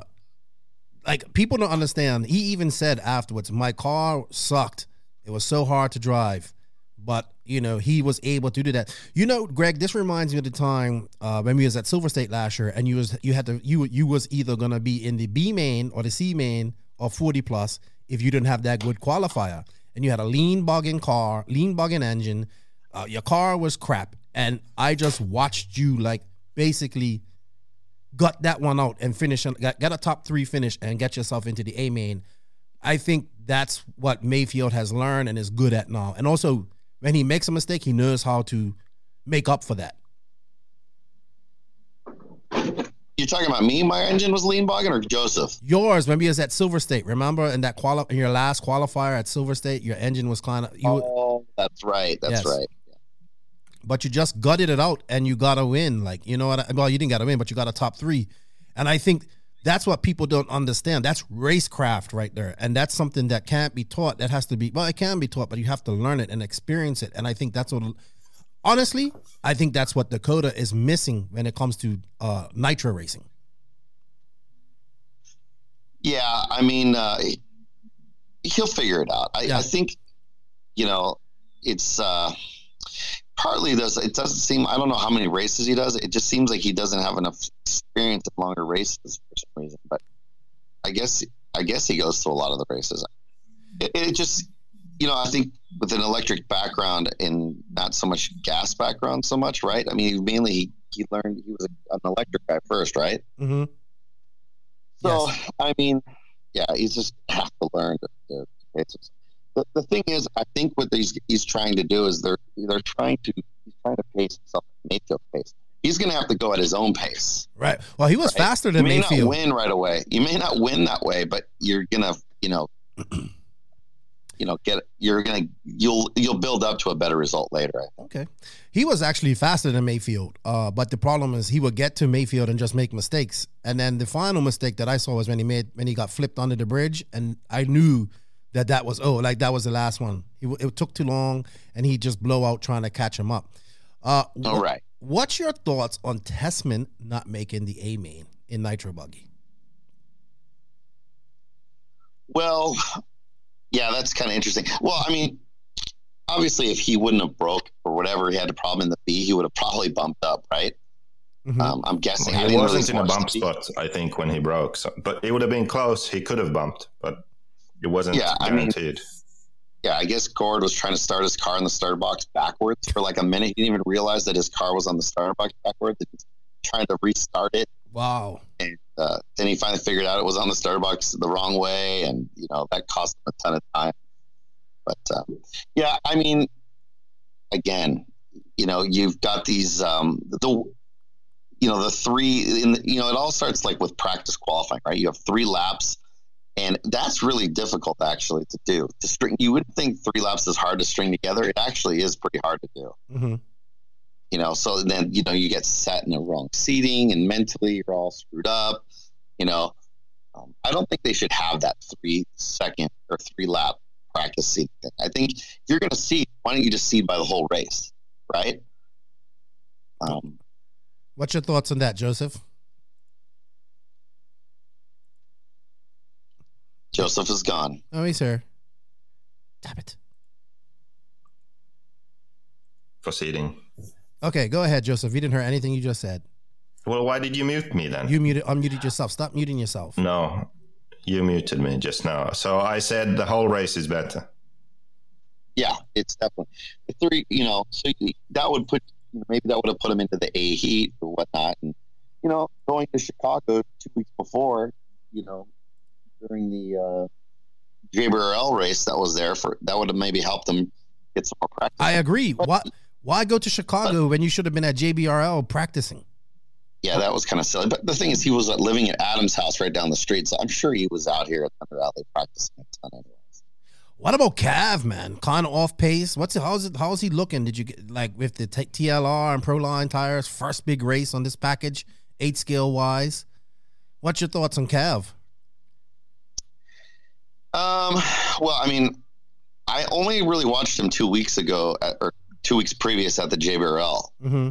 like people don't understand. He even said afterwards, "My car sucked. It was so hard to drive." But you know, he was able to do that. You know, Greg, this reminds me of the time uh, when we was at Silver State last year, and you was you had to you you was either gonna be in the B main or the C main or forty plus if you didn't have that good qualifier, and you had a lean bogging car, lean bogging engine. Uh, your car was crap, and I just watched you like basically got that one out and finish got, a top three finish and get yourself into the A main. I think that's what Maifield has learned and is good at now. And also, when he makes a mistake, he knows how to make up for that. You're talking about me? My engine was lean bogging or Joseph? Yours, Maybe he was at Silver State, remember in that quali- in your last qualifier at Silver State, your engine was kind of you, oh, that's right. That's Yes. right. but you just gutted it out and you got to win. Like you know what? I, well, you didn't got to win, but you got a top three, and I think that's what people don't understand. That's racecraft right there, and that's something that can't be taught. That has to be well, it can be taught, but you have to learn it and experience it. And I think that's what, honestly, I think that's what Dakota is missing when it comes to uh, nitro racing. Yeah, I mean, uh, he'll figure it out. I, Yeah. I think, you know, it's uh, partly does. It doesn't seem. I don't know how many races he does. It just seems like he doesn't have enough experience in longer races for some reason. But I guess I guess he goes to a lot of the races. It, it just, you know, I think with an electric background and not so much gas background so much, right? I mean, mainly he, he learned he was an electric guy first, right? Mm-hmm. So Yes. I mean, yeah, he's just have to learn to, to pace himself. The, the thing is, I think what he's he's trying to do is they're they're trying to he's trying to pace himself at Maifield pace. He's going to have to go at his own pace. Right. Well, he was Right. faster You than may Maifield. not win right away. You may not win that way, but you're gonna, you know, you know, get you're gonna you'll you'll build up to a better result later. I think. Okay. He was actually faster than Maifield. Uh, but the problem is he would get to Maifield and just make mistakes. And then the final mistake that I saw was when he made when he got flipped under the bridge, and I knew that that was oh like that was the last one. He, it took too long, and he just blow out trying to catch him up. Uh, All right. What's your thoughts on Tessmann not making the A main in Nitro Buggy? Well, yeah, that's kind of interesting. Well, I mean, obviously, if he wouldn't have broke or whatever, he had a problem in the B, he would have probably bumped up, right? Mhm. Um, I'm guessing. I He didn't really wasn't in a bump spot, I think, when he broke. So, but it would have been close. He could have bumped, but it wasn't Yeah, I mean- guaranteed. Yeah, I guess Gord was trying to start his car in the starter box backwards for like a minute. He didn't even realize that his car was on the starter box backwards. He was trying to restart it. Wow. And uh, then he finally figured out it was on the starter box the wrong way. And, you know, that cost him a ton of time. But uh, yeah, I mean, again, you know, you've got these, um, the, you know, the three, in the, you know, it all starts like with practice qualifying, right? You have three laps. And that's really difficult actually to do. To string, you would think three laps is hard to string together. It actually is pretty hard to do hmm you know so then you know you get set in the wrong seating and mentally you're all screwed up you know um, i don't think they should have that three second or three lap practice seat thing i think you're going to see. why don't you just see by the whole race right um, What's your thoughts on that, Joseph? joseph is gone Oh, he's here. Damn it. Proceeding. Okay, go ahead, Joseph. You didn't hear anything you just said. Well, why did you mute me then? You muted, unmuted yourself. Stop muting yourself. no, you muted me just now. So I said the whole race is better. yeah it's definitely the three you know so that would put you know, maybe that would have put him into the a heat or whatnot and you know going to chicago two weeks before you know during the uh JBRL race that was there for that would have maybe helped him get some more practice. I agree. But- Why, why go to Chicago when you should have been at JBRL practicing? Yeah, that was kind of silly. But the thing is, he was uh, living at Adam's house right down the street, so I'm sure he was out here at Thunder Alley practicing a ton. Anyways. What about Cav, man? Kind of off pace. What's it? How's it? How's he looking? Did you get like with the t- TLR and Proline tires? First big race on this package, eight scale wise. What's your thoughts on Cav? Um, well, I mean, I only really watched him two weeks ago, at, or two weeks previous at the JBRL. Mm-hmm.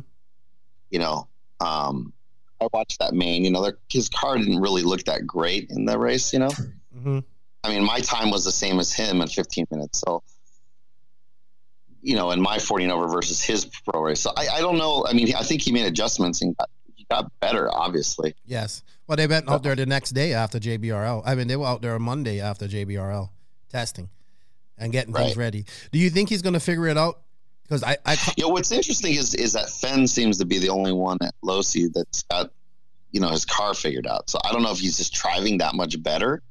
You know, um, I watched that main. You know, their, his car didn't really look that great in the race. You know, Mm-hmm. I mean, my time was the same as him in 15 minutes. So, you know, in my 14 over versus his pro race. So I, I don't know. I mean, I think he made adjustments and got, he got better, obviously. Yes. Well, they went out there the next day after JBRL. I mean, they were out there Monday after JBRL testing and getting things ready. Do you think he's going to figure it out? Because I, I, You know, what's interesting is is that Phend seems to be the only one at Losi that's got, you know, his car figured out. So I don't know if he's just driving that much better,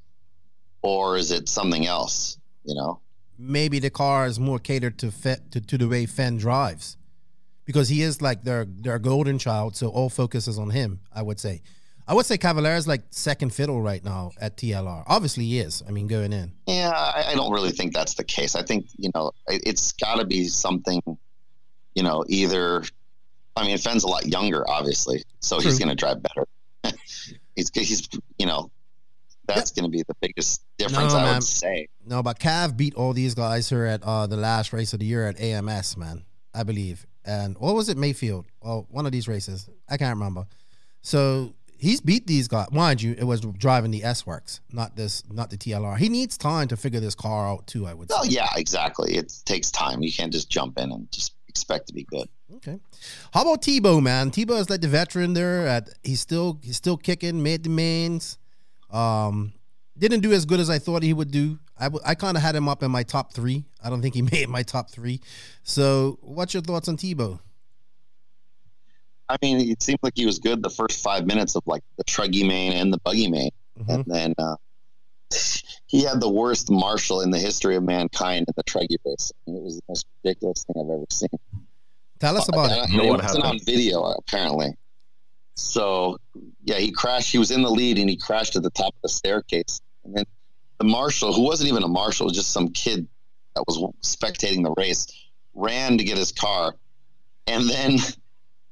or is it something else? You know, maybe the car is more catered to fit to, to the way Phend drives, because he is like their their golden child. So all focus is on him. I would say. I would say Cavalieri is like second fiddle right now at TLR. Obviously, he is. I mean, going in. yeah, I, I don't really think that's the case. I think you know it, it's got to be something, you know, either. I mean, Phend's a lot younger, obviously, so he's going to drive better. he's he's you know, that's going to be the biggest difference. No, I man. would say. No, but Cav beat all these guys here at uh, the last race of the year at AMS, man. I believe. And what was it, Maifield? Well, one of these races. I can't remember. So he's beat these guys. Mind you, it was driving the SWorkz, not this, not the TLR. He needs time to figure this car out too. I would say. Well, yeah, exactly. It takes time. You can't just jump in and just expect to be good. Okay. How about Tebo, man? Tebo is like the veteran there. At he's still he's still kicking, made the mains. Um, didn't do as good as I thought he would do. I, w- I kind of had him up in my top three. I don't think he made my top three. So, what's your thoughts on Tebo? I mean, it seemed like he was good the first five minutes of like the truggy main and the buggy main, Mhm. and then uh, he had the worst marshal in the history of mankind in the truggy race. I mean, it was the most ridiculous thing I've ever seen. Tell us about Uh, it. and Know it what wasn't on video apparently. So yeah, he crashed. He was in the lead and he crashed at the top of the staircase. And then the marshal, who wasn't even a marshal, was just some kid that was spectating the race, ran to get his car, and then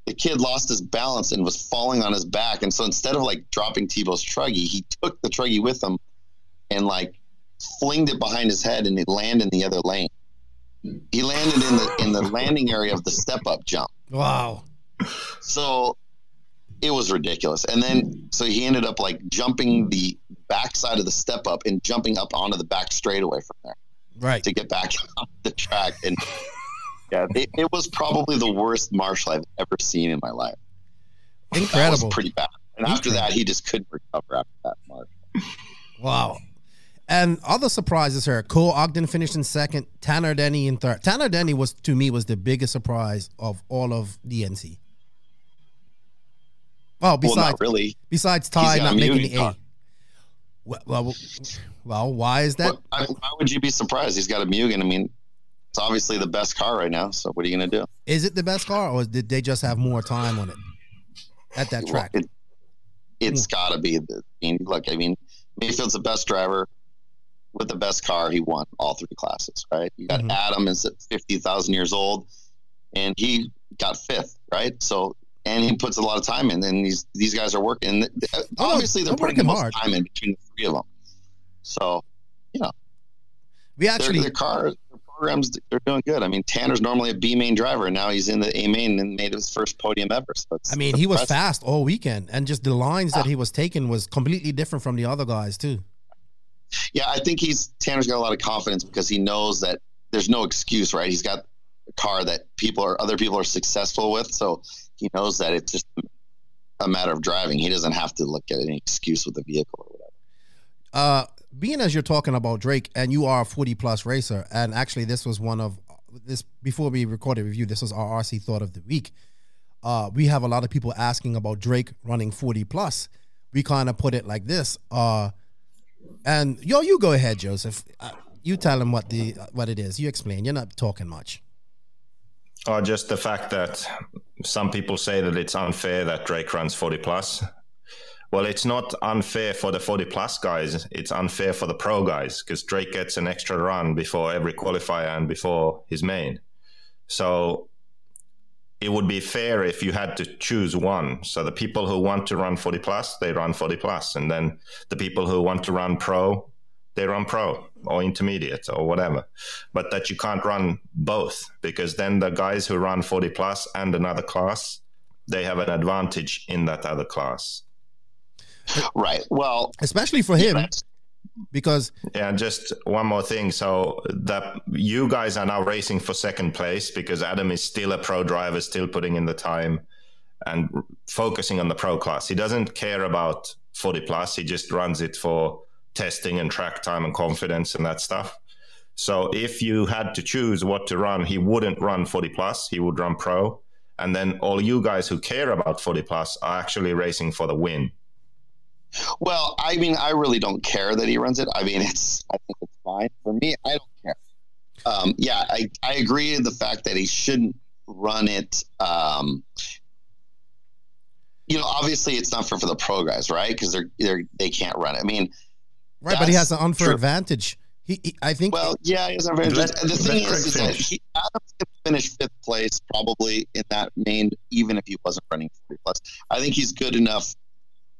the kid lost his balance and was falling on his back. And so instead of like dropping Tebo's truggy, he took the truggy with him and like flinged it behind his head and it landed in the other lane. He landed in the in the landing area of the step up jump. Wow. So it was ridiculous. And then so he ended up like jumping the backside of the step up and jumping up onto the back straightaway from there. Right. to get back on the track. And yeah, it, it was probably the worst Marshall I've ever seen in my life. That Incredible. was pretty bad. And after that, he just couldn't recover after that Marshall. Wow. And other surprises here. Cole Ogden finished in second. Tanner Denny in third. Tanner Denny was to me was the biggest surprise of all of DNC. Well, well, besides not really. besides Ty not making the A. Well, well, well, why is that? What- I- why would you be surprised? He's got a Mugen. I mean, it's obviously the best car right now. So what are you going to do? Is it the best car, or did they just have more time on it at that track? It, it's got to be. The, I mean, look, I mean, Maifield's the best driver with the best car. He won all three classes, right? You got Mhm. Adam is at fifty thousand years old, and he got fifth, right? So. And he puts a lot of time in, and these these guys are working. Oh, Obviously, they're they're putting the most hard. time in between the three of them. So, you know, we actually, their cars, their programs, they're doing good. I mean, Tanner's normally a B main driver, and now he's in the A main and made his first podium ever. So I mean, he was fast all weekend, and just the lines that he was taking was completely different from the other guys too. Yeah, I think he's Tanner's got a lot of confidence because he knows that there's no excuse, right? He's got a car that people or other people are successful with, so he knows that it's just a matter of driving. He doesn't have to look at any excuse with the vehicle or whatever. Uh, being as you're talking about Drake, and you are a 40 plus racer, and actually this was one of this before we recorded review. This was our RC thought of the week. Uh, we have a lot of people asking about Drake running 40 plus. We kind of put it like this. Uh, and yo, you go ahead, Joseph. Uh, you tell him what the what it is. You explain. You're not talking much. Or just the fact that some people say that it's unfair that Drake runs 40 plus. Well, it's not unfair for the 40 plus guys. It's unfair for the pro guys because Drake gets an extra run before every qualifier and before his main. So it would be fair if you had to choose one. So the people who want to run 40 plus, they run 40 plus, and then the people who want to run pro, they run pro or intermediate or whatever. But that you can't run both because then the guys who run 40 plus and another class, they have an advantage in that other class. Right. Well, Especially for him, that's- because Yeah, and just one more thing. So that you guys are now racing for second place because Adam is still a pro driver, still putting in the time and r- focusing on the pro class. He doesn't care about 40 plus. He just runs it for testing and track time and confidence and that stuff. So if you had to choose what to run, he wouldn't run 40 plus. He would run pro. And then all you guys who care about 40 plus are actually racing for the win. Well, I mean, I really don't care that he runs it. I mean, it's I think it's fine for me. I don't care. Um, yeah, I I agree with the fact that he shouldn't run it. Um, you know, obviously, it's not for for the pro guys, right? Because they're they're they can't run it. I mean, right, but he has an unfair true. advantage. He, he I think well, yeah, he has an advantage. Let- the thing is, is Craig that he, Adams could finish fifth place probably in that main, even if he wasn't running 40 plus. I think he's good enough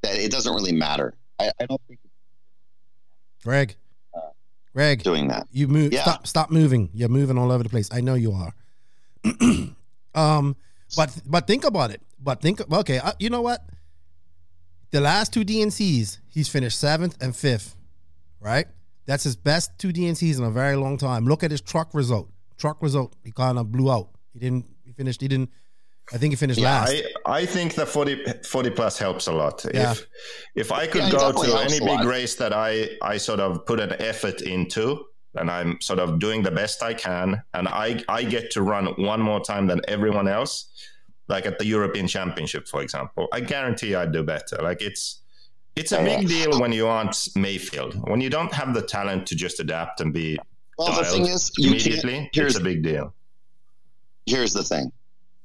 that it doesn't really matter. I, I don't think Greg, Greg, doing that. You move. Yeah. Stop. Stop moving. You're moving all over the place. I know you are. um, but but think about it. But think. Okay. Uh, you know what? The last two DNCs, he's finished seventh and fifth. Right. That's his best two DNCs in a very long time. Look at his truck result. Truck result. He kind of blew out. He didn't. He finished. He didn't. I think he finished Yeah, last. I, I think the 40, 40 plus helps a lot. Yeah. If if I could Yeah, go to any big race that I, I sort of put an effort into and I'm sort of doing the best I can and I, I get to run one more time than everyone else, like at the European Championship, for example, I guarantee I'd do better. Like it's it's a big deal when you aren't Maifield. When you don't have the talent to just adapt and be Well, the thing is, you can't. immediately, Here's it's a big deal. here's the thing.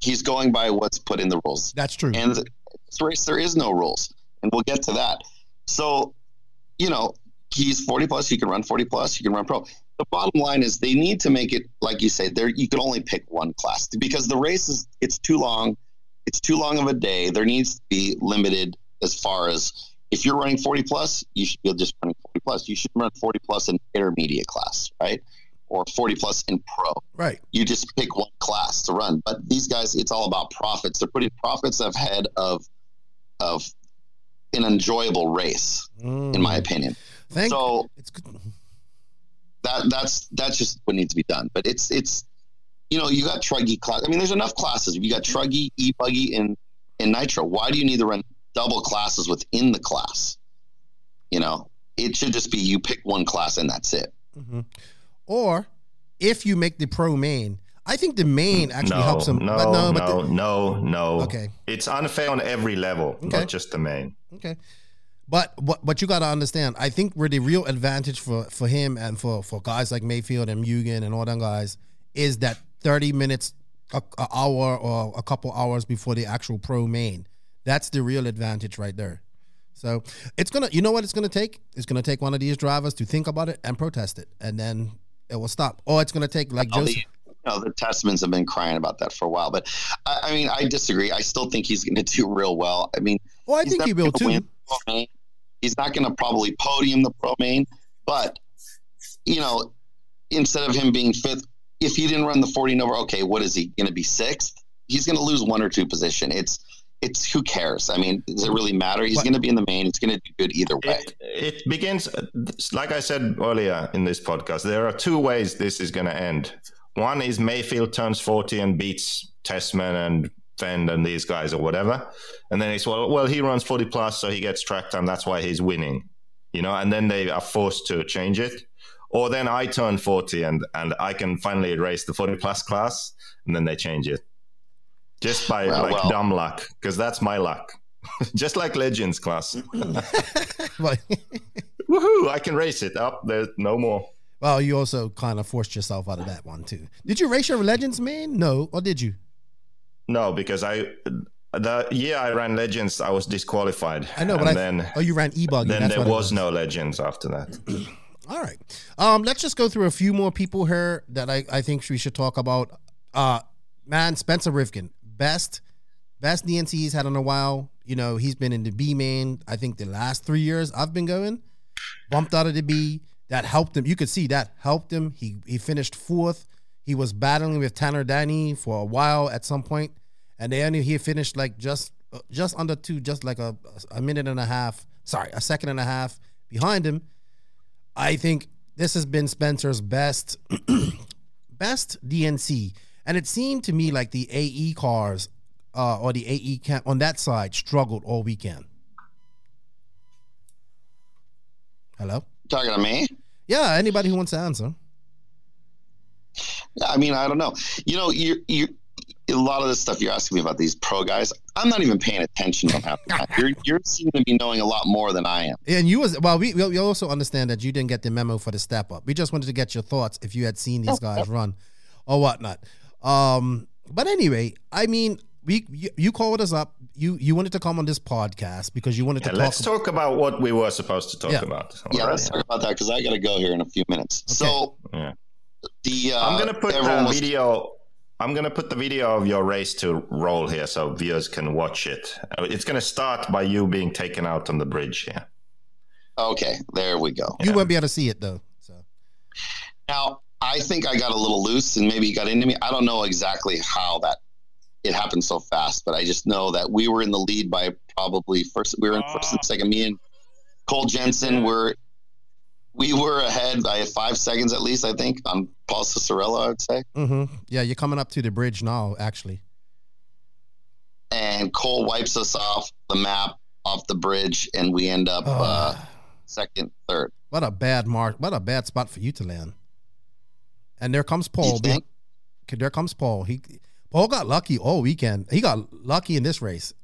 He's going by what's put in the rules. That's true. And this race, there is no rules. And we'll get to that. So, you know, he's 40 plus. He can run 40 plus. He can run pro. The bottom line is they need to make it, like you say, there you can only pick one class because the race is, it's too long. It's too long of a day. There needs to be limited as far as if you're running 40 plus, you should be just running 40 plus. You should run 40 plus in intermediate class, right? Or 40 plus in pro right. you just pick one class to run. But these guys, it's all about profits. They're putting profits ahead of of an enjoyable race, in my opinion. Mm. Thank. So it's good. that that's that's just what needs to be done. But it's it's you know you got truggy class. I mean, there's enough classes. You got truggy, e buggy, and and nitro. Why do you need to run double classes within the class? You know, it should just be you pick one class and that's it. Mm-hmm. Or if you make the pro main, I think the main actually no, helps them. No, but no, no, but the- no, no. Okay. It's unfair on every level, Okay. not just the main. Okay. But what but you got to understand, I think where the real advantage for for him and for for guys like Maifield and Mugen and all them guys is that 30 minutes a, a hour or a couple hours before the actual pro main. That's the real advantage right there. So, it's going to you know what it's going to take? It's going to take one of these drivers to think about it and protest it and then it will stop. Oh, it's going to take like All Joseph the, you know, the Tessmanns have been crying about that for a while, but I, I mean, I disagree. I still think he's going to do real well. I mean, well, I think he will too. win the Pro Main. He's not going to probably podium the pro main, but you know, instead of him being fifth, if he didn't run the 40 over, okay, what is he going to be sixth? He's going to lose one or two position. It's it's who cares? I mean, does it really matter? He's going to be in the main. He's going to do good either way. It, it begins, uh, like I said earlier in this podcast, there are two ways this is going to end. One is Maifield turns 40 and beats Tessmann and Phend and these guys or whatever. And then it's, well, well, he runs 40 plus, so he gets track time. That's why he's winning, you know, and then they are forced to change it. Or then I turn 40 and, and I can finally race the 40 plus class, and then they change it. Just by Well, like well. dumb luck, because that's my luck. Just like Legends class. Woohoo! I can race it up. There's no more. well, you also kind of forced yourself out of that one too. Did you race your Legends man No, or did you? No, because I the year I ran Legends, I was disqualified. I know, but and I then oh, you ran e-buggy. then there what it was no Legends after that. All right. Um, let's just go through a few more people here that I, I think we should talk about. Uh, man, Spencer Rivkin, best best DNC he's had in a while. You know, he's been in the B main. I think the last three years I've been going, bumped out of the B. That helped him. You could see that helped him. He he finished fourth. He was battling with Tanner Danny for a while at some point, and they then he finished like just uh, just under two, just like a a minute and a half. Sorry, a second and a half behind him. I think this has been Spencer's best best DNC, and it seemed to me like the AE cars uh, or the AE camp on that side struggled all weekend. Hello. talking to me? Yeah, anybody who wants to answer. I mean, I don't know. You know, you you a lot of this stuff you're asking me about these pro guys. I'm not even paying attention to half the time. You're you're seem to be knowing a lot more than I am. And you was well. We we also understand that you didn't get the memo for the step up. We just wanted to get your thoughts if you had seen these guys run or whatnot. Um, but anyway, I mean, we you, you called us up. You you wanted to come on this podcast because you wanted Yeah, to let's talk. talk about what we were supposed to talk Yeah. about. Yeah, let's talk about that because I got to go here in a few minutes. So Yeah. the uh, I'm gonna put everyone the was- video. I'm gonna put the video of your race to roll here, so viewers can watch it. Uh, It's gonna start by you being taken out on the bridge here. Okay, there we go. You won't be able to see it though. So Now, I think I got a little loose and maybe got into me. I don't know exactly how that it happened so fast, but I just know that we were in the lead by probably first. We were in first and second. Me and Cole Jensen were we were ahead by five seconds at least. I think on Paul Cicerello, I would say. hmm yeah, you're coming up to the bridge now. Actually, And Cole wipes us off the map, off the bridge, and we end up uh, second, third. what a bad mark. What a bad spot for you to land. And there comes Paul. You There comes Paul. He Paul got lucky all weekend. He got lucky in this race.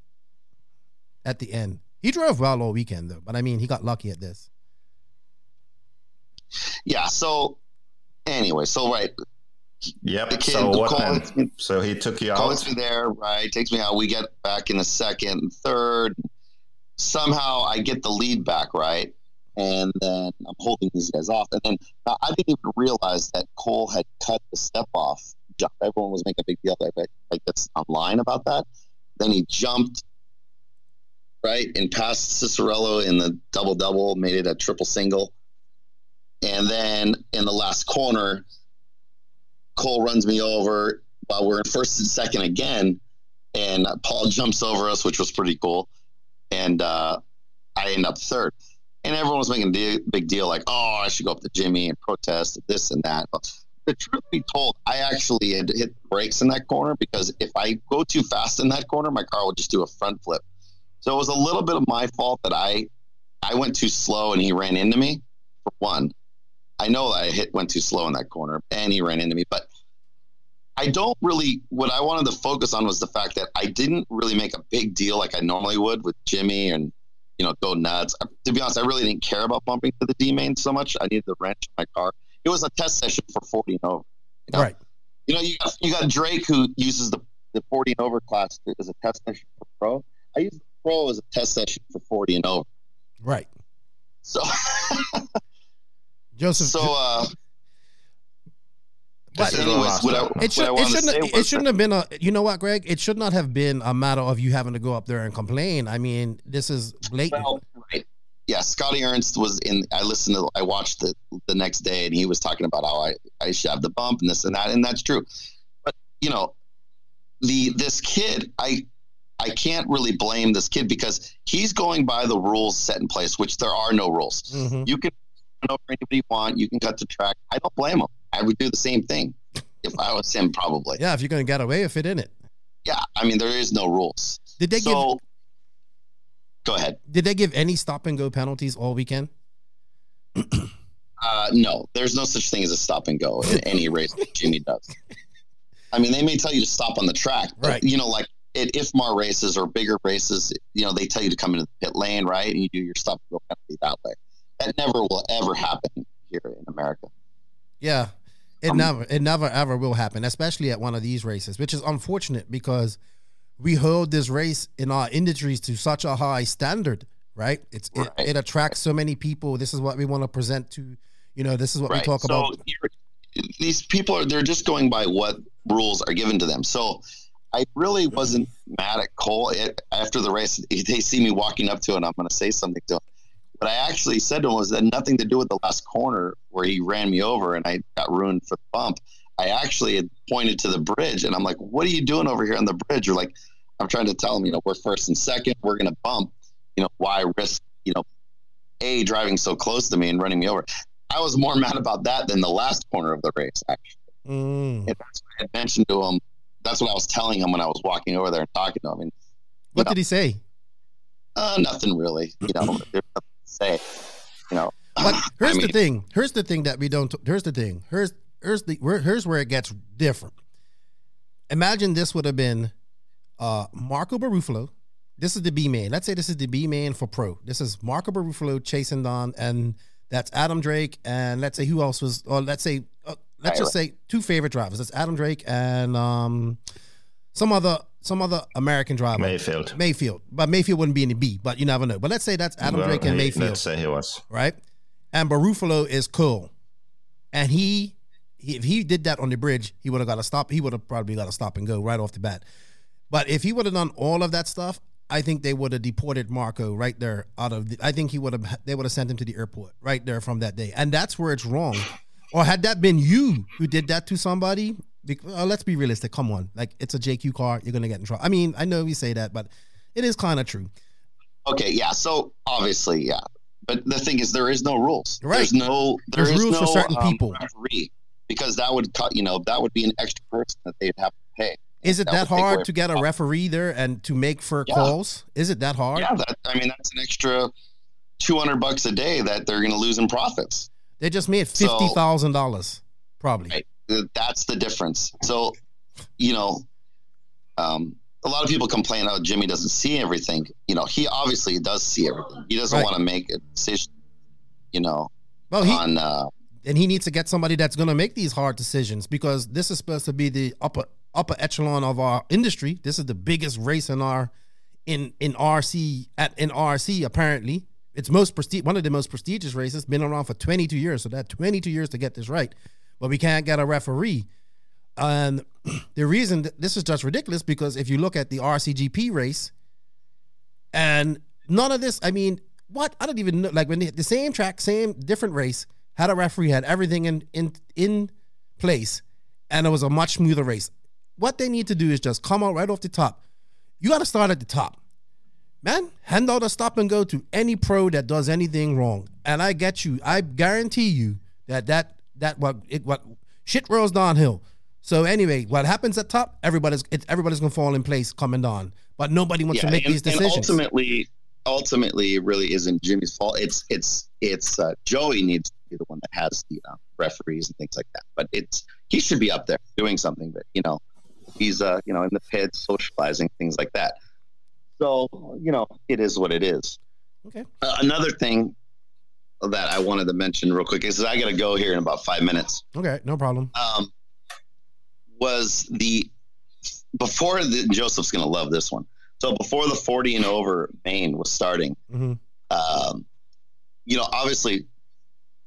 At the end, he drove well all weekend though. But I mean, he got lucky at this. Yeah. So anyway, so right, Yep. The kid- so what call- then? So he took you Calls out. me there, right? Takes me out. We get back in a second, third. Somehow I get the lead back, right? And then I'm holding these guys off. And then now, I didn't even realize that Cole had cut the step off. Everyone was making a big deal, like, like that's online about that. Then he jumped, right, and passed Cicerello in the double double, made it a triple single. And then in the last corner, Cole runs me over while we're in first and second again, and Paul jumps over us, which was pretty cool. And uh, I end up third. And everyone was making a big deal like, oh, I should go up to Jimmy and protest this and that. But the truth be told, I actually had hit brakes in that corner because if I go too fast in that corner, my car would just do a front flip. So it was a little bit of my fault that I I went too slow and he ran into me. For one, I know I hit went too slow in that corner and he ran into me, but I don't really. What I wanted to focus on was the fact that I didn't really make a big deal like I normally would with Jimmy and you know go nuts. To be honest, I really didn't care about bumping to the D main so much. I needed the wrench in my car. It was a test session for forty and over. You know? Right. You know, you got, you got Drake who uses the the forty and over class as a test session for pro. I use the pro as a test session for forty and over. Right. So Joseph. so uh. But the anyways, what I, what it shouldn't. say It shouldn't have been a. You know what, Greg? It should not have been a matter of you having to go up there and complain. I mean, this is blatant. Well, right. Yeah, Scotty Ernst was in. I listened to. I watched it the next day, and he was talking about how I I should have the bump and this and that, and that's true. But you know, the this kid, I I can't really blame this kid because he's going by the rules set in place, which there are no rules. Mhm. You can over anybody you want. You can cut the track. I don't blame him. I would do the same thing if I was him, probably. Yeah, if you're gonna get away with it, in it. Yeah, I mean there is no rules. Did they so, go ahead. give? Did they give any stop and go penalties all weekend? Uh, no, there's no such thing as a stop and go in any race that Jimmy does. I mean, they may tell you to stop on the track, but Right. you know, like at IFMAR races or bigger races, you know, they tell you to come into the pit lane, right? And you do your stop and go penalty that way. That never will ever happen here in America. Yeah, it Um, never, it never ever will happen, especially at one of these races, which is unfortunate because we hold this race in our industries to such a high standard, right? It's Right. It, it attracts so many people. This is what we want to present to, you know, this is what we talk so about. these people are they're just going by what rules are given to them. So I really wasn't mad at Cole it, after the race. They see me walking up to him, and I'm going to say something to him. What I actually said to him was that nothing to do with the last corner where he ran me over and I got ruined for the bump. I actually had pointed to the bridge, and I'm like, "What are you doing over here on the bridge?" You're like, "I'm trying to tell him, you know, we're first and second. We're going to bump. You know, why risk, you know, a driving so close to me and running me over?" I was more mad about that than the last corner of the race. Actually, Mm. and that's what I had mentioned to him. That's what I was telling him when I was walking over there and talking to him. And What know. did he say? uh, nothing really, you know, there's nothing to say. You know, But here's I the thing. Here's the thing that we don't. Here's the thing. Here's here's the where, here's where it gets different. Imagine this would have been uh, Marco Barufalo. This is the B man. Let's say this is the B man for pro. This is Marco Barufalo chasing Don, and that's Adam Drake. And let's say who else was? Or let's say uh, let's just say two favorite drivers. That's Adam Drake and um, some other some other American driver. Maifield. Maifield, but Maifield wouldn't be in the B. But you never know. But let's say that's Adam Well, Drake and he- Maifield Let's say he was. right? And Barufalo is cool, and he, he if he did that on the bridge, he would have got to stop. He would have probably got to stop and go right off the bat. But if he would have done all of that stuff, I think they would have deported Marco right there out of. The, I think he would have. They would have sent him to the airport right there from that day, and that's where it's wrong. Or had that been you who did that to somebody? Uh, let's be realistic. Come on, like it's a JQ car. You're gonna get in trouble. I mean, I know we say that, but it is kind of true. okay, yeah. So obviously, yeah. But the thing is, there is no rules. Right. There's no. there There's is rules for certain um, people. Referee, because that would cut. You know, that would be an extra person that they'd have to pay. Is it That that, would take away hard to get a referee there and to make for Yeah. calls? Is it that hard? Yeah, that, I mean that's an extra two hundred bucks a day that they're going to lose in profits. They just made So- fifty thousand dollars, probably. Right. That's the difference. So, you know, um, a lot of people complain how Jimmy doesn't see everything. You know, he obviously does see everything. He doesn't Right. want to make a decision. You know, Well, he on uh, and he needs to get somebody that's going to make these hard decisions because this is supposed to be the upper upper echelon of our industry. This is the biggest race in our in in RC at in RC. Apparently, it's most prestige one of the most prestigious races. Been around for twenty two years, so that twenty two years to get this right. But we can't get a referee. And the reason th- this is just ridiculous because if you look at the RCGP race, and none of this, I mean, what I don't even know. Like when they, the same track, same different race, had a referee, had everything in in in place, and it was a much smoother race. What they need to do is just come out right off the top. You got to start at the top. man, hand out a stop and go to any pro that does anything wrong, and I get you. I guarantee you that that that what it what shit rolls downhill. So anyway, what happens at top, everybody's it, everybody's gonna fall in place coming down, but nobody wants to make and, these and decisions. ultimately, ultimately, it really isn't Jimmy's fault. It's it's it's uh, Joey needs to be the one that has the uh, referees and things like that. But it's he should be up there doing something. But you know, he's uh you know in the pit socializing things like that. So you know, it is what it is. Okay. Uh, another thing that I wanted to mention real quick is I got to go here in about five minutes. Okay, no problem. Um, was the before the Joseph's going to love this one. So before the 40 and over main was starting, hmm um, you know, obviously,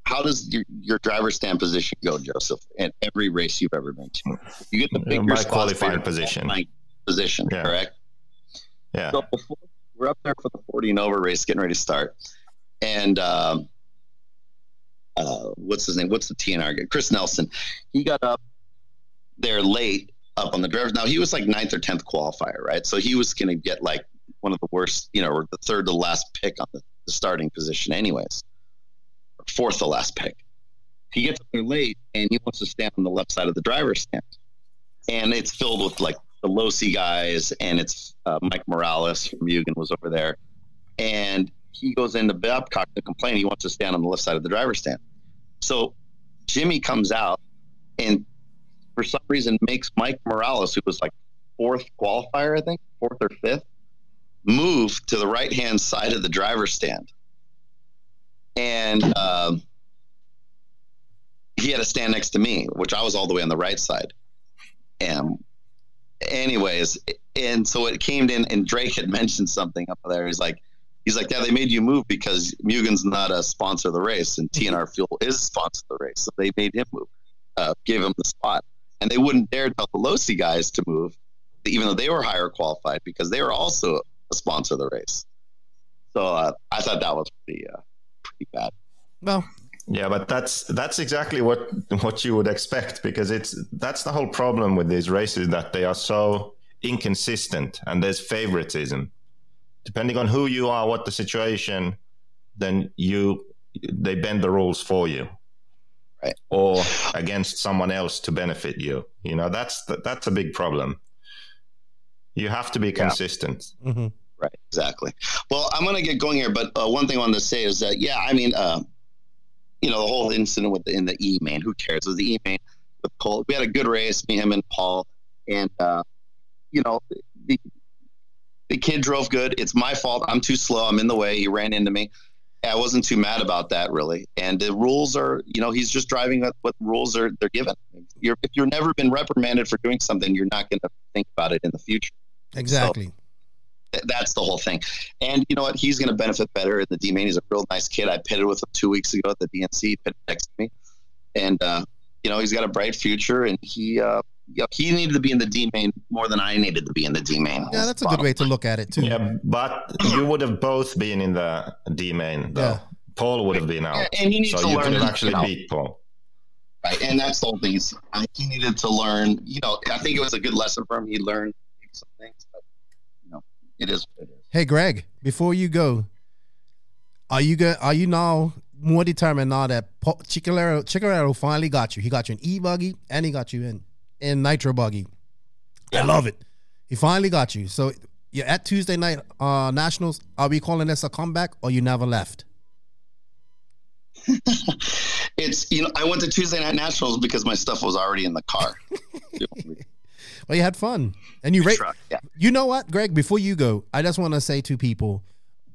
how does your, your driver stand position go, Joseph, in every race you've ever been to? You get the Yeah, bigger my qualifying position. qualifying position, Yeah. correct? Yeah. So before we're up there for the 40 and over race, getting ready to start, and um, uh, what's his name? What's the TNR guy? Chris Nelson. He got up there late up on the drivers. Now he was like ninth or tenth qualifier, right? So he was going to get like one of the worst, you know, or the third to last pick on the, the starting position, anyways, fourth to last pick. He gets up there late and he wants to stand on the left side of the driver's stand, and it's filled with like the Losi guys, and it's uh, Mike Morales from Mugen was over there, and he goes into Babcock to complain he wants to stand on the left side of the driver's stand. So Jimmy comes out and for some reason makes Mike Morales, who was like fourth qualifier, I think, fourth or fifth, move to the right hand side of the driver's stand. And um, he had to stand next to me, which I was all the way on the right side. And anyways, and so it came in and Drake had mentioned something up there. He's like, he's like, yeah, they made you move because Mugen's not a sponsor of the race and TNR Fuel is a sponsor of the race. So they made him move, uh, gave him the spot. And they wouldn't dare tell the Losi guys to move, even though they were higher qualified because they were also a sponsor of the race. So uh, I thought that was pretty, uh, pretty bad. Well, Yeah, but that's that's exactly what what you would expect because it's that's the whole problem with these races that they are so inconsistent and there's favoritism. Depending on who you are, what the situation, then you they bend the rules for you. Right. Or against someone else to benefit you. You know, that's the, that's a big problem. You have to be consistent. hmm Right, exactly. Well, I'm going to get going here, but uh, one thing I wanted to say is that, yeah, I mean, uh, you know, the whole incident with the, in the E main, who cares? It was the E main with Cole. We had a good race, me, him, and Paul, and uh, you know, the the kid drove good. It's my fault. I'm too slow. I'm in the way. He ran into me. I wasn't too mad about that really. And the rules are, you know, he's just driving what, rules are they're given. You're, if you've never been reprimanded for doing something, you're not going to think about it in the future. Exactly. Th- That's the whole thing. And you know what? He's going to benefit better in the D main. He's a real nice kid. I pitted with him two weeks ago at the DNC. He pitted next to me, and uh, you know he's got a bright future. And he, uh, he needed to be in the D main more than I needed to be in the D main. Yeah, that's a good way to look at it too. Yeah, but you would have both been in the D main though. Yeah. Paul would have been out. And he needs so to you learn could have actually you beat Paul. Right, and that's the whole thing. He needed to learn. You know, I think it was a good lesson for him. He learned some things, but you know, it is what it is. Hey, Greg, before you go, are you go, Are you now more determined now that Paul, Chicalero, Chicalero finally got you? He got you an e buggy and he got you in in nitro buggy. I love it. He finally got you. So you're at Tuesday night uh, nationals. Are we calling this a comeback or you never left? It's you know, I went to Tuesday night nationals because my stuff was already in the car. Well, you had fun and you ra- Truck, yeah. You know what, Greg? Before you go, I just want to say to people,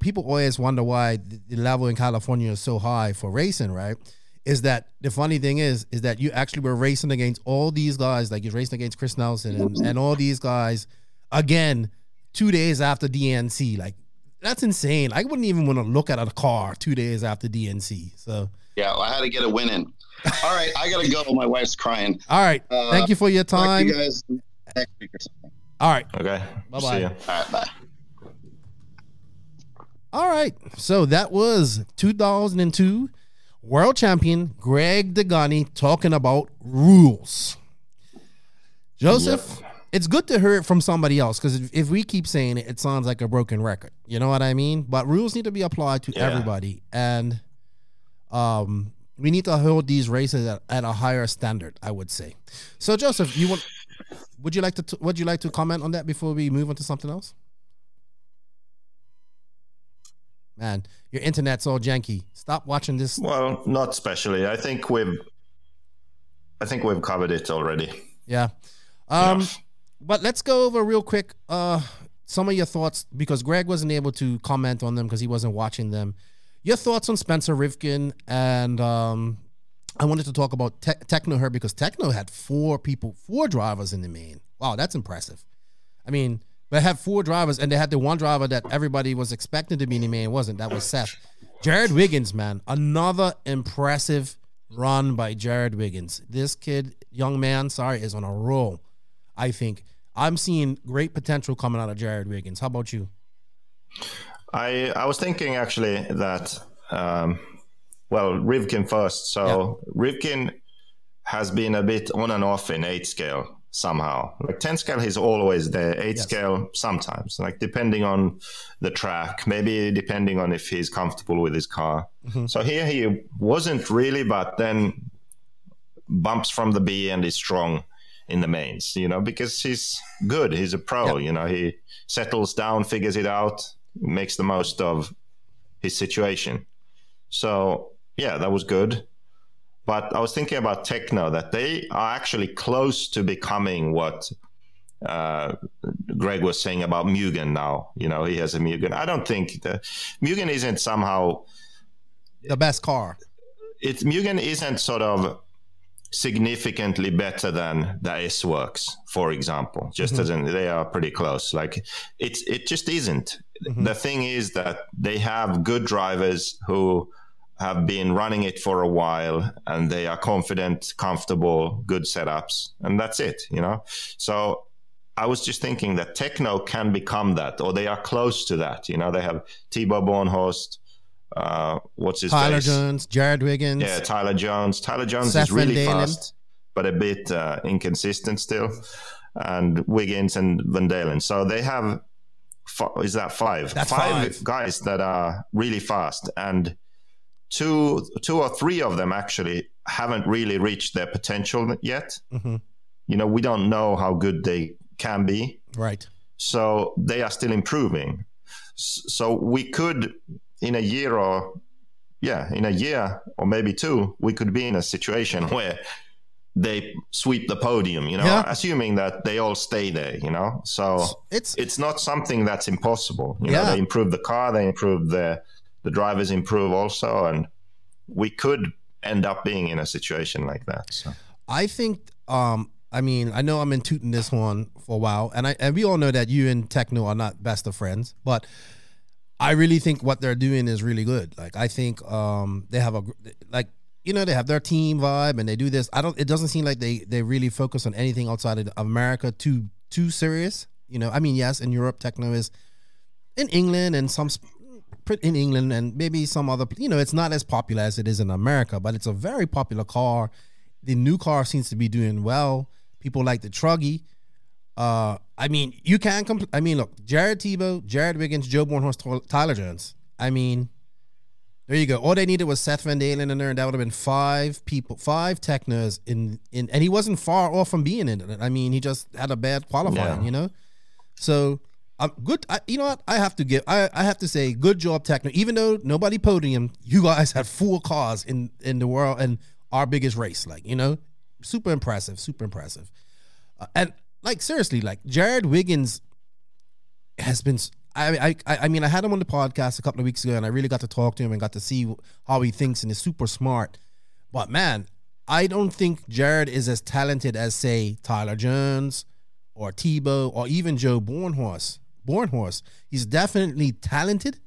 people always wonder why the level in California is so high for racing, right? Is that the funny thing is, is that you actually were racing against all these guys, like you're racing against Chris Nelson and, and all these guys again two days after DNC. Like that's insane. I wouldn't even want to look at a car two days after DNC. So Yeah, well, I had to get a win in. All right, I gotta go. My wife's crying. all right. Uh, Thank you for your time. you guys next week or something. All right. Okay. Bye-bye. See ya. All right, bye. All right. So that was 2002 world champion Greg Degani talking about rules. Joseph, it's good to hear it from somebody else because if, if we keep saying it, it sounds like a broken record. You know what I mean? But rules need to be applied to Yeah. everybody, and um, we need to hold these races at, at a higher standard. I would say. So, Joseph, you want? Would you like to? T- would you like to comment on that before we move on to something else? Man, your internet's all janky. Stop watching this. Well, not especially. I think we've, I think we've covered it already. Yeah. Um, Enough. but let's go over real quick uh, some of your thoughts because Greg wasn't able to comment on them because he wasn't watching them. Your thoughts on Spencer Rivkin and um, I wanted to talk about te- Tekno here because Tekno had four people, four drivers in the main. Wow, that's impressive. I mean, they had four drivers and they had the one driver that everybody was expecting to be in the main wasn't. That was Seth. Jared Wiggins, man, another impressive run by Jared Wiggins. This kid, young man, sorry, is on a roll. I think I'm seeing great potential coming out of Jared Wiggins. How about you? I I was thinking actually that um, well Rivkin first. So Rivkin has been a bit on and off in eight scale somehow. Like ten scale, he's always there. Eight Yes. scale sometimes, like depending on the track, maybe depending on if he's comfortable with his car. Mm-hmm. So here he wasn't really, but then bumps from the B and is strong in the mains, you know, because he's good. He's a pro, you know, he settles down, figures it out, makes the most of his situation. So, yeah, that was good. But I was thinking about Tekno, that they are actually close to becoming what uh, Greg was saying about Mugen now. You know, he has a Mugen. I don't think the Mugen isn't somehow The best car. it Mugen isn't sort of significantly better than the SWorkz, for example. Just as in they are pretty close. Like it's it just isn't. The thing is that they have good drivers who have been running it for a while and they are confident, comfortable, good setups, and that's it, you know? So I was just thinking that Tekno can become that, or they are close to that. You know, they have Tebo Bornhorst, uh, what's his Tyler face? Jones, Jared Wiggins. Yeah, Tyler Jones. Tyler Jones Seth is really Van Dalen. Fast, but a bit uh, inconsistent still. And Wiggins and Van Dalen. So they have, fi- is that five? That's five. guys that are really fast. And two, two or three of them actually haven't really reached their potential yet. Mhm. You know, we don't know how good they can be. Right. So they are still improving. So we could, in a year or, yeah, in a year or maybe two, we could be in a situation where they sweep the podium, you know, Yeah. assuming that they all stay there, you know. So It's it's not something that's impossible. You Yeah. know, they improve the car, they improve the the drivers improve also, and we could end up being in a situation like that. So. I think um I mean, I know I'm in tooting this one for a while, and I and we all know that you and Tekno are not best of friends, but I really think what they're doing is really good. Like I think um they have a like you know they have their team vibe and they do this. I don't. It doesn't seem like they they really focus on anything outside of America too too serious. You know, I mean, yes, in Europe, Tekno is in England and some in England and maybe some other. You know, it's not as popular as it is in America, but it's a very popular car. The new car seems to be doing well. People like the Truggy. Uh, I mean, you can't compl- I mean, look, Jared Tebo, Jared Wiggins, Joe Bornhorst, Tyler- Tyler Jones. I mean, there you go. All they needed was Seth Van Dalen in there, and that would have been five people, five Teknos in in, and he wasn't far off from being in it. I mean, he just had a bad qualifying, Yeah. you know. So, um, good. I, you know what? I have to give. I, I have to say, good job, Tekno. Even though nobody podium, you guys had four cars in in the world and our biggest race. Like you know, super impressive. Super impressive. Uh, and like seriously, like Jared Wiggins has been. I, I I mean, I had him on the podcast a couple of weeks ago, and I really got to talk to him and got to see how he thinks, and is super smart. But man, I don't think Jared is as talented as say Tyler Jones or Tebo or even Joe Bornhorst. Bornhorst, he's definitely talented.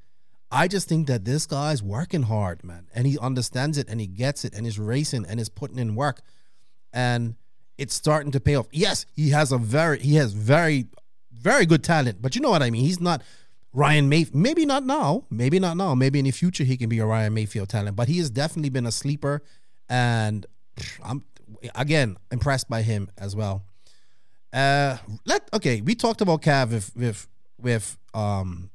I just think that this guy's working hard, man, and he understands it and he gets it and is racing and is putting in work, and it's starting to pay off. Yes, he has a very he has very very good talent, but you know what I mean. He's not Ryan Maifield. Maybe not now. Maybe not now. Maybe in the future he can be a Ryan Maifield talent. But he has definitely been a sleeper, and I'm again impressed by him as well. Uh, let okay. We talked about Cav with with with um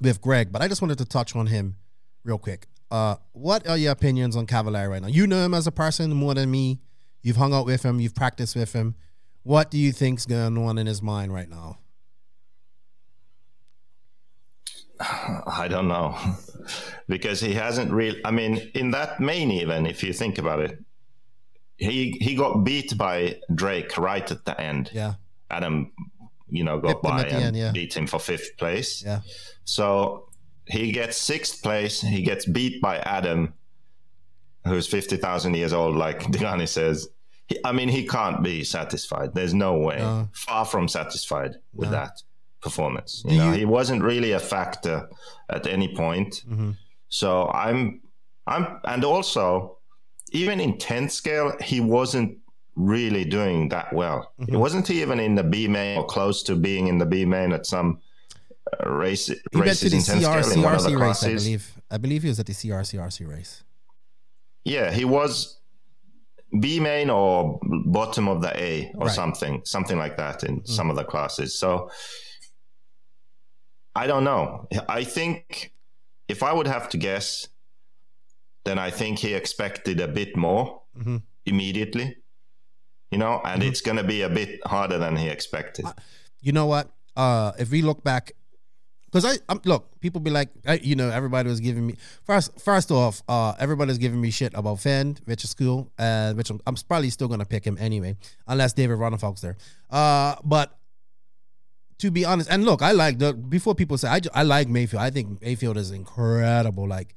with Greg, but I just wanted to touch on him real quick. Uh, what are your opinions on Cavalieri right now? You know him as a person more than me. You've hung out with him. You've practiced with him. What do you think's going on in his mind right now? I don't know because he hasn't really. I mean, in that main event, if you think about it, he he got beat by Drake right at the end. Yeah, Adam, you know, got by and end, yeah. beat him for fifth place. yeah, So he gets sixth place. He gets beat by Adam, who's fifty thousand years old, like Degani says. He, I mean, he can't be satisfied. There's no way. No. Far from satisfied with No. that performance. Do You know, you- he wasn't really a factor at any point. Mm-hmm. So I'm, I'm, and also, even in tenth scale, he wasn't really doing that well. Mm-hmm. He wasn't even in the B main or close to being in the B main at some uh, race, he went to races the in tenth in one of the CRCRC race, I believe. I believe he was at the CRCRC race. Yeah, he was B main or bottom of the A or Right. something, something like that in some of the classes. So I don't know. I think if I would have to guess, then I think he expected a bit more Mhm. immediately. You know, and it's going to be a bit harder than he expected. you know what? Uh, if we look back, because I um, look, people be like, I, you know, everybody was giving me first. First off, uh, everybody's giving me shit about Phend, which is cool, uh, which I'm, I'm probably still gonna pick him anyway, unless David Ronnefalk's there. Uh, but to be honest, and look, I like the before people say I, I like Maifield. I think Maifield is incredible. Like,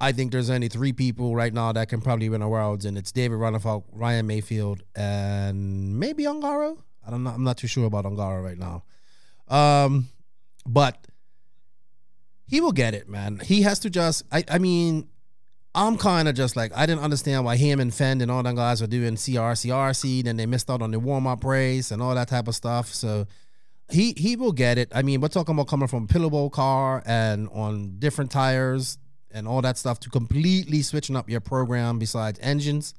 I think there's only three people right now that can probably win a worlds, and it's David Ronnefalk, Ryan Maifield, and maybe Ongaro. I don't know. I'm not too sure about Ongaro right now. Um, but he will get it, man. He has to just. I. I mean, I'm kind of just like I didn't understand why him and Phend and all them guys were doing CR, CRC. Then they missed out on the warm up race and all that type of stuff. So he he will get it. I mean, we're talking about coming from a pillowbowl car and on different tires and all that stuff to completely switching up your program besides engines.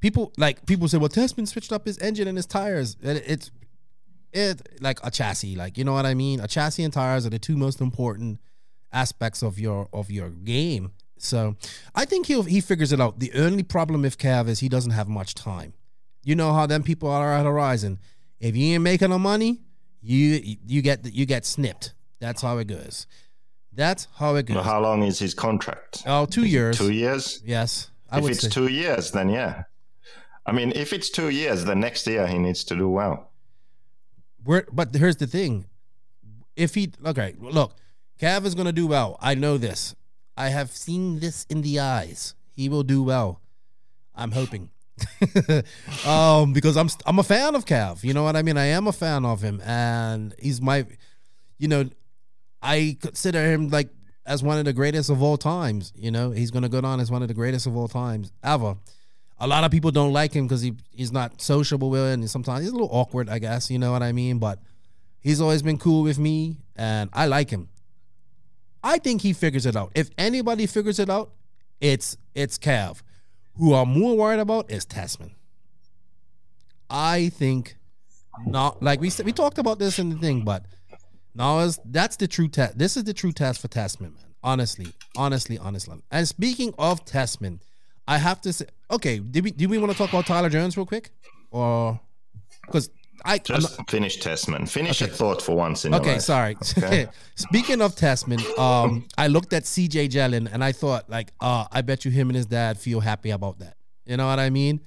People like people say, well, Tessmann switched up his engine and his tires. It, it's it like a chassis, like you know what I mean. A chassis and tires are the two most important aspects of your of your game. So I think he he figures it out. The only problem with Cav is he doesn't have much time. You know how them people are at Horizon. If you ain't making no money, you you get you get snipped. That's how it goes. That's how it goes. Well, how long is his contract? Oh, two years. Two years? Yes, I if it's say. two years, then yeah. I mean, if it's two years, then next year he needs to do well. We're, but here's the thing: if he okay, look, Cav is gonna do well. I know this. I have seen this in the eyes. He will do well. I'm hoping. um, because I'm I'm a fan of Cav. You know what I mean? I am a fan of him, and he's my, you know, I consider him like as one of the greatest of all times. You know, he's gonna go down as one of the greatest of all times ever. A lot of people don't like him because he he's not sociable with it, and sometimes he's a little awkward. I guess you know what I mean. But he's always been cool with me, and I like him. I think he figures it out. If anybody figures it out, it's it's Cav. Who I'm more worried about is Tessmann. I think not like we said we talked about this in the thing, but now is that's the true test. This is the true test for Tessmann, man. Honestly, honestly, honestly. And speaking of Tessmann, I have to say, okay, did we do we want to talk about Tyler Jones real quick, or because I Just not- finish Tessmann. Finish Okay. a thought for once in your Okay, sorry. Okay. Speaking of Testman, um, I looked at CJ Jellin and I thought, like, uh, I bet you him and his dad feel happy about that. You know what I mean?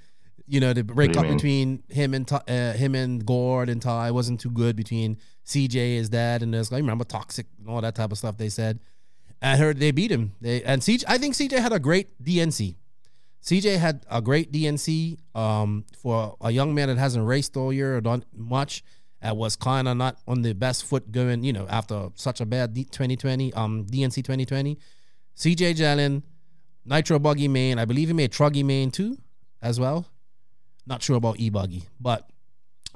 You know, the breakup between him and uh, him and Gord and Ty wasn't too good between CJ, is dad, and this. like remember toxic and all that type of stuff they said. I heard they beat him. They and CJ. I think CJ had a great DNC. CJ had a great DNC um, for a young man that hasn't raced all year or done much. And was kind of not on the best foot going, you know, after such a bad D- 2020, um, DNC 2020. CJ Jalen, Nitro Buggy main. I believe he made Truggy main too, as well. Not sure about E Buggy, but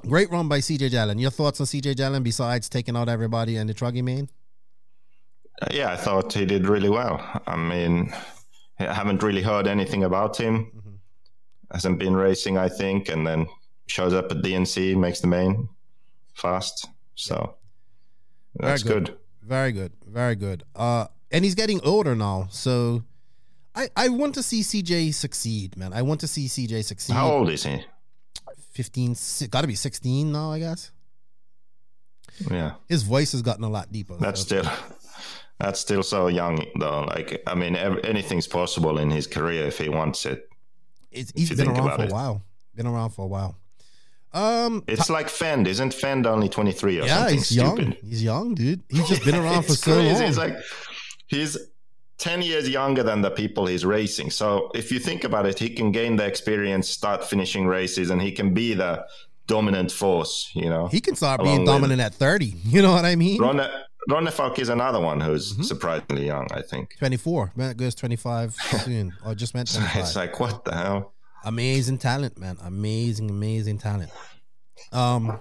great run by CJ Jalen. Your thoughts on CJ Jalen besides taking out everybody and the Truggy main? Uh, yeah, I thought he did really well. I mean, I haven't really heard anything about him. Mm-hmm. Hasn't been racing, I think, and then shows up at DNC, makes the main fast. So that's Very good. Very good. Very good. Uh, and he's getting older now, so I I want to see CJ succeed, man. I want to see CJ succeed. How old is he? 15, got to be 16 now, I guess. Yeah, His voice has gotten a lot deeper. that's so- still that's still so young though. Like I mean, anything's possible in his career if he wants it. it's, he's been around for a while. Been around for a while. Um, It's like Phend, isn't Phend only twenty three or yeah, something he's young. He's young, dude. He's just been around for so crazy. long. He's like he's 10 years younger than the people he's racing. So if you think about it, he can gain the experience, start finishing races, and he can be the dominant force, you know. he can start being dominant at 30. You know what I mean? Ronne, Ronnefalk is another one who's Mm-hmm. surprisingly young, I think. 24. Man, goes 25 soon. Or just meant It's like, what the hell? amazing talent, man. Amazing, amazing talent. Um,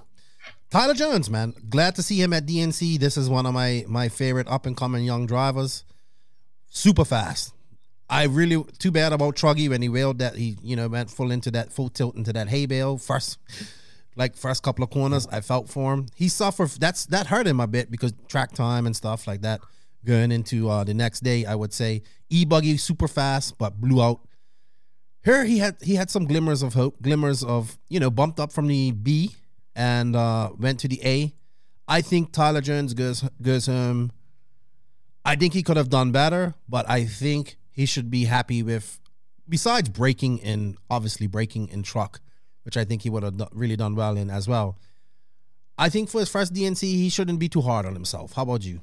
Tyler Jones, man. Glad to see him at DNC. This is one of my my favorite up and coming young drivers. Super fast. I really too bad about Truggy when he wailed that he you know went full into that full tilt into that hay bale first. Like first couple of corners, I felt for him. He suffered. That's that hurt him a bit because track time and stuff like that. Going into uh, the next day, I would say e buggy super fast, but blew out here he had he had some glimmers of hope, glimmers of you know bumped up from the B and uh, went to the A. I think Tyler Jones goes goes home. I think he could have done better, but I think he should be happy with. Besides breaking in, obviously breaking in truck, which I think he would have really done well in as well. I think for his first DNC, he shouldn't be too hard on himself. How about you?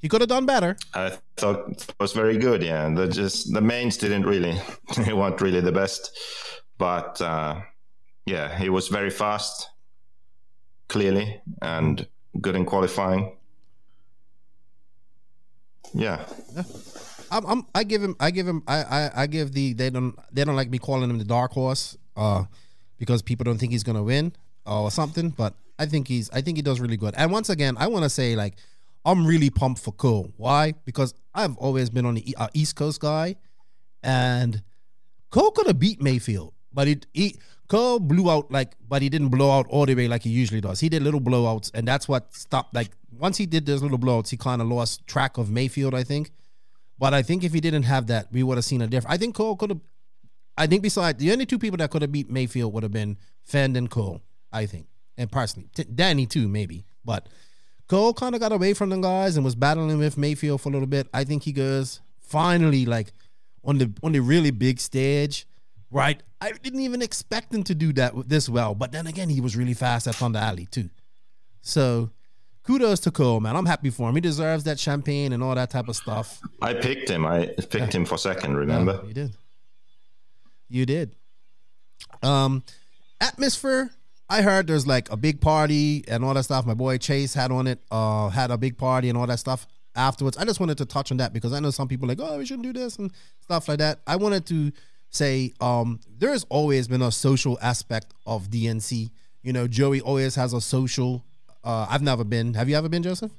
He could have done better. I thought it was very good. Yeah, the just the mains didn't really, weren't really the best, but uh, yeah, he was very fast, clearly, and good in qualifying. Yeah, I'm, I'm I give him I give him I, I I give the they don't they don't like me calling him the dark horse uh because people don't think he's gonna win or something but I think he's I think he does really good. And once again I want to say like I'm really pumped for Cole. Why? Because I've always been on the uh, East Coast guy and Cole could have beat Maifield but he he Cole blew out like but he didn't blow out all the way like he usually does he did little blowouts and that's what stopped like once he did those little blowouts he kind of lost track of Maifield I think but I think if he didn't have that, we would have seen a different. I think Cole could have. I think besides the only two people that could have beat Maifield would have been Phend and Cole. I think, and personally, T- Danny too maybe. But Cole kind of got away from the guys and was battling with Maifield for a little bit. I think he goes finally like on the on the really big stage. Right, I didn't even expect him to do that this well. But then again, he was really fast at Thunder Alley too. So kudos to Cole, man. I'm happy for him. He deserves that champagne and all that type of stuff. I picked him. I picked him for second. Remember? You did. You did. Um, atmosphere. I heard there's like a big party and all that stuff. My boy Chase had on it. Uh, had a big party and all that stuff afterwards. I just wanted to touch on that because I know some people are like, oh, we shouldn't do this and stuff like that. I wanted to say, um, there has always been a social aspect of DNC. You know, Joey always has a social. Uh, I've never been. Have you ever been, Joseph?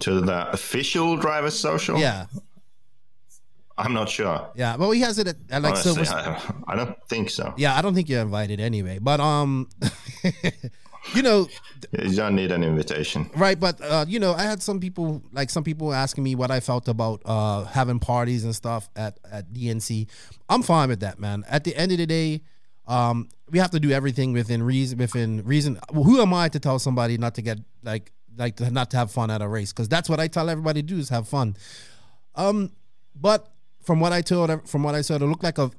To the official driver's social? Yeah, I'm not sure. yeah. Well, he has it at, at like Honestly, Silver. I, I don't think so. Yeah, I don't think you're invited anyway. But um, you know, You don't need an invitation. right? But uh, you know, I had some people like some people asking me what I felt about uh having parties and stuff at at DNC. I'm fine with that, man. At the end of the day, um, we have to do everything within reason. Within reason. Well, who am I to tell somebody not to get like like to, not to have fun at a race? Because that's what I tell everybody to do is have fun. Um, but from what I told, from what I said, it looked like a.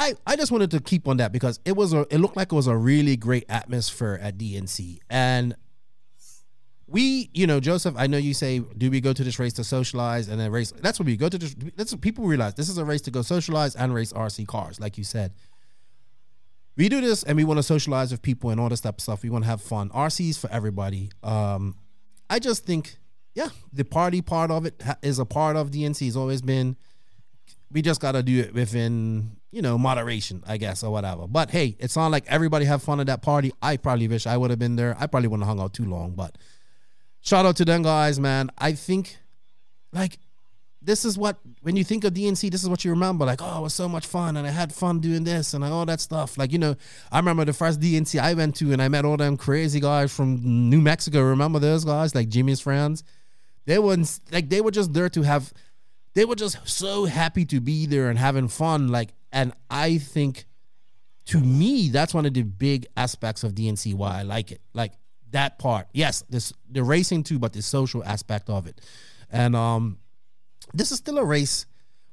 I, I just wanted to keep on that because it was a it looked like it was a really great atmosphere at DNC and we you know Joseph I know you say do we go to this race to socialize and then race? That's what we go to this that's what people realize. This is a race to go socialize and race RC cars like you said. We do this and we want to socialize with people and all this type of stuff. We want to have fun. RCs for everybody. Um I just think yeah the party part of it is a part of DNC has always been we just got to do it within you know moderation i guess or whatever but hey it's not like everybody have fun at that party i probably wish i would have been there i probably wouldn't have hung out too long but shout out to them guys man i think like this is what when you think of DNC, this is what you remember. Like, oh, it was so much fun, and I had fun doing this and all that stuff. Like, you know, I remember the first DNC I went to, and I met all them crazy guys from New Mexico. Remember those guys, like Jimmy's friends? They weren't like they were just there to have. They were just so happy to be there and having fun. Like, and I think, to me, that's one of the big aspects of DNC why I like it. Like that part, yes, this the racing too, but the social aspect of it, and um this is still a race.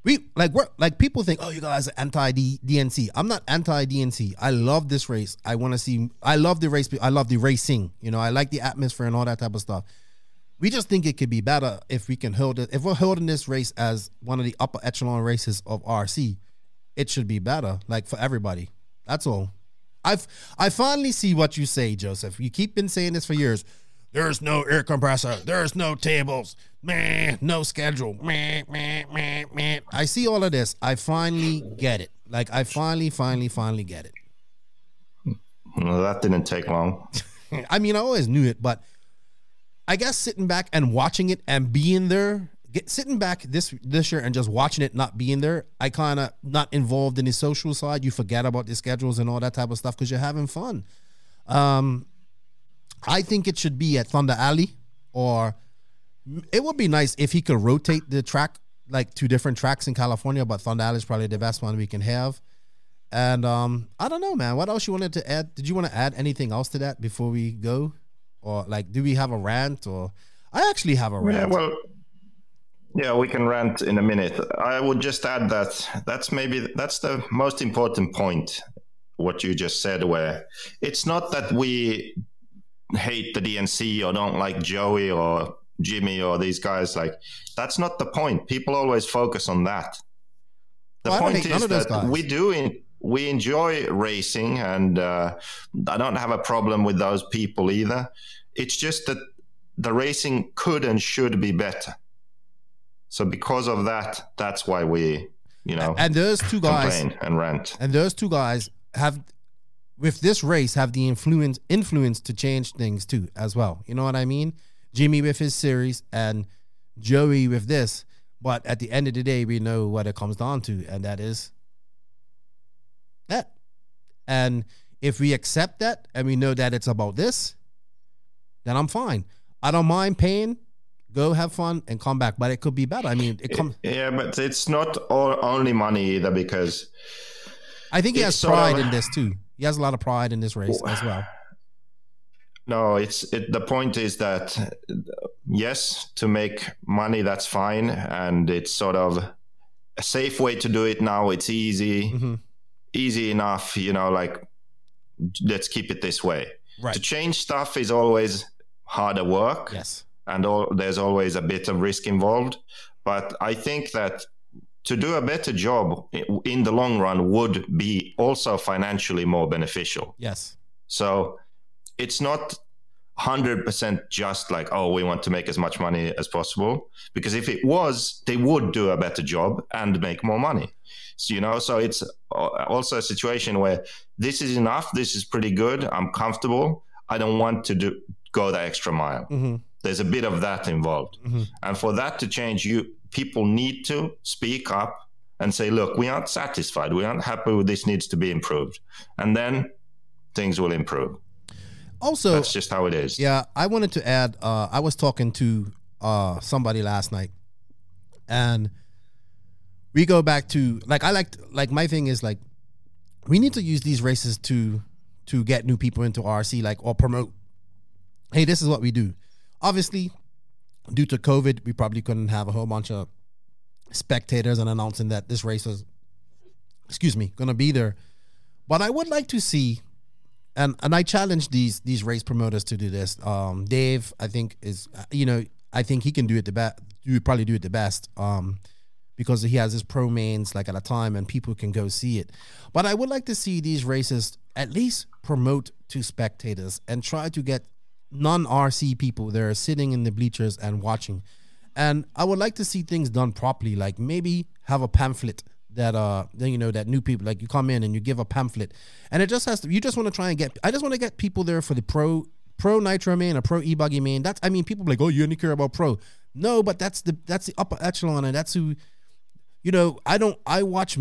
We like we're like people think, oh, you guys are anti DNC. I'm not anti DNC. I love this race. I want to see. I love the race. I love the racing. You know, I like the atmosphere and all that type of stuff. We just think it could be better if we can hold it. If we're holding this race as one of the upper echelon races of RC, it should be better, like for everybody. That's all. I've I finally see what you say, Joseph. You keep been saying this for years. There's no air compressor. There's no tables. Man, no schedule. Man, man, man, man. I see all of this. I finally get it. Like I finally, finally, finally get it. Well, that didn't take long. I mean, I always knew it, but I guess sitting back and watching it and being there, get, sitting back this this year and just watching it not being there, I kind of not involved in the social side. You forget about the schedules and all that type of stuff because you're having fun. Um, I think it should be at Thunder Alley, or it would be nice if he could rotate the track like two different tracks in California. But Thunder Alley is probably the best one we can have. And um, I don't know, man. What else you wanted to add? Did you want to add anything else to that before we go, or like, do we have a rant? Or I actually have a rant. Yeah, well, yeah, we can rant in a minute. I would just add that that's maybe that's the most important point. What you just said, where it's not that we hate the DNC or don't like Joey or Jimmy or these guys. Like that's not the point. People always focus on that. The Well, point is that we do in, we enjoy racing, and uh, I don't have a problem with those people either. It's just that the racing could and should be better. So because of that, that's why we, you know, And those two guys, and rent, and those two guys have, with this race, have the influence influence to change things too, as well. You know what I mean? Jimmy with his series and Joey with this. But at the end of the day, we know what it comes down to, and that is that. And if we accept that and we know that it's about this, then I'm fine. I don't mind paying. Go have fun and come back. But it could be better. I mean, it comes. Yeah, but it's not all, only money either because I think he has pride of- in this too. He has a lot of pride in this race as well. No, it's it, the point is that yes, to make money that's fine, and it's sort of a safe way to do it now. It's easy, Mhm. easy enough, you know. Like let's keep it this way. Right. To change stuff is always harder work, Yes. And all, there's always a bit of risk involved. But I think that to do a better job in the long run would be also financially more beneficial. Yes. So it's not 100% just like, oh, we want to make as much money as possible. Because if it was, they would do a better job and make more money. So, you know, so it's also a situation where this is enough. This is pretty good. I'm comfortable. I don't want to do go the extra mile. hmm There's a bit of that involved. Mhm. And for that to change, you people need to speak up and say, look, we aren't satisfied. We aren't happy with this needs to be improved. And then things will improve. Also, That's just how it is. yeah, I wanted to add. Uh, I was talking to uh, somebody last night, and we go back to like I like like my thing is like we need to use these races to to get new people into RC, like or promote. Hey, this is what we do. Obviously, due to COVID, we probably couldn't have a whole bunch of spectators and announcing that this race was, excuse me, gonna be there. But I would like to see and and I challenge these these race promoters to do this. Um, Dave, I think is you know I think he can do it the best. You probably do it the best. Um, because he has his pro mains like at a time and people can go see it. But I would like to see these races at least promote to spectators and try to get non RC people that are sitting in the bleachers and watching. And I would like to see things done properly, like maybe have a pamphlet that uh then you know that new people like you come in and you give a pamphlet and it just has to you just want to try and get I just want to get people there for the pro pro nitro main or pro e buggy main that's I mean people like oh you only care about pro No, but that's the that's the upper echelon, and that's who. You know, I don't. I watch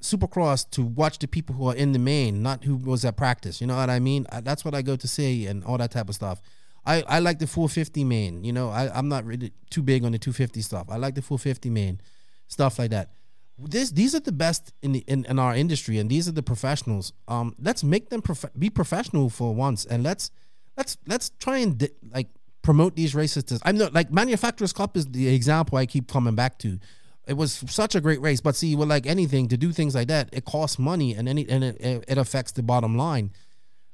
Supercross to watch the people who are in the main, not who was at practice. You know what I mean? That's what I go to see and all that type of stuff. I, I like the 450 main. You know, I, I'm not really too big on the 250 stuff. I like the 450 main, stuff like that. This these are the best in the in, in our industry, and these are the professionals. Um, let's make them prof- be professional for once, and let's let's let's try and di- like promote these races. To, I'm not like Manufacturers Cup is the example I keep coming back to. It was such a great race, but see, well, like anything, to do things like that, it costs money, and any and it, it, it affects the bottom line.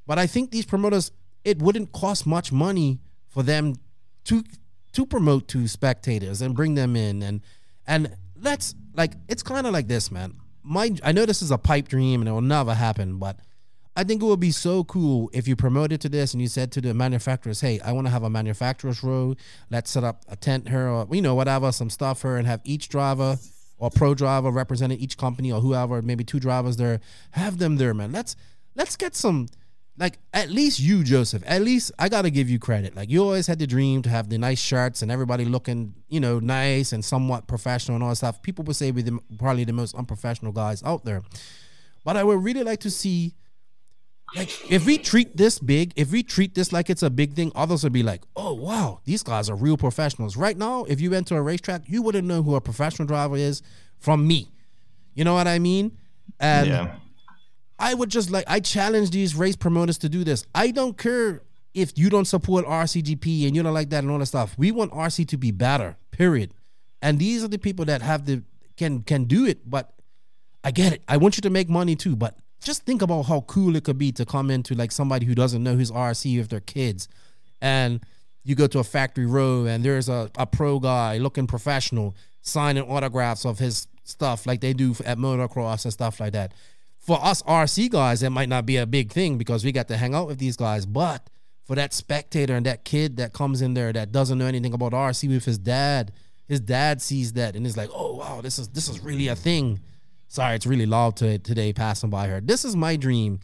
But I think these promoters, it wouldn't cost much money for them to to promote to spectators and bring them in and and let's like it's kind of like this, man. My I know this is a pipe dream and it will never happen, but I think it would be so cool if you promoted to this and you said to the manufacturers, "Hey, I want to have a manufacturers row. Let's set up a tent here, or you know, whatever, some stuff here, and have each driver or pro driver representing each company or whoever, maybe two drivers there. Have them there, man. Let's let's get some." Like at least you, Joseph. At least I gotta give you credit. Like you always had the dream to have the nice shirts and everybody looking, you know, nice and somewhat professional and all that stuff. People would say we're the, probably the most unprofessional guys out there. But I would really like to see like if we treat this big, if we treat this like it's a big thing, others would be like, "Oh wow, these guys are real professionals." Right now, if you went to a racetrack, you wouldn't know who a professional driver is from me. You know what I mean? And yeah. I would just like I challenge these race promoters to do this. I don't care if you don't support RCGP and you don't like that and all that stuff. We want RC to be better. Period. And these are the people that have the can can do it. But I get it. I want you to make money too. But just think about how cool it could be to come into like somebody who doesn't know who's RC with their kids, and you go to a factory row and there's a, a pro guy looking professional signing autographs of his stuff like they do at motocross and stuff like that. For us RC guys, it might not be a big thing because we got to hang out with these guys, but for that spectator and that kid that comes in there that doesn't know anything about RC with his dad, his dad sees that and is like, "Oh wow, this is this is really a thing." Sorry, it's really loud to, today passing by her. This is my dream.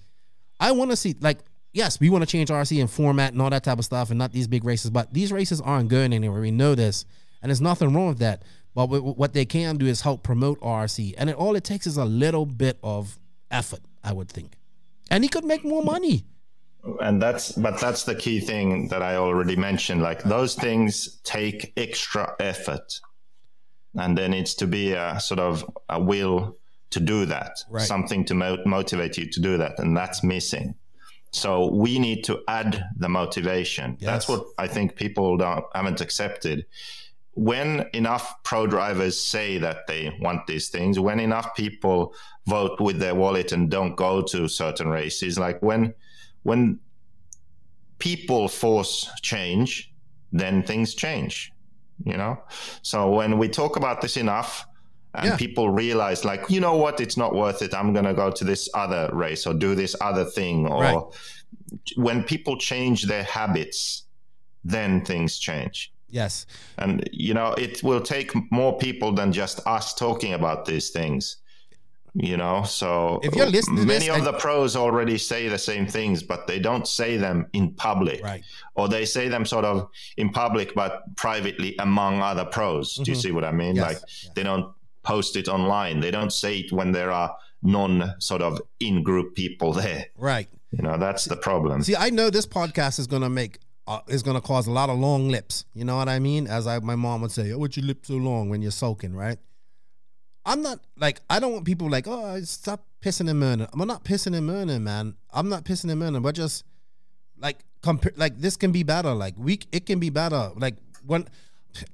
I want to see like yes, we want to change RC and format and all that type of stuff and not these big races, but these races aren't going anywhere. We know this, and there's nothing wrong with that. But what they can do is help promote RC, and it, all it takes is a little bit of effort, I would think, and he could make more money. And that's but that's the key thing that I already mentioned. Like those things take extra effort, and there needs to be a sort of a will to do that, Right. something to mo- motivate you to do that, and that's missing. So we need to add the motivation. That's what I think people don't haven't accepted. When enough pro drivers say that they want these things, when enough people vote with their wallet and don't go to certain races, like when when people force change, then things change. You know? So when we talk about this enough, and Yeah. people realize like you know what? It's not worth it. I'm going to go to this other race or do this other thing or Right. when people change their habits then things change. Yes, and you know it will take more people than just us talking about these things you know? So If you're listening many this of and- the pros already say the same things but they don't say them in public. Right. or they say them sort of in public but privately among other pros. Do you mm-hmm. see what i mean? Yes. like they don't post it online they don't say it when there are non sort of in group people there Right. you know that's the problem See, I know this podcast is gonna make uh, is gonna cause a lot of long lips. You know what I mean? As I my mom would say, "Oh, what's your lip so long when you're sulking?" Right? I'm not like I don't want people like, "Oh, stop pissing and moaning." I'm not pissing and moaning, man. I'm not pissing and moaning, but just like compare like this can be better. Like we it can be better. Like when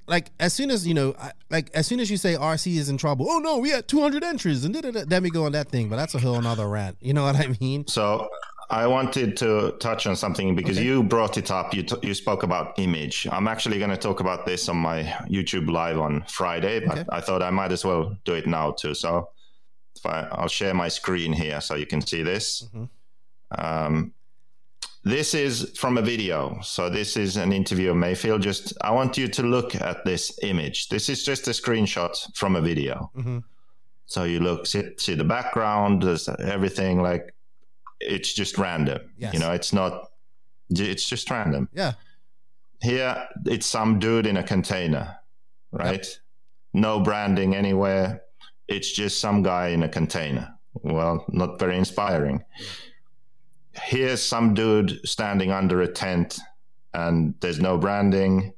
like as soon as you know I, like as soon as you say RC is in trouble, oh no, we had 200 entries and then we go on that thing. But that's a whole another rant. You know what I mean? So I wanted to touch on something because Okay. you brought it up. You, t- you spoke about image. I'm actually going to talk about this on my YouTube live on Friday, but Okay. I thought I might as well do it now too. So I, I'll share my screen here so you can see this. Mhm. Um, this is from a video. So this is an interview of Maifield. Just I want you to look at this image. This is just a screenshot from a video. Mhm. So you look, see, see the background, there's everything like it's just random. Yes. You know, it's not, it's just random. Yeah. Here, it's some dude in a container. right? No branding anywhere. It's just some guy in a container. Well, not very inspiring. Here's some dude standing under a tent and there's no branding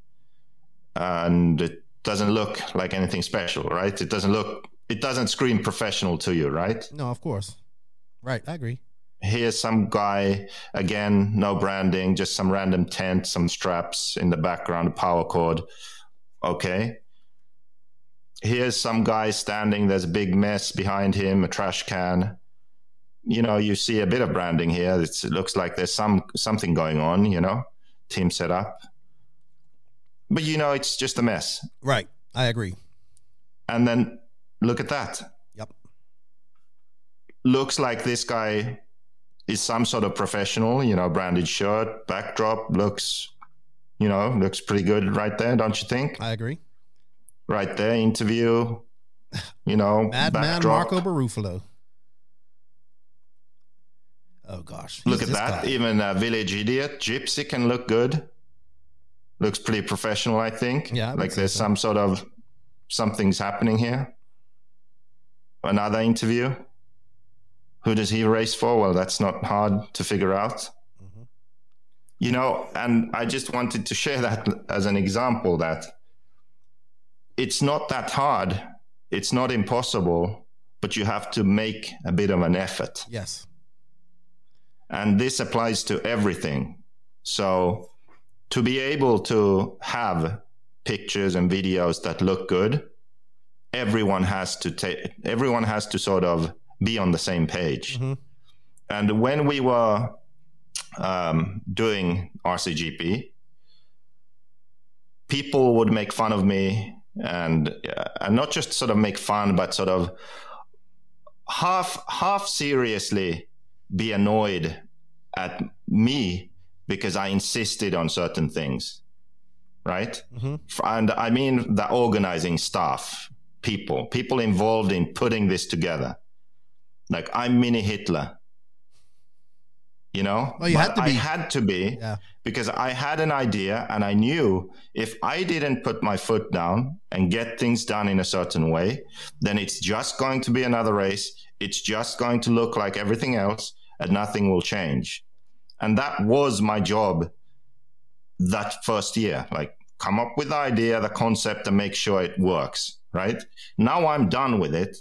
and it doesn't look like anything special, right? It doesn't look, it doesn't scream professional to you, right? No, of course. Right, I agree. Here's some guy, again, no branding, just some random tent, some straps in the background, a power cord. Okay. Here's some guy standing, there's a big mess behind him, a trash can. You know, you see a bit of branding here. It's, it looks like there's some something going on, you know, team set up. But you know, it's just a mess. Right, I agree. And then look at that. Yep. Looks like this guy is some sort of professional, you know, branded shirt, backdrop looks, you know, looks pretty good right there, don't you think? I agree. Right there, interview, you know, Madman backdrop. Marco Baruffaldi. Oh gosh. Look at that. guy? Even a village idiot, Gypsy can look good. Looks pretty professional, I think. Yeah, I like there's so. some sort of something's happening here. Another interview. Who does he race for? Well, that's not hard to figure out. Mhm. You know, and I just wanted to share that as an example that it's not that hard. It's not impossible, but you have to make a bit of an effort. Yes. And this applies to everything. So to be able to have pictures and videos that look good, everyone has to take everyone has to sort of be on the same page. Mhm. And when we were um, doing RCGP, people would make fun of me and uh, and not just sort of make fun, but sort of half half seriously be annoyed at me because I insisted on certain things, right? Mhm. And I mean the organizing staff, people, people involved in putting this together. Like I'm mini Hitler, you know. Well, you had But to I be. had to be Yeah. because I had an idea and I knew if I didn't put my foot down and get things done in a certain way, then it's just going to be another race. It's just going to look like everything else and nothing will change. And that was my job that first year. Like, come up with the idea, the concept, and make sure it works, right? Now I'm done with it.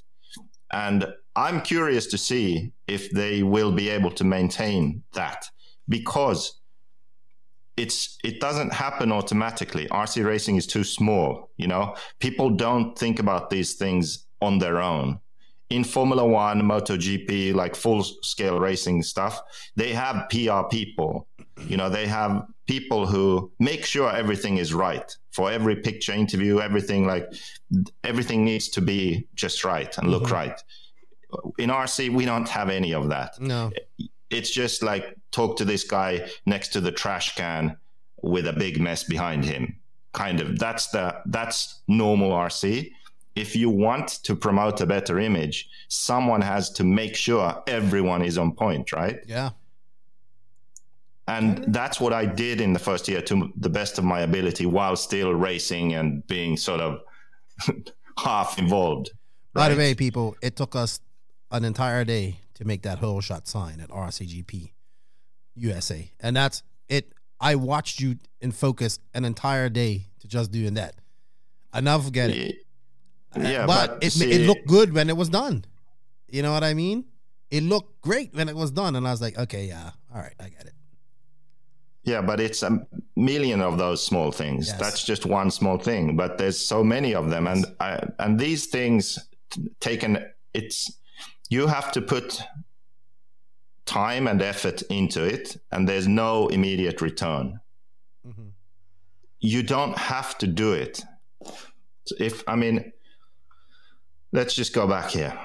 And I'm curious to see if they will be able to maintain that because it's it doesn't happen automatically. RC racing is too small, you know. People don't think about these things on their own. In Formula One, MotoGP, like full scale racing stuff, they have PR people. You know, they have people who make sure everything is right for every picture interview, everything like everything needs to be just right and look mm-hmm. right. In RC, we don't have any of that No. it's just like talk to this guy next to the trash can with a big mess behind him kind of that's the that's normal rc if you want to promote a better image someone has to make sure everyone is on point right Yeah. and that's what i did in the first year to the best of my ability while still racing and being sort of half involved By the way, people, it took us an entire day to make that whole shot sign at RCGP USA. And that's it. I watched you in focus an entire day to just doing that. Never forget it. Yeah but, but, it, see- it looked good when it was done. You know what I mean? It looked great when it was done. And I was like, okay, yeah, all right, I get it. Yeah, but it's a million of those small things. Yes. That's just one small thing, but there's so many of them, and I, and these things taken. It's you have to put time and effort into it, and there's no immediate return. Mm-hmm. You don't have to do it. If I mean, let's just go back here.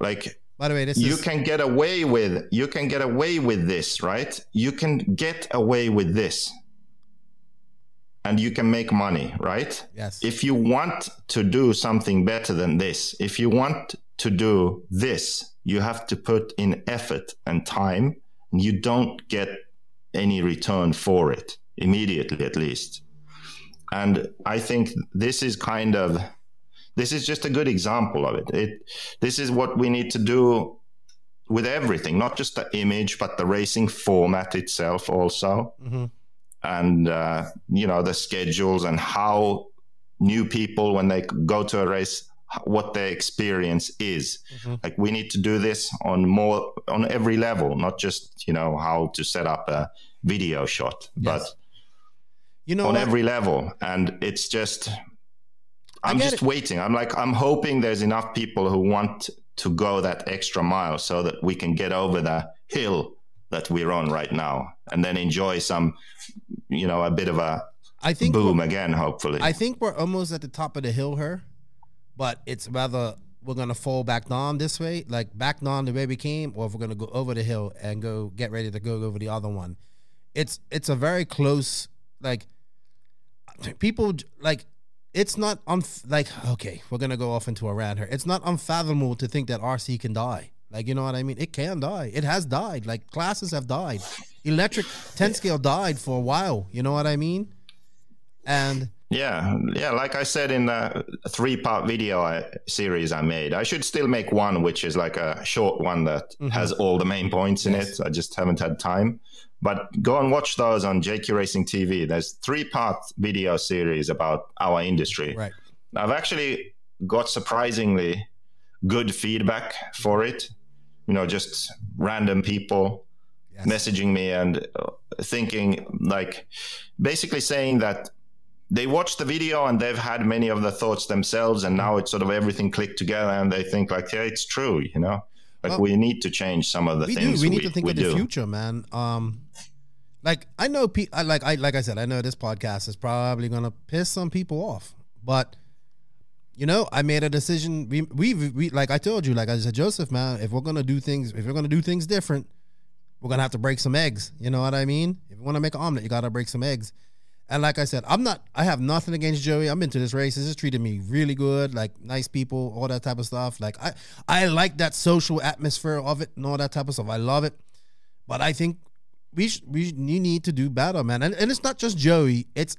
Like By the way, this you is can get away with you can get away with this right you can get away with this and you can make money right yes. if you want to do something better than this if you want to do this you have to put in effort and time and you don't get any return for it immediately at least and I think this is kind of this is just a good example of it. It this is what we need to do with everything, not just the image, but the racing format itself also, Mhm. and uh, you know the schedules and how new people when they go to a race what their experience is Mhm. like we need to do this on more on every level not just you know how to set up a video shot but You know on what? every level and it's just i'm just it. waiting i'm like i'm hoping there's enough people who want to go that extra mile so that we can get over the hill that we're on right now and then enjoy some you know a bit of a I think boom again hopefully I think we're almost at the top of the hill here, but it's whether we're gonna fall back down this way, like back down the way we came, or if we're gonna go over the hill and go get ready to go over the other one. It's it's a very close like people like it's not unf- like okay we're gonna go off into a rant here. It's not unfathomable to think that RC can die. Like you know what I mean? It can die. It has died. Like classes have died. Electric ten scale died for a while. You know what I mean? And Yeah, yeah. Like I said in the three-part video I, series I made, I should still make one, which is like a short one that mm-hmm. has all the main points in it. I just haven't had time. But go and watch those on JQ Racing TV. There's three-part video series about our industry. right. I've actually got surprisingly good feedback for it. You know, just random people Yes. messaging me and uh, thinking, like, basically saying that they watched the video and they've had many of the thoughts themselves, and now it's sort of everything clicked together, and they think, like, yeah, it's true, you know? Like, Well, we need to change some of the we do. things We need to think we of the future, man. Um, like I know, pe- I like I like I said, I know this podcast is probably gonna piss some people off, but you know, I made a decision. We we we like I told you, like I said, Joseph, man, if we're gonna do things, if we're gonna do things different, we're gonna have to break some eggs. You know what I mean? If you want to make an omelet, you gotta break some eggs. And like I said, I'm not. I have nothing against Joey. I'm into this race. This has treated me really good. Like nice people, all that type of stuff. Like I, I like that social atmosphere of it and all that type of stuff. I love it. But I think we sh- we need to do better, man. And, and it's not just Joey. It's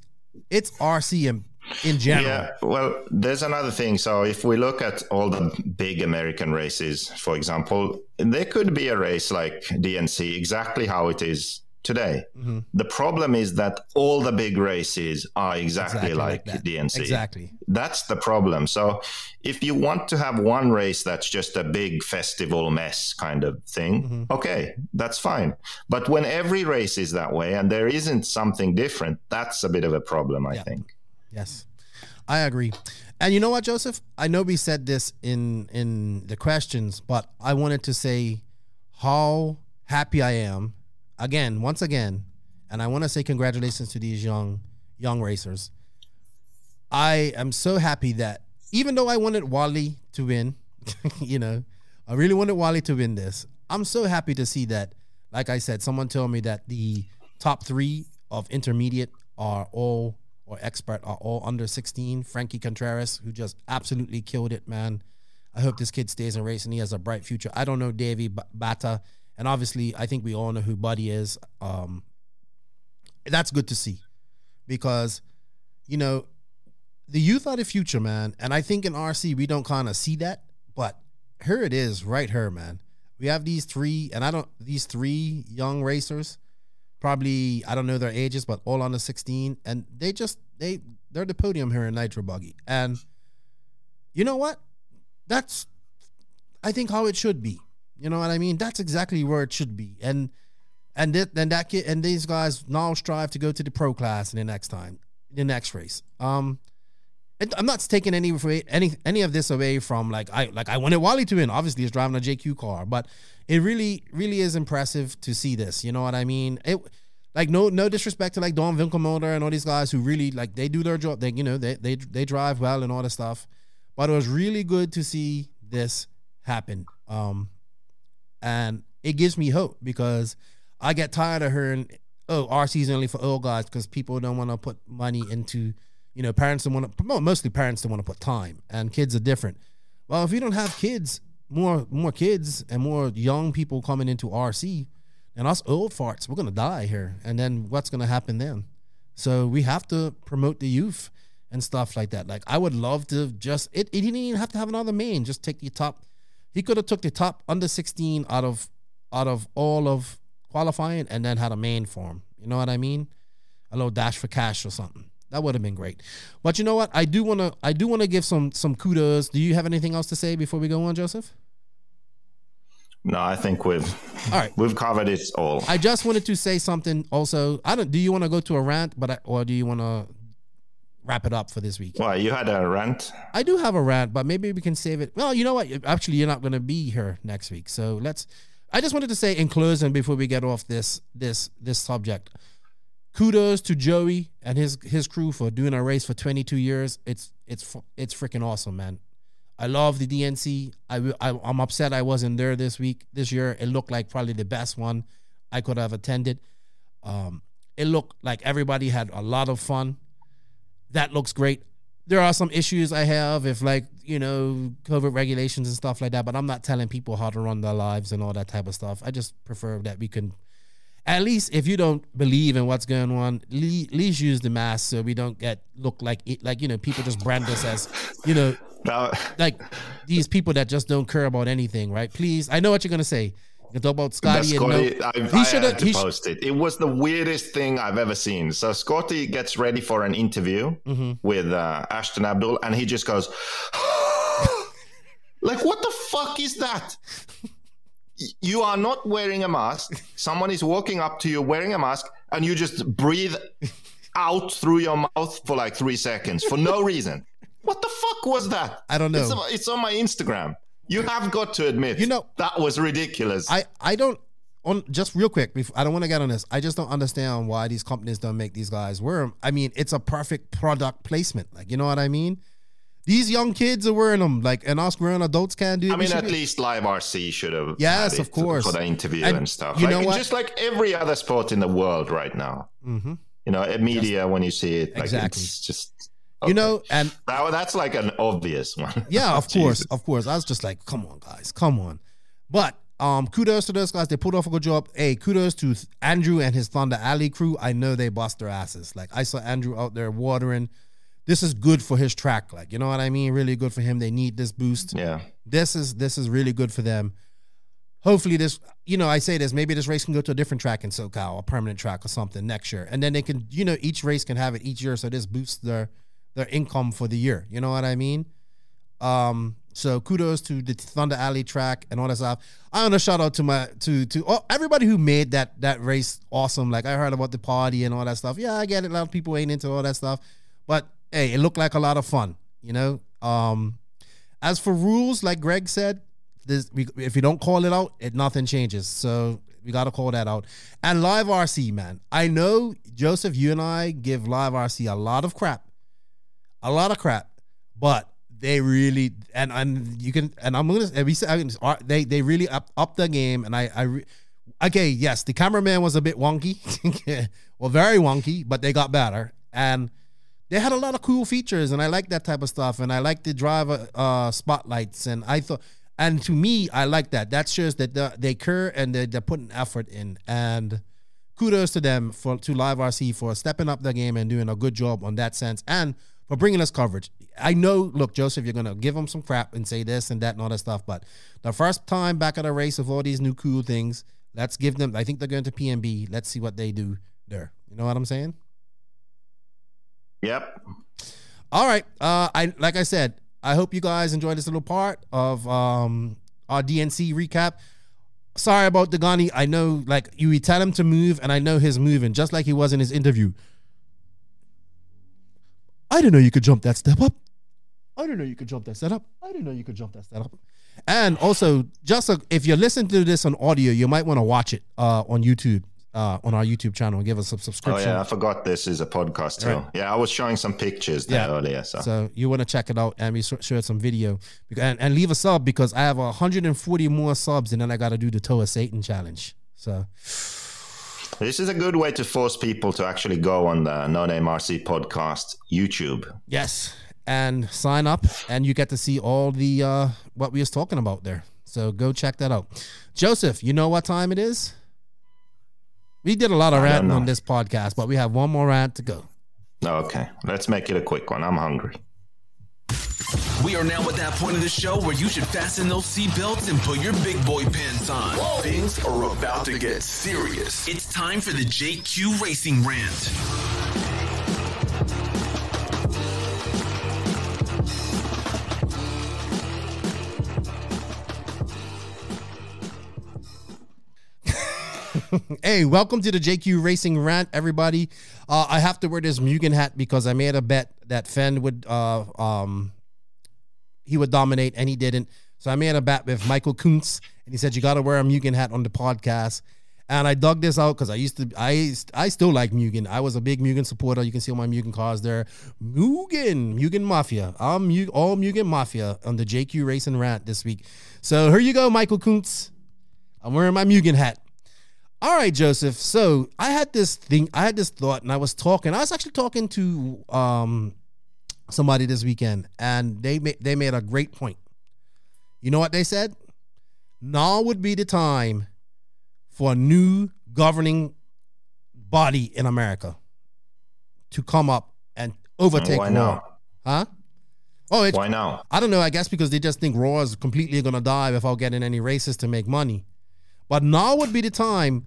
it's RC in general. Yeah, well, there's another thing. So if we look at all the big American races, for example, there could be a race like DNC exactly how it is today. Mm-hmm. The problem is that all the big races are exactly, like, that. DNC. Exactly. That's the problem. So if you want to have one race that's just a big festival mess kind of thing, Mm-hmm. okay, that's fine. But when every race is that way and there isn't something different, that's a bit of a problem, I Yeah. think. Yes, I agree. And you know what, Joseph? I know we said this in in the questions, but I wanted to say how happy I am again, once again, and I want to say congratulations to these young young racers. I am so happy that even though I wanted Wally to win, you know, I really wanted Wally to win this. I'm so happy to see that. Like I said, someone told me that the top three of intermediate are all or expert are all under 16. Frankie Contreras, who just absolutely killed it, man. I hope this kid stays in racing. He has a bright future. I don't know Davy Bata, and obviously, I think we all know who Buddy is. Um, that's good to see because, you know, the youth are the future, man. And I think in RC we don't kind of see that, but here it is, right here, man. We have these three, and I don't these three young racers, probably I don't know their ages, but all under sixteen, and they just they they're the podium here in Nitro Buggy, and you know what? That's I think how it should be. You know what I mean? That's exactly where it should be, and and th- then that kid and these guys now strive to go to the pro class in the next time, the next race. Um, it, I'm not taking any any any of this away from like I like I wanted Wally to win. Obviously, he's driving a JQ car, but it really really is impressive to see this. You know what I mean? It like no no disrespect to like Don Winkelmotor and all these guys who really like they do their job. They you know they they they drive well and all that stuff, but it was really good to see this happen. Um, and it gives me hope because I get tired of hearing, "Oh, RC is only for old guys," because people don't want to put money into, you know, parents don't want to. Mostly parents don't want to put time, and kids are different. Well, if you don't have kids, more more kids and more young people coming into RC, and us old farts, we're gonna die here. And then what's gonna happen then? So we have to promote the youth and stuff like that. Like I would love to just it. He didn't even have to have another main. Just take the top. He could have took the top under 16 out of out of all of qualifying and then had a main form. You know what I mean? A little dash for cash or something. That would have been great. But you know what? I do want to I do want to give some some kudos. Do you have anything else to say before we go on, Joseph? No, I think we've All right. we've covered it all. I just wanted to say something also. I don't do you want to go to a rant but I, or do you want to wrap it up for this week? Well, you had a rant. I do have a rant, but maybe we can save it. Well, you know what? Actually, you're not going to be here next week, so let's. I just wanted to say in closing before we get off this this this subject. Kudos to Joey and his his crew for doing a race for 22 years. It's it's it's freaking awesome, man. I love the DNC. I, I I'm upset I wasn't there this week this year. It looked like probably the best one I could have attended. Um, it looked like everybody had a lot of fun. That looks great. There are some issues I have if like you know COVID regulations and stuff like that, but I'm not telling people how to run their lives and all that type of stuff. I just prefer that we can at least if you don't believe in what's going on, at least use the mask so we don't get look like it, like you know people just brand us as you know Now, like these people that just don't care about anything, right? Please, I know what you're gonna say. You talk about Scotty and Scotty, no, he should had have. to He sh- post it. It was the weirdest thing I've ever seen. So Scotty gets ready for an interview Mm-hmm. with uh, Ashton Abdul, and he just goes, "Like, what the fuck is that?" You are not wearing a mask. Someone is walking up to you wearing a mask, and you just breathe out through your mouth for like three seconds for no reason. What the fuck was that? I don't know. It's, it's on my Instagram. You have got to admit, You know- that was ridiculous. I I don't on just real quick. Before, I don't want to get on this. I just don't understand why these companies don't make these guys wear 'em. I mean, it's a perfect product placement. Like you know what I mean. These young kids are wearing them, like, and us grown adults can't do. it. I mean, at be- least Live RC should have. Yes, of course. For the interview And and, stuff. you like, know what? Just like every other sport in the world right now. Mhm. You know, media, when you see it, like, Exactly. it's just. You know, and That, that's like an obvious one. Yeah, of course, of course. I was just like, come on, guys, come on. But um, kudos to those guys. They pulled off a good job. Hey, kudos to Andrew and his Thunder Alley crew. I know they bust their asses. Like I saw Andrew out there watering. This is good for his track. Like you know what I mean. Really good for him. They need this boost. Yeah. This is this is really good for them. Hopefully, this you know I say this. Maybe this race can go to a different track in SoCal, a permanent track or something next year, and then they can you know each race can have it each year, so this boosts their their income for the year. You know what I mean? Um, so kudos to the Thunder Alley track and all that stuff. I want to shout out to my to to oh, everybody who made that that race awesome. Like I heard about the party and all that stuff. Yeah, I get it. A lot of people ain't into all that stuff, but hey, it looked like a lot of fun. You know. Um, as for rules, like Greg said, this, we, if you don't call it out, it nothing changes. So we got to call that out. And live RC, man, I know Joseph, you and I give live RC a lot of crap, a lot of crap, but they really and and you can and I'm gonna and we I can- they they really up up the game and I I re, okay yes the cameraman was a bit wonky well very wonky but they got better and they had a lot of cool features and I like that type of stuff and I like the driver uh spotlights and I thought and to me I like that. That shows that the, they care and they're, they're putting effort in and kudos to them for to live RC for stepping up the game and doing a good job on that sense and for bringing us coverage. I know, look, Joseph, you're gonna give them some crap and say this and that and all that stuff, but the first time back at a race of all these new cool things, let's give them. I think they're going to PNB. Let's see what they do there. You know what I'm saying? Yep. All right. Uh, I like I said, I hope you guys enjoyed this little part of um our DNC recap. Sorry about Degani. I know, like you tell him to move, and I know he's moving, just like he was in his interview. I didn't know you could jump that step up. I didn't know you could jump that step up. I didn't know you could jump that step up. And also, just uh, if you're listening to this on audio, you might want to watch it uh, on YouTube, uh, on our YouTube channel, and give us a subscription. Oh yeah, I forgot this is a podcast too. Right. Yeah, I was showing some pictures there Yeah. earlier. So. So you want to check it out, and we sh- shared some video, and, and leave a sub because I have 140 more subs, and then I got to do the Toe of Satan challenge. So This is a good way to force people to actually go on the No Name RC podcast YouTube. yes, and sign up, and you get to see all the uh, what we was talking about there. So go check that out. Joseph, you know what time it is? We did a lot of ranting on this podcast, but we have one more rant to go. Okay, let's make it a quick one. I'm hungry. We are now at that point of the show where you should fasten those seatbelts and put your big boy pants on. Things are about to get serious. It's time for the JQ Racing Rant. Hey, welcome to the JQ Racing Rant, everybody. Uh, I have to wear this Mugen hat because I made a bet that Phend would uh, um, he would dominate, and he didn't. So I made a bet with Michael Kuntz, and he said you got to wear a Mugen hat on the podcast. And I dug this out because I used to, I I still like Mugen. I was a big Mugen supporter. You can see all my Mugen cars there. Mugen, Mugen Mafia. I'm all Mugen Mafia on the JQ Racing Rant this week. So here you go, Michael Kuntz. I'm wearing my Mugen hat. All right, Joseph. So I had this thing, I had this thought, and I was talking. I was actually talking to um somebody this weekend, and they made they made a great point. You know what they said? Now would be the time for a new governing body in America to come up and overtake Why ROAR. now? Huh? Oh, it's Why now? I don't know. I guess because they just think ROAR is completely gonna die without getting any races to make money. But now would be the time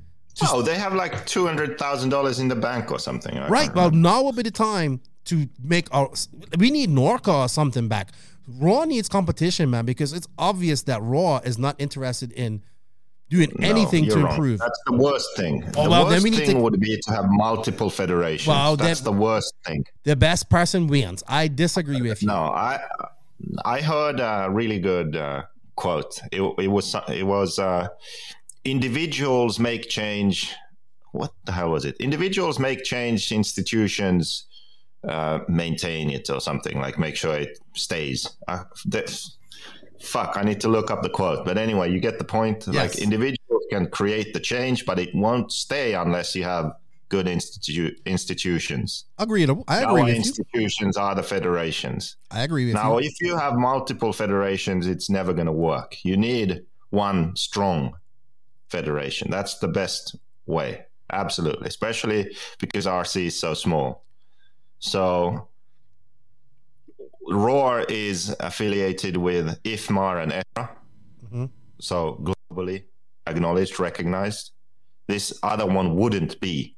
Oh, they have like two hundred thousand dollars in the bank or something. I Right. Well, remember. now would be the time to make our. We need NORRCA or something back. ROAR needs competition, man, because it's obvious that ROAR is not interested in doing No, anything to wrong. improve. That's the worst thing. Oh, the well, then worst we thing to- would be to have multiple federations. Well, That's the worst thing. The best person wins. I disagree with you. No, I I heard a really good uh, quote. It, it was it was uh, individuals make change. What the hell was it? Individuals make change. Institutions uh, maintain it or something like make sure it stays. Uh, fuck, I need to look up the quote. But anyway, you get the point. Yes. Like individuals can create the change, but it won't stay unless you have good institu- institutions. Agreed. I Our agree with you. institutions are the federations. I agree with Now, you. if you have multiple federations, it's never going to work. You need one strong federation. That's the best way. Absolutely. Especially because RC is so small. So, ROAR is affiliated with IFMAR and EFRA. Mhm. So, globally acknowledged, recognized. This other one wouldn't be.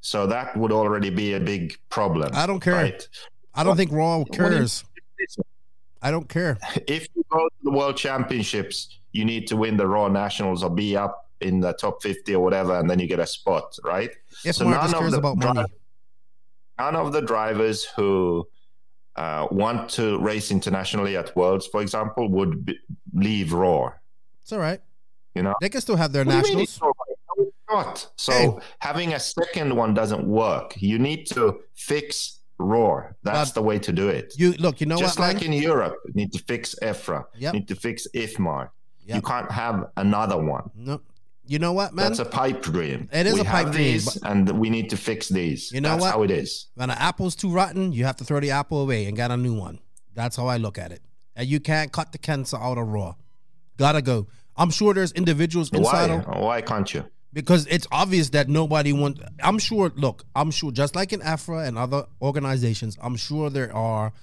So, that would already be a big problem. I don't care. Right? I don't think ROAR cares. is- I don't care. if you go to the world championships, you need to win the ROAR Nationals or be up in the top 50 or whatever, and then you get a spot, right? If So none of the about dri- money. None of the drivers who uh, want to race internationally at Worlds, for example, would be, leave ROAR. It's all right. You know, They can still have their What do you mean nationals. it's all right? No, it's not. So Hey. having a second one doesn't work. You need to fix roar. That's But the way to do it. You look. You know Just what? like man? in Europe, you need to fix EFRA. Yep. You need to fix IFMAR. You can't have another one. no. You know what, man? That's a pipe dream. It is we a pipe have dream, these, and we need to fix these. You know That's what? how it is. when an apple's too rotten, you have to throw the apple away and get a new one. That's how I look at it. And you can't cut the cancer out of ROAR. Gotta go. I'm sure there's individuals inside Why? of Why can't you? because it's obvious that nobody want. I'm sure. Look, I'm sure. Just like in EFRA and other organizations, I'm sure there are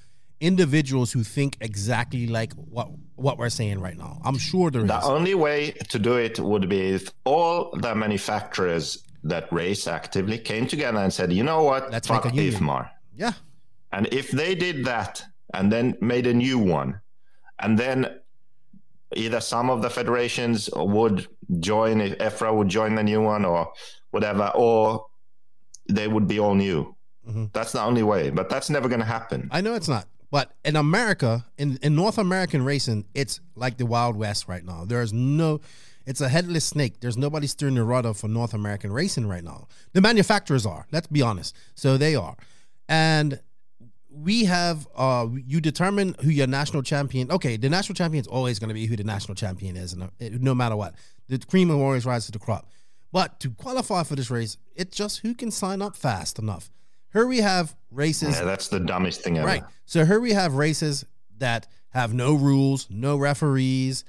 individuals who think exactly like what what we're saying right now. I'm sure there is. The only way to do it would be if all the manufacturers that race actively came together and said, you know what, Let's fuck make a union." IFMAR. yeah. And if they did that and then made a new one, and then either some of the federations would join, if EFRA would join the new one or whatever, or they would be all new. Mhm. That's the only way, but that's never going to happen. I know it's not. But in America, in, in North American racing, it's like the Wild West right now. There's no, it's a headless snake. There's nobody steering the rudder for North American racing right now. The manufacturers are, let's be honest. So they are. And we have, uh, you determine who your national champion, okay, the national champion is always going to be who the national champion is, and uh, no matter what. The cream always rise to the crop. But to qualify for this race, it's just who can sign up fast enough. Here we have races Yeah, that's the dumbest thing ever. Right. So here we have races that have no rules, no referees,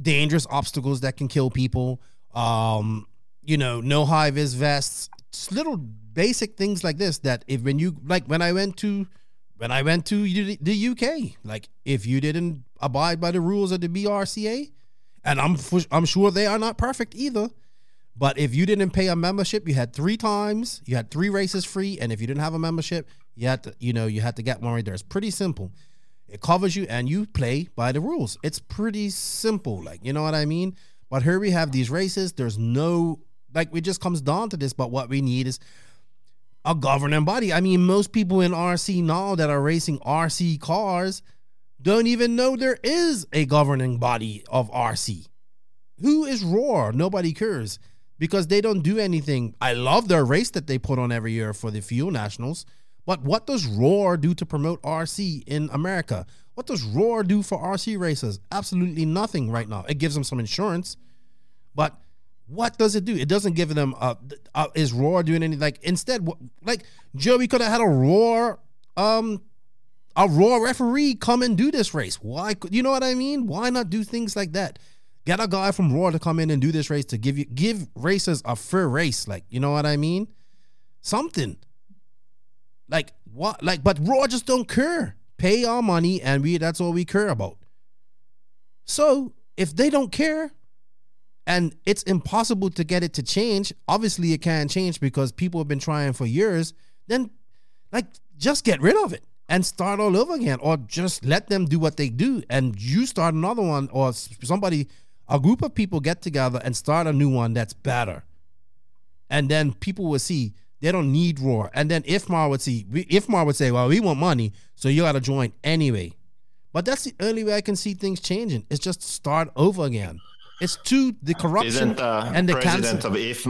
dangerous obstacles that can kill people. Um, you know, no high vis vests, just little basic things like this. That if when you like when I went to when I went to the the UK, like if you didn't abide by the rules of the BRCA, and I'm I'm sure they are not perfect either. But if you didn't pay a membership, you had three times, you had three races free, and if you didn't have a membership, you had to, you know, you had to get one right there. It's pretty simple. It covers you, and you play by the rules. It's pretty simple, like you know what I mean. But here we have these races. There's no like it just comes down to this. But what we need is a governing body. I mean, most people in RC now that are racing RC cars don't even know there is a governing body of RC. Who is Roar? Nobody cares because they don't do anything. I love their race that they put on every year for the Fuel Nationals. But what does Roar do to promote RC in America? What does Roar do for RC racers? Absolutely nothing right now. It gives them some insurance, but what does it do? It doesn't give them. Uh, uh is Roar doing anything? Like instead, like Joey could have had a Roar, um, a Roar referee come and do this race. Why? You know what I mean? Why not do things like that? Get a guy from Roar to come in and do this race to give you give racers a fair race. Like you know what I mean? Something. Like what? Like but Roar just don't care. Pay our money and we that's all we care about. So if they don't care, and it's impossible to get it to change, obviously it can't change because people have been trying for years. Then, like, just get rid of it and start all over again, or just let them do what they do, and you start another one, or somebody a group of people get together and start a new one that's better. And then people will see they don't need Roar. And then IFMAR would see, IFMAR would say, well, we want money, so you got to join anyway. But that's the only way I can see things changing. It's just start over again. It's to the corruption Isn't, uh, and the president cancer. of IF,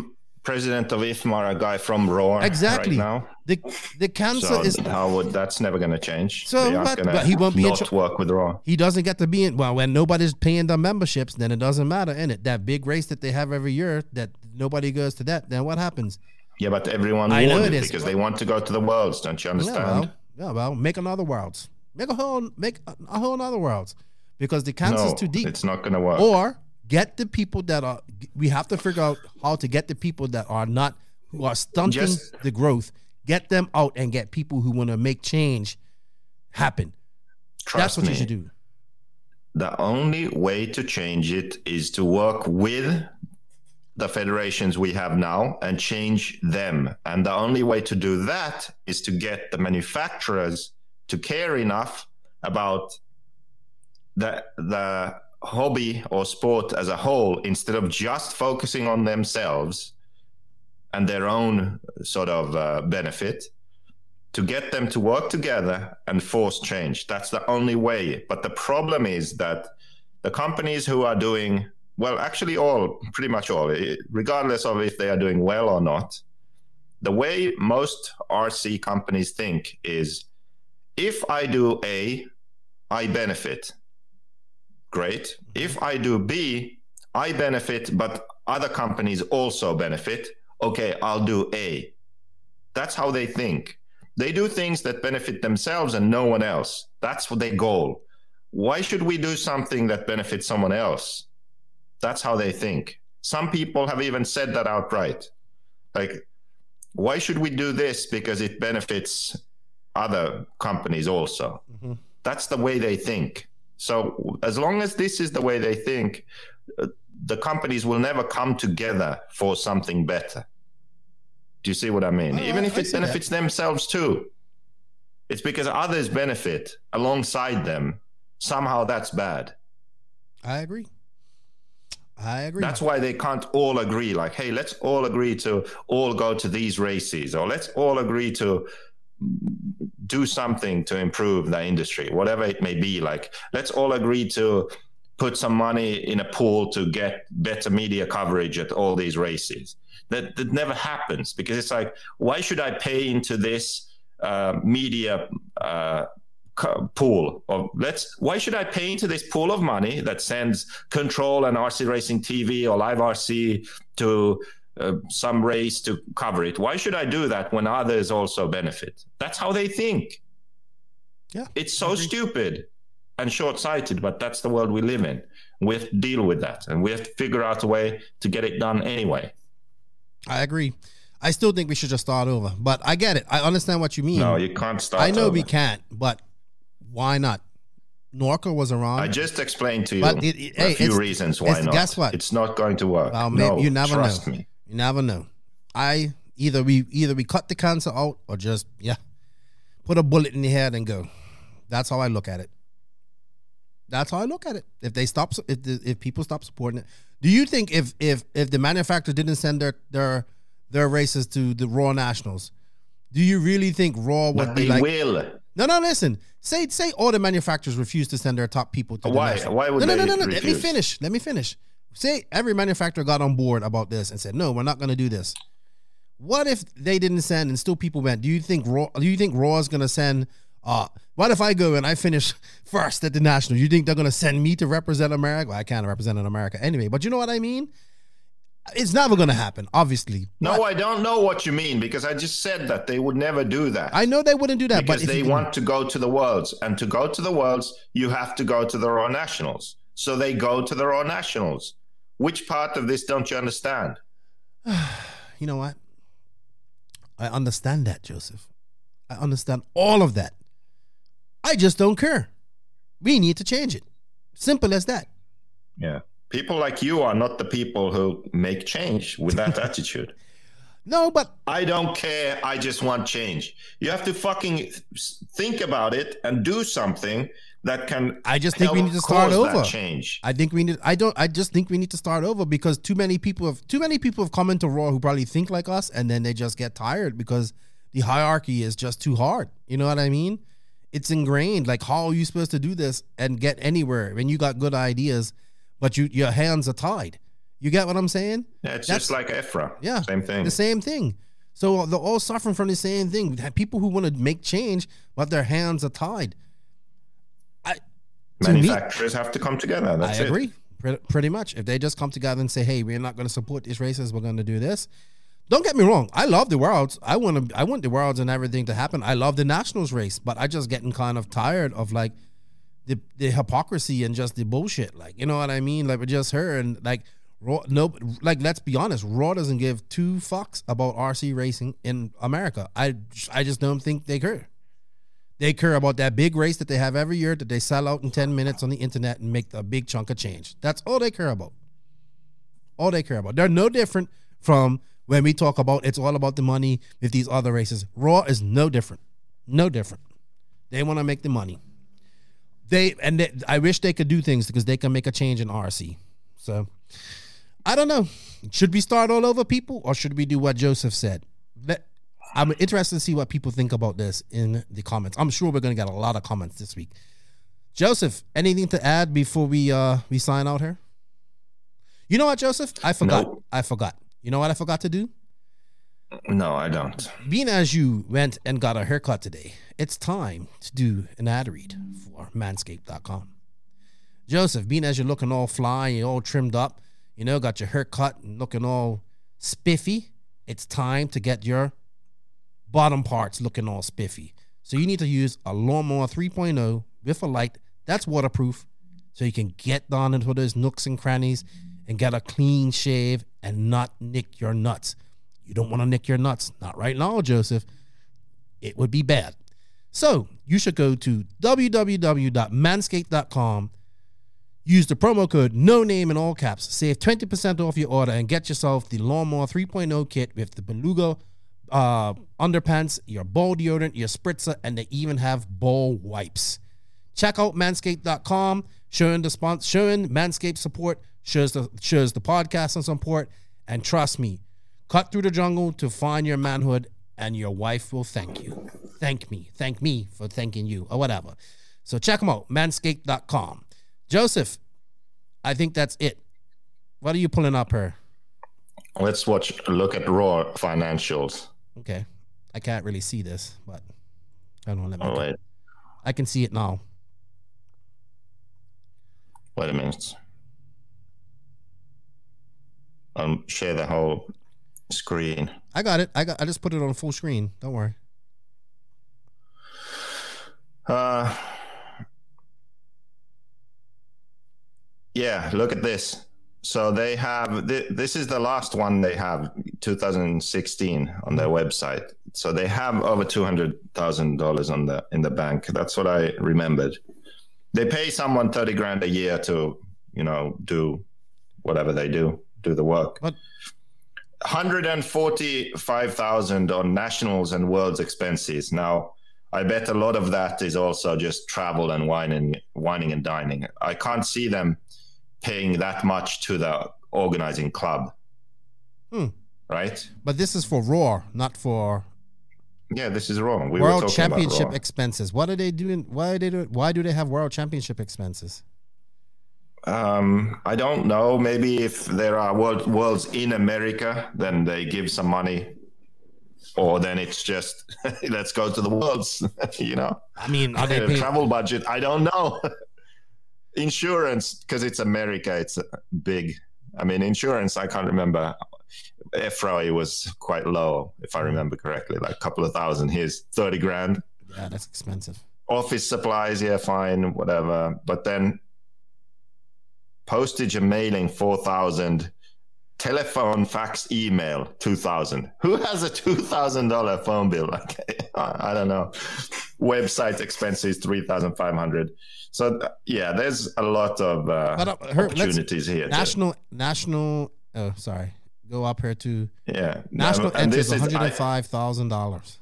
president of IFMAR a guy from Roar Exactly. right now? The the cancer So is how would that's never going to change? So, but- he won't be in not char- work with Roar. he doesn't get to be in well when nobody's paying the memberships then it doesn't matter in it that big race that they have every year that nobody goes to that then what happens Yeah, but everyone I know it is. because they want to go to the worlds. Don't you yeah understand? well, yeah well make another worlds make a whole make a, a whole another worlds because the cancer's no, too deep it's not going to work. or get the people that are we have to figure out how to get the people that are not who are stunting Just- the growth get them out and get people who want to make change happen Trust that's what me. you should do the only way to change it is to work with the federations we have now and change them. And the only way to do that is to get the manufacturers to care enough about the the hobby or sport as a whole instead of just focusing on themselves and their own sort of uh, benefit to get them to work together and force change. That's the only way. But the problem is that the companies who are doing well, actually, all pretty much all, eh, regardless of if they are doing well or not, the way most RC companies think is if I do A, I benefit. Great. If I do B, I benefit, but other companies also benefit. Okay, I'll do A. That's how they think. They do things that benefit themselves and no one else. That's what their goal. Why should we do something that benefits someone else? That's how they think. Some people have even said that outright. Like, why should we do this? Because it benefits other companies also. Mm-hmm. That's the way they think. So, as long as this is the way they think, uh, the companies will never come together for something better. Do you see what I mean? Oh, Even I- if it see that. benefits themselves too. It's because others benefit alongside them. Somehow that's bad. i agree i agree That's why they can't all agree. Like, hey, let's all agree to all go to these races, or let's all agree to do something to improve the industry, whatever it may be. Like, let's all agree to put some money in a pool to get better media coverage at all these races. That that never happens because it's like, why should I pay into this uh, media? Uh, pool of let's why should i pay into this pool of money that sends control and rc racing tv or live rc to uh, some race to cover it why should i do that when others also benefit that's how they think Yeah, it's so stupid and short-sighted but that's the world we live in we have to deal with that and we have to figure out a way to get it done anyway I agree. I still think we should just start over, but I get it. I understand what you mean. No, you can't start. I know over. we can't, but why not? NORRCA was around. I just explained to you But it- it- a hey, few reasons why not. guess what? It's not going to work. Well, maybe no, you never trust know. me. You never know. I either we either we cut the cancer out or just yeah, put a bullet in your head and go. That's how I look at it. That's how I look at it. If they stop, if the, if people stop supporting it, do you think if if if the manufacturer didn't send their their their races to the ROAR Nationals, do you really think ROAR would But be they like? will. No, no, listen. Say say all the manufacturers refuse to send their top people to the Why? national- Why would no, no, no, no, no. Let me finish. Let me finish. Say every manufacturer got on board about this and said, "No, we're not going to do this." What if they didn't send and still people went? Do you think ROAR? Do you think ROAR is going to send? Uh, what if I go and I finish first at the national? You think they're going to send me to represent America? Well, I can't represent America anyway, but you know what I mean. It's never going to happen, obviously. No, I don't know what you mean because I just said that they would never do that. I know they wouldn't do that, because but they want to go to the worlds, and to go to the worlds, you have to go to the ROAR Nationals. So they go to the ROAR Nationals. Which part of this don't you understand? you know what? I understand that, Joseph. I understand all of that. I just don't care. We need to change it. Simple as that. Yeah. People like you are not the people who make change with that attitude. No, but I don't care. I just want change. You have to fucking think about it and do something that can. I just think we need to start over. Change. I think we need. I don't. I just think we need to start over because too many people have too many people have come into ROAR who probably think like us, and then they just get tired because the hierarchy is just too hard. You know what I mean? It's ingrained. Like, how are you supposed to do this and get anywhere when you got good ideas, but you your hands are tied? You get what I'm saying? Yeah, it's That's- just like EFRA. Yeah, Same thing. The same thing. So they're all suffering from the same thing. People who want to make change, but their hands are tied. To me- Manufacturers have to come together. That's I it. agree. Pre- Pretty much. If they just come together and say, "Hey, we're not going to support these races. We're going to do this." Don't get me wrong. I love the worlds. I want to. I want the worlds and everything to happen. I love the nationals race, but I just getting kind of tired of like the the hypocrisy and just the bullshit. Like you know what I mean? Like with just her and like ROAR. No, like let's be honest. ROAR doesn't give two fucks about RC racing in America. I I just don't think they care. They care about that big race that they have every year that they sell out in 10 minutes on the internet and make a big chunk of change. That's all they care about. All they care about. They're no different from when we talk about it's all about the money with these other races. ROAR is no different. No different. They want to make the money. They and they, I wish they could do things because they can make a change in RC. So I don't know. Should we start all over people or should we do what Joseph said? Let, I'm interested to see what people think about this in the comments. I'm sure we're going to get a lot of comments this week. Joseph, anything to add before we uh we sign out here? You know what, Joseph? I forgot. Nope. I forgot. You know what I forgot to do? No, I don't. Being as you went and got a haircut today, it's time to do an ad read for manscaped.com. Joseph, being as you're looking all fly, you're all trimmed up, you know, got your hair cut and looking all spiffy, it's time to get your bottom parts looking all spiffy. So you need to use a lawnmower 3.0 with a light that's waterproof so you can get down into those nooks and crannies and get a clean shave and not nick your nuts. You don't want to nick your nuts. Not right now, Joseph. It would be bad. So you should go to www.manscaped.com. Use the promo code no name in all caps. Save 20% off your order and get yourself the Lawnmower 3.0 kit with the Beluga uh, underpants, your ball deodorant, your spritzer, and they even have ball wipes. Check out manscaped.com, showing the sponsor, showing Manscaped support, shows the shows the podcast and support. And trust me, cut through the jungle to find your manhood, and your wife will thank you. Thank me. Thank me for thanking you, or whatever. So check them out, manscaped.com. Joseph, I think that's it. What are you pulling up here? Let's watch. Look at ROAR financials. Okay. I can't really see this, but I don't know. Let me Oh wait, I can see it now. wait a minute. I'll share the whole screen. I got it. I got I just put it on full screen. Don't worry. Uh, yeah, look at this. So they have th- this is the last one they have 2016 on their website. So they have over two hundred thousand dollars on the in the bank. That's what I remembered. They pay someone thirty grand a year to you know do whatever they do, do the work. But 145,000 on nationals and world's expenses. Now, I bet a lot of that is also just travel and whining, whining and dining. I can't see them paying that much to the organizing club. Hmm. Right? but this is for ROAR, not for Yeah, this is wrong. We World Championship expenses. What are they doing? Why are they doing? Why do they have World Championship expenses? Um, I don't know. Maybe if there are world, worlds in America, then they give some money, or then it's just let's go to the worlds. you know, I mean, are they paying? travel budget. I don't know. Insurance because it's America. It's uh, big. I mean, insurance. I can't remember. FRA was quite low, if I remember correctly, like a couple of thousand. Here's thirty grand. Yeah, that's expensive. Office supplies, yeah, fine, whatever. But then postage and mailing, four thousand. Telephone, fax, email, two thousand. Who has a two thousand dollar phone bill? Like, I don't know. Website expenses, three thousand five hundred. So yeah, there's a lot of uh, But, uh, her- opportunities here. National, national. Oh, sorry. Go up here to yeah, national and entries, this one hundred and five thousand dollars.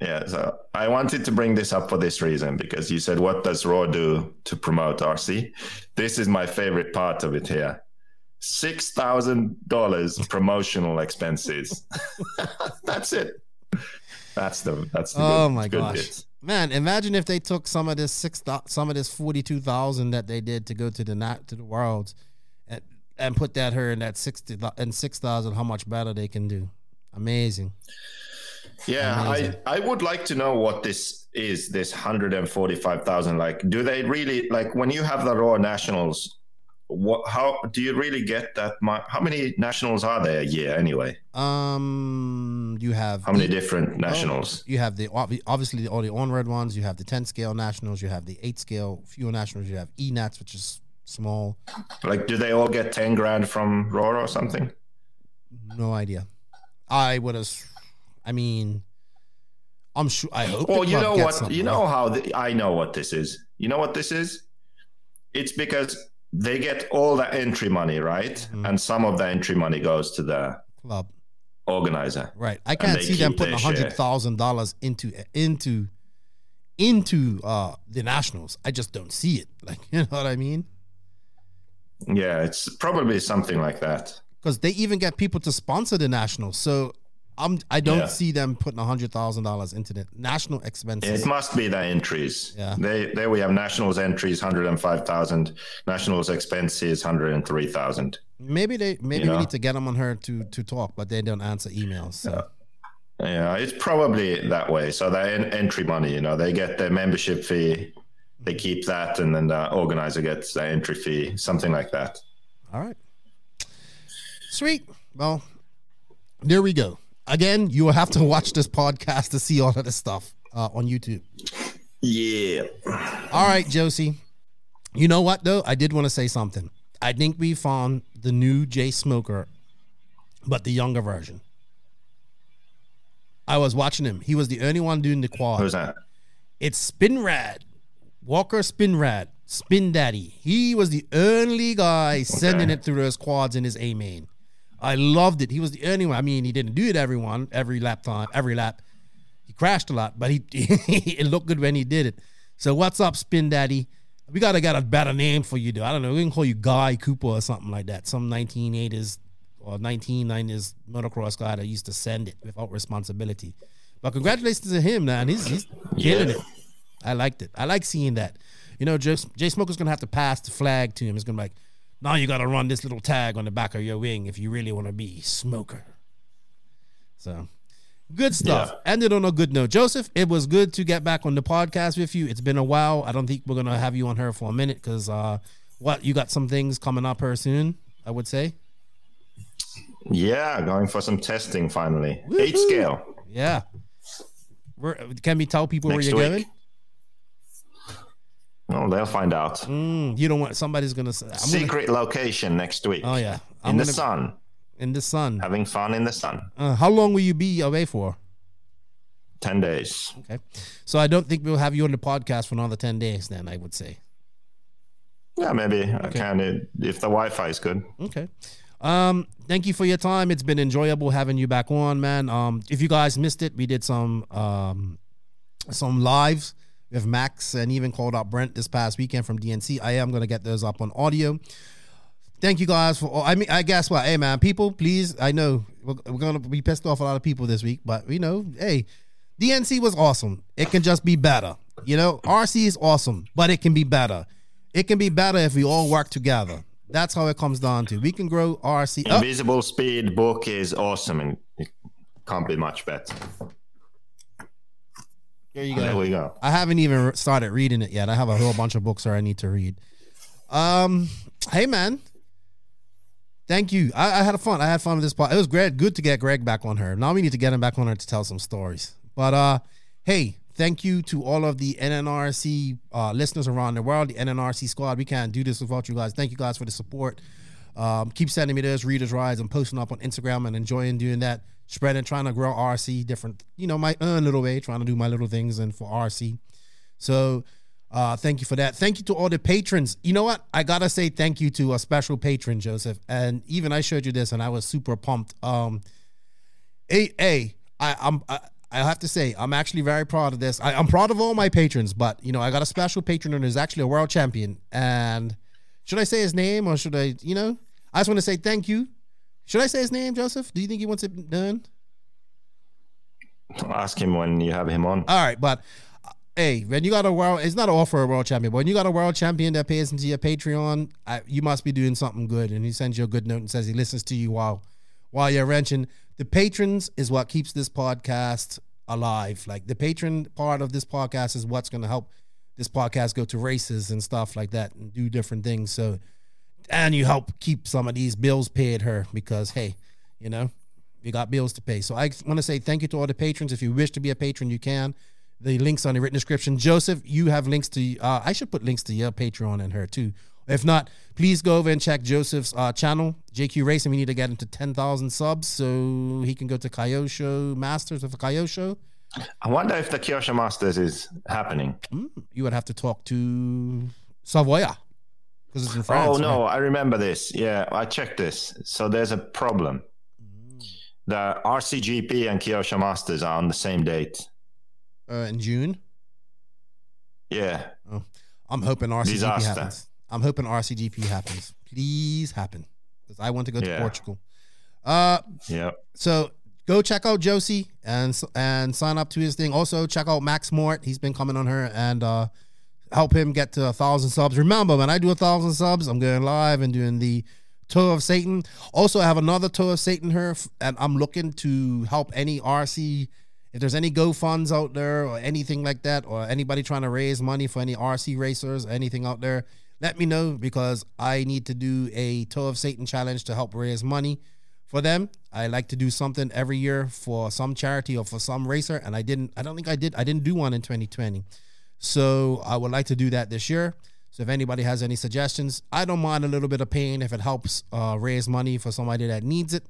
Yeah, so I wanted to bring this up for this reason because you said, What does ROAR do to promote RC? This is my favorite part of it here $6,000 promotional expenses. that's it. That's the, that's the Oh good, my good gosh, bits. man! Imagine if they took some of this six, some of this forty-two thousand that they did to go to the nat to the worlds, and and put that her in that sixty and six thousand. How much better they can do? Amazing. Yeah, Amazing. I, I would like to know what this is, this 145,000. Like, do they really, like, when you have the ROAR Nationals, what, how do you really get that much? How many nationals are there a year anyway? Um, you have How many eight- different nationals? You have the obviously all the on-red ones. You have the ten scale nationals. You have the eight scale fewer nationals. You have ENATs, which is small. Like, do they all get 10 grand from ROAR or something? No idea. I would have. I mean, I'm sure. I hope. Well, you know what? You know how the, I know what this is. You know what this is? It's because they get all the entry money, right? Mm-hmm. And some of the entry money goes to the club. organizer. Right. I can't see them putting a hundred thousand dollars into into into uh the nationals. I just don't see it. Like you know what I mean? Yeah, it's probably something like that. Because they even get people to sponsor the nationals. So I'm I don't Yeah. see them putting a hundred thousand dollars into the national expenses. It must be the entries. Yeah. They there we have nationals entries 105,000, nationals expenses 103,000. Maybe they maybe You we know? need to get them on her to to talk, but they don't answer emails. So Yeah, it's probably that way. So the en- entry money, you know, they get their membership fee, they mm-hmm. keep that, and then the organizer gets the entry fee, something like that. all right. Sweet. Well, there we go. Again, you will have to watch this podcast to see all of this stuff uh, on YouTube. Yeah. All right, Josie. You know what though? I did want to say something. I think we found the new Jay Smoker, but the younger version. I was watching him. He was the only one doing the quad. Who's that? It's Spinrad. Walker Spinrad. Spin Daddy. He was the only guy sending it through those quads in his A main. I loved it. He was the only one. I mean, he didn't do it every one, every lap time, every lap. He crashed a lot, but he it looked good when he did it. So what's up, Spin Daddy? We gotta get a better name for you, though. I don't know. We can call you Guy Cooper or something like that. Some 1980s or 1990s motocross guy that used to send it without responsibility. But congratulations to him, man. He's, he's killing Yeah. it. I liked it. I like seeing that. You know, Jay, Jay Smoker's gonna have to pass the flag to him. It's gonna be like, now you gotta run this little tag on the back of your wing if you really want to be Smoker. So, good stuff. Yeah. Ended on a good note, Joseph. It was good to get back on the podcast with you. It's been a while. I don't think we're gonna have you on her for a minute because uh, what you got some things coming up here soon. I would say, Yeah, going for some testing finally. Eight scale. yeah. Where can we tell people Next where you're week. going? Well, they'll find out. Mm, you don't want somebody's gonna say I'm gonna- Secret location next week. oh yeah, in I'm the gonna sun, in the sun. having fun in the sun. Uh, how long will you be away for? Ten days. Okay, so I don't think we'll have you on the podcast for another ten days. Then I would say. Yeah, maybe I can if the Wi-Fi is good. Okay. Um, thank you for your time. It's been enjoyable having you back on, man. Um, if you guys missed it, we did some um some lives with Max and even called out Brent this past weekend from DNC. I am gonna get those up on audio. Thank you guys for. I mean, I guess what? Hey, man, people, please. I know we're, we're gonna be pissed off a lot of people this week, but you know, hey, DNC was awesome. It can just be better. You know, RC is awesome, but it can be better. It can be better if we all work together. That's how it comes down to. We can grow RC. Oh, Invisible Speed book is awesome and it can't be much better. There you go. There go. we go. I haven't even started reading it yet. I have a whole bunch of books that I need to read. Um, hey man, thank you. I, I had fun. I had fun with this part. It was great. Good to get Greg back on her. Now we need to get him back on her to tell some stories. But uh, hey, thank you to all of the NNRC uh, listeners around the world, the NNRC squad. We can't do this without you guys. Thank you guys for the support. Um, keep sending me those readers rides. I'm posting up on Instagram and enjoying doing that. Spreading, trying to grow RC different, you know, my own little way, trying to do my little things and for RC. So uh, thank you for that. Thank you to all the patrons. You know what? I gotta say thank you to a special patron, Joseph. And even I showed you this, and I was super pumped. Um, a, a I, I'm I, I have to say I'm actually very proud of this. I, I'm proud of all my patrons, but you know I got a special patron who's actually a world champion. And should I say his name or should I? You know, I just want to say thank you. Should I say his name, Joseph? Do you think he wants it done? Ask him when you have him on. All right, but uh, hey, when you got a world, it's not an offer a world champion, but when you got a world champion that pays into your Patreon, I, you must be doing something good. And he sends you a good note and says he listens to you while while you're wrenching. The patrons is what keeps this podcast alive. Like the patron part of this podcast is what's going to help this podcast go to races and stuff like that and do different things. So, and you help keep some of these bills paid her because hey, you know, you got bills to pay. So I want to say thank you to all the patrons. If you wish to be a patron, you can. The links on the written description. Joseph, you have links to. Uh, I should put links to your Patreon and her too. If not, please go over and check Joseph's uh, channel, JQ Racing. We need to get into ten thousand subs so he can go to Kyosho Masters with a Kyosho. I wonder if the Kyosho Masters is happening. You would have to talk to Savoya because it's in France. oh no, right? I remember this. Yeah, I checked this. So there's a problem. The RCGP and Kyosho Masters are on the same date. Uh, in June. Yeah. I'm hoping RCGP Disaster. happens. I'm hoping RCGP happens. Please happen because I want to go to Yeah. Portugal. Uh, Yeah. so go check out Josie and and sign up to his thing. Also check out Max Mort. He's been coming on her and uh, help him get to a thousand subs. Remember, when I do a thousand subs, I'm going live and doing the Toe of Satan. Also, I have another Toe of Satan here, and I'm looking to help any RC. If there's any GoFunds out there or anything like that, or anybody trying to raise money for any RC racers, anything out there, let me know because I need to do a Toe of Satan challenge to help raise money for them. I like to do something every year for some charity or for some racer, and I didn't. I don't think I did. I didn't do one in 2020, so I would like to do that this year. So if anybody has any suggestions, I don't mind a little bit of pain if it helps uh, raise money for somebody that needs it.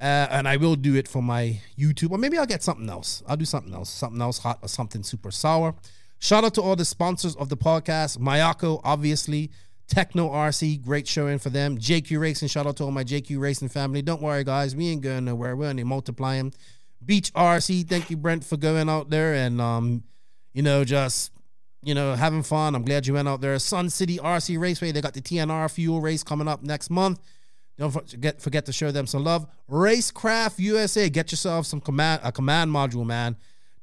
Uh, and I will do it for my YouTube, or maybe I'll get something else. I'll do something else, something else hot or something super sour. Shout out to all the sponsors of the podcast Mayako, obviously, Tekno RC, great showing for them. JQ Racing, shout out to all my JQ Racing family. Don't worry, guys, we ain't going nowhere. We're only multiplying. Beach RC, thank you, Brent, for going out there and, um, you know, just you know, having fun. I'm glad you went out there. Sun City RC Raceway, they got the TNR fuel race coming up next month. Don't forget forget to show them some love. Racecraft USA, get yourself some command a command module, man.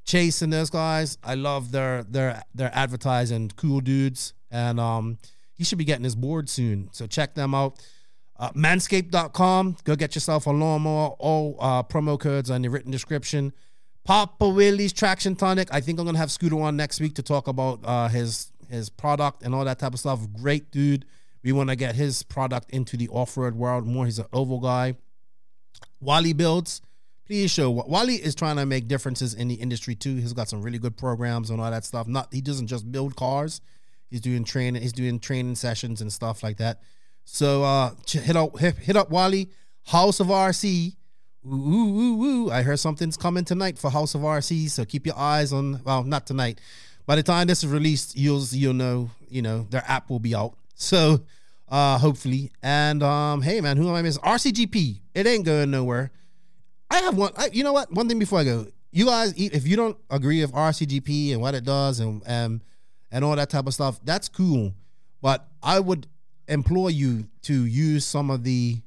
Chasing those guys, I love their their their advertising, cool dudes, and um, he should be getting his board soon. So check them out. Uh, manscaped.com, go get yourself a lawnmower. All uh, promo codes in the written description. Papa Willie's Traction Tonic. I think I'm gonna have Scooter on next week to talk about uh, his his product and all that type of stuff. Great dude. We want to get his product into the off road world more. He's an oval guy. Wally builds. Please show Wally is trying to make differences in the industry too. He's got some really good programs and all that stuff. Not he doesn't just build cars. He's doing training. He's doing training sessions and stuff like that. So uh, hit up hit, hit up Wally House of RC. Ooh, ooh, ooh, ooh. I heard something's coming tonight for House of RC. So keep your eyes on. Well, not tonight. By the time this is released, you'll you'll know. You know their app will be out. So uh, hopefully. And um, hey man, who am I missing? RCGP. It ain't going nowhere. I have one. I, you know what? One thing before I go, you guys, if you don't agree with RCGP and what it does and um, and all that type of stuff, that's cool. But I would implore you to use some of the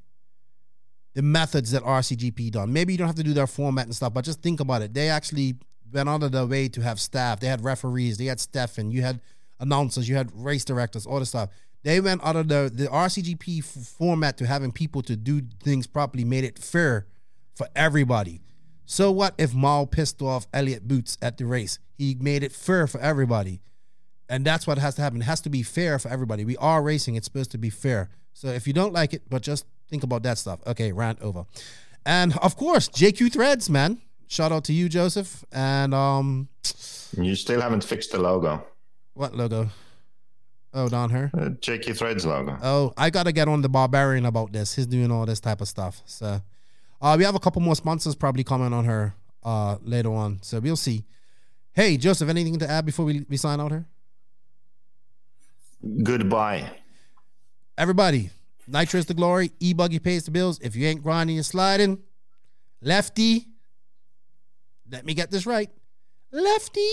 the methods that RCGP done. Maybe you don't have to do their format and stuff, but just think about it. They actually went out of their way to have staff. They had referees, they had Stefan, you had announcers, you had race directors, all this stuff. They went out of the the RCGP f- format to having people to do things properly, made it fair for everybody. So what if Mal pissed off Elliot Boots at the race? He made it fair for everybody. And that's what has to happen. It has to be fair for everybody. We are racing. It's supposed to be fair. So if you don't like it, but just think about that stuff. Okay, rant over. And of course, JQ Threads, man. Shout out to you, Joseph. And um You still haven't fixed the logo. what logo? Oh, down here. Uh, JQ Threads logo. Oh, I gotta get on the barbarian about this. He's doing all this type of stuff. So uh we have a couple more sponsors probably coming on her uh later on. So we'll see. Hey, Joseph, anything to add before we, we sign out here? Goodbye. Everybody, Nitro is the glory. E buggy pays the bills. If you ain't grinding and sliding, lefty. Let me get this right. Lefty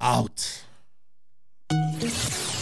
out.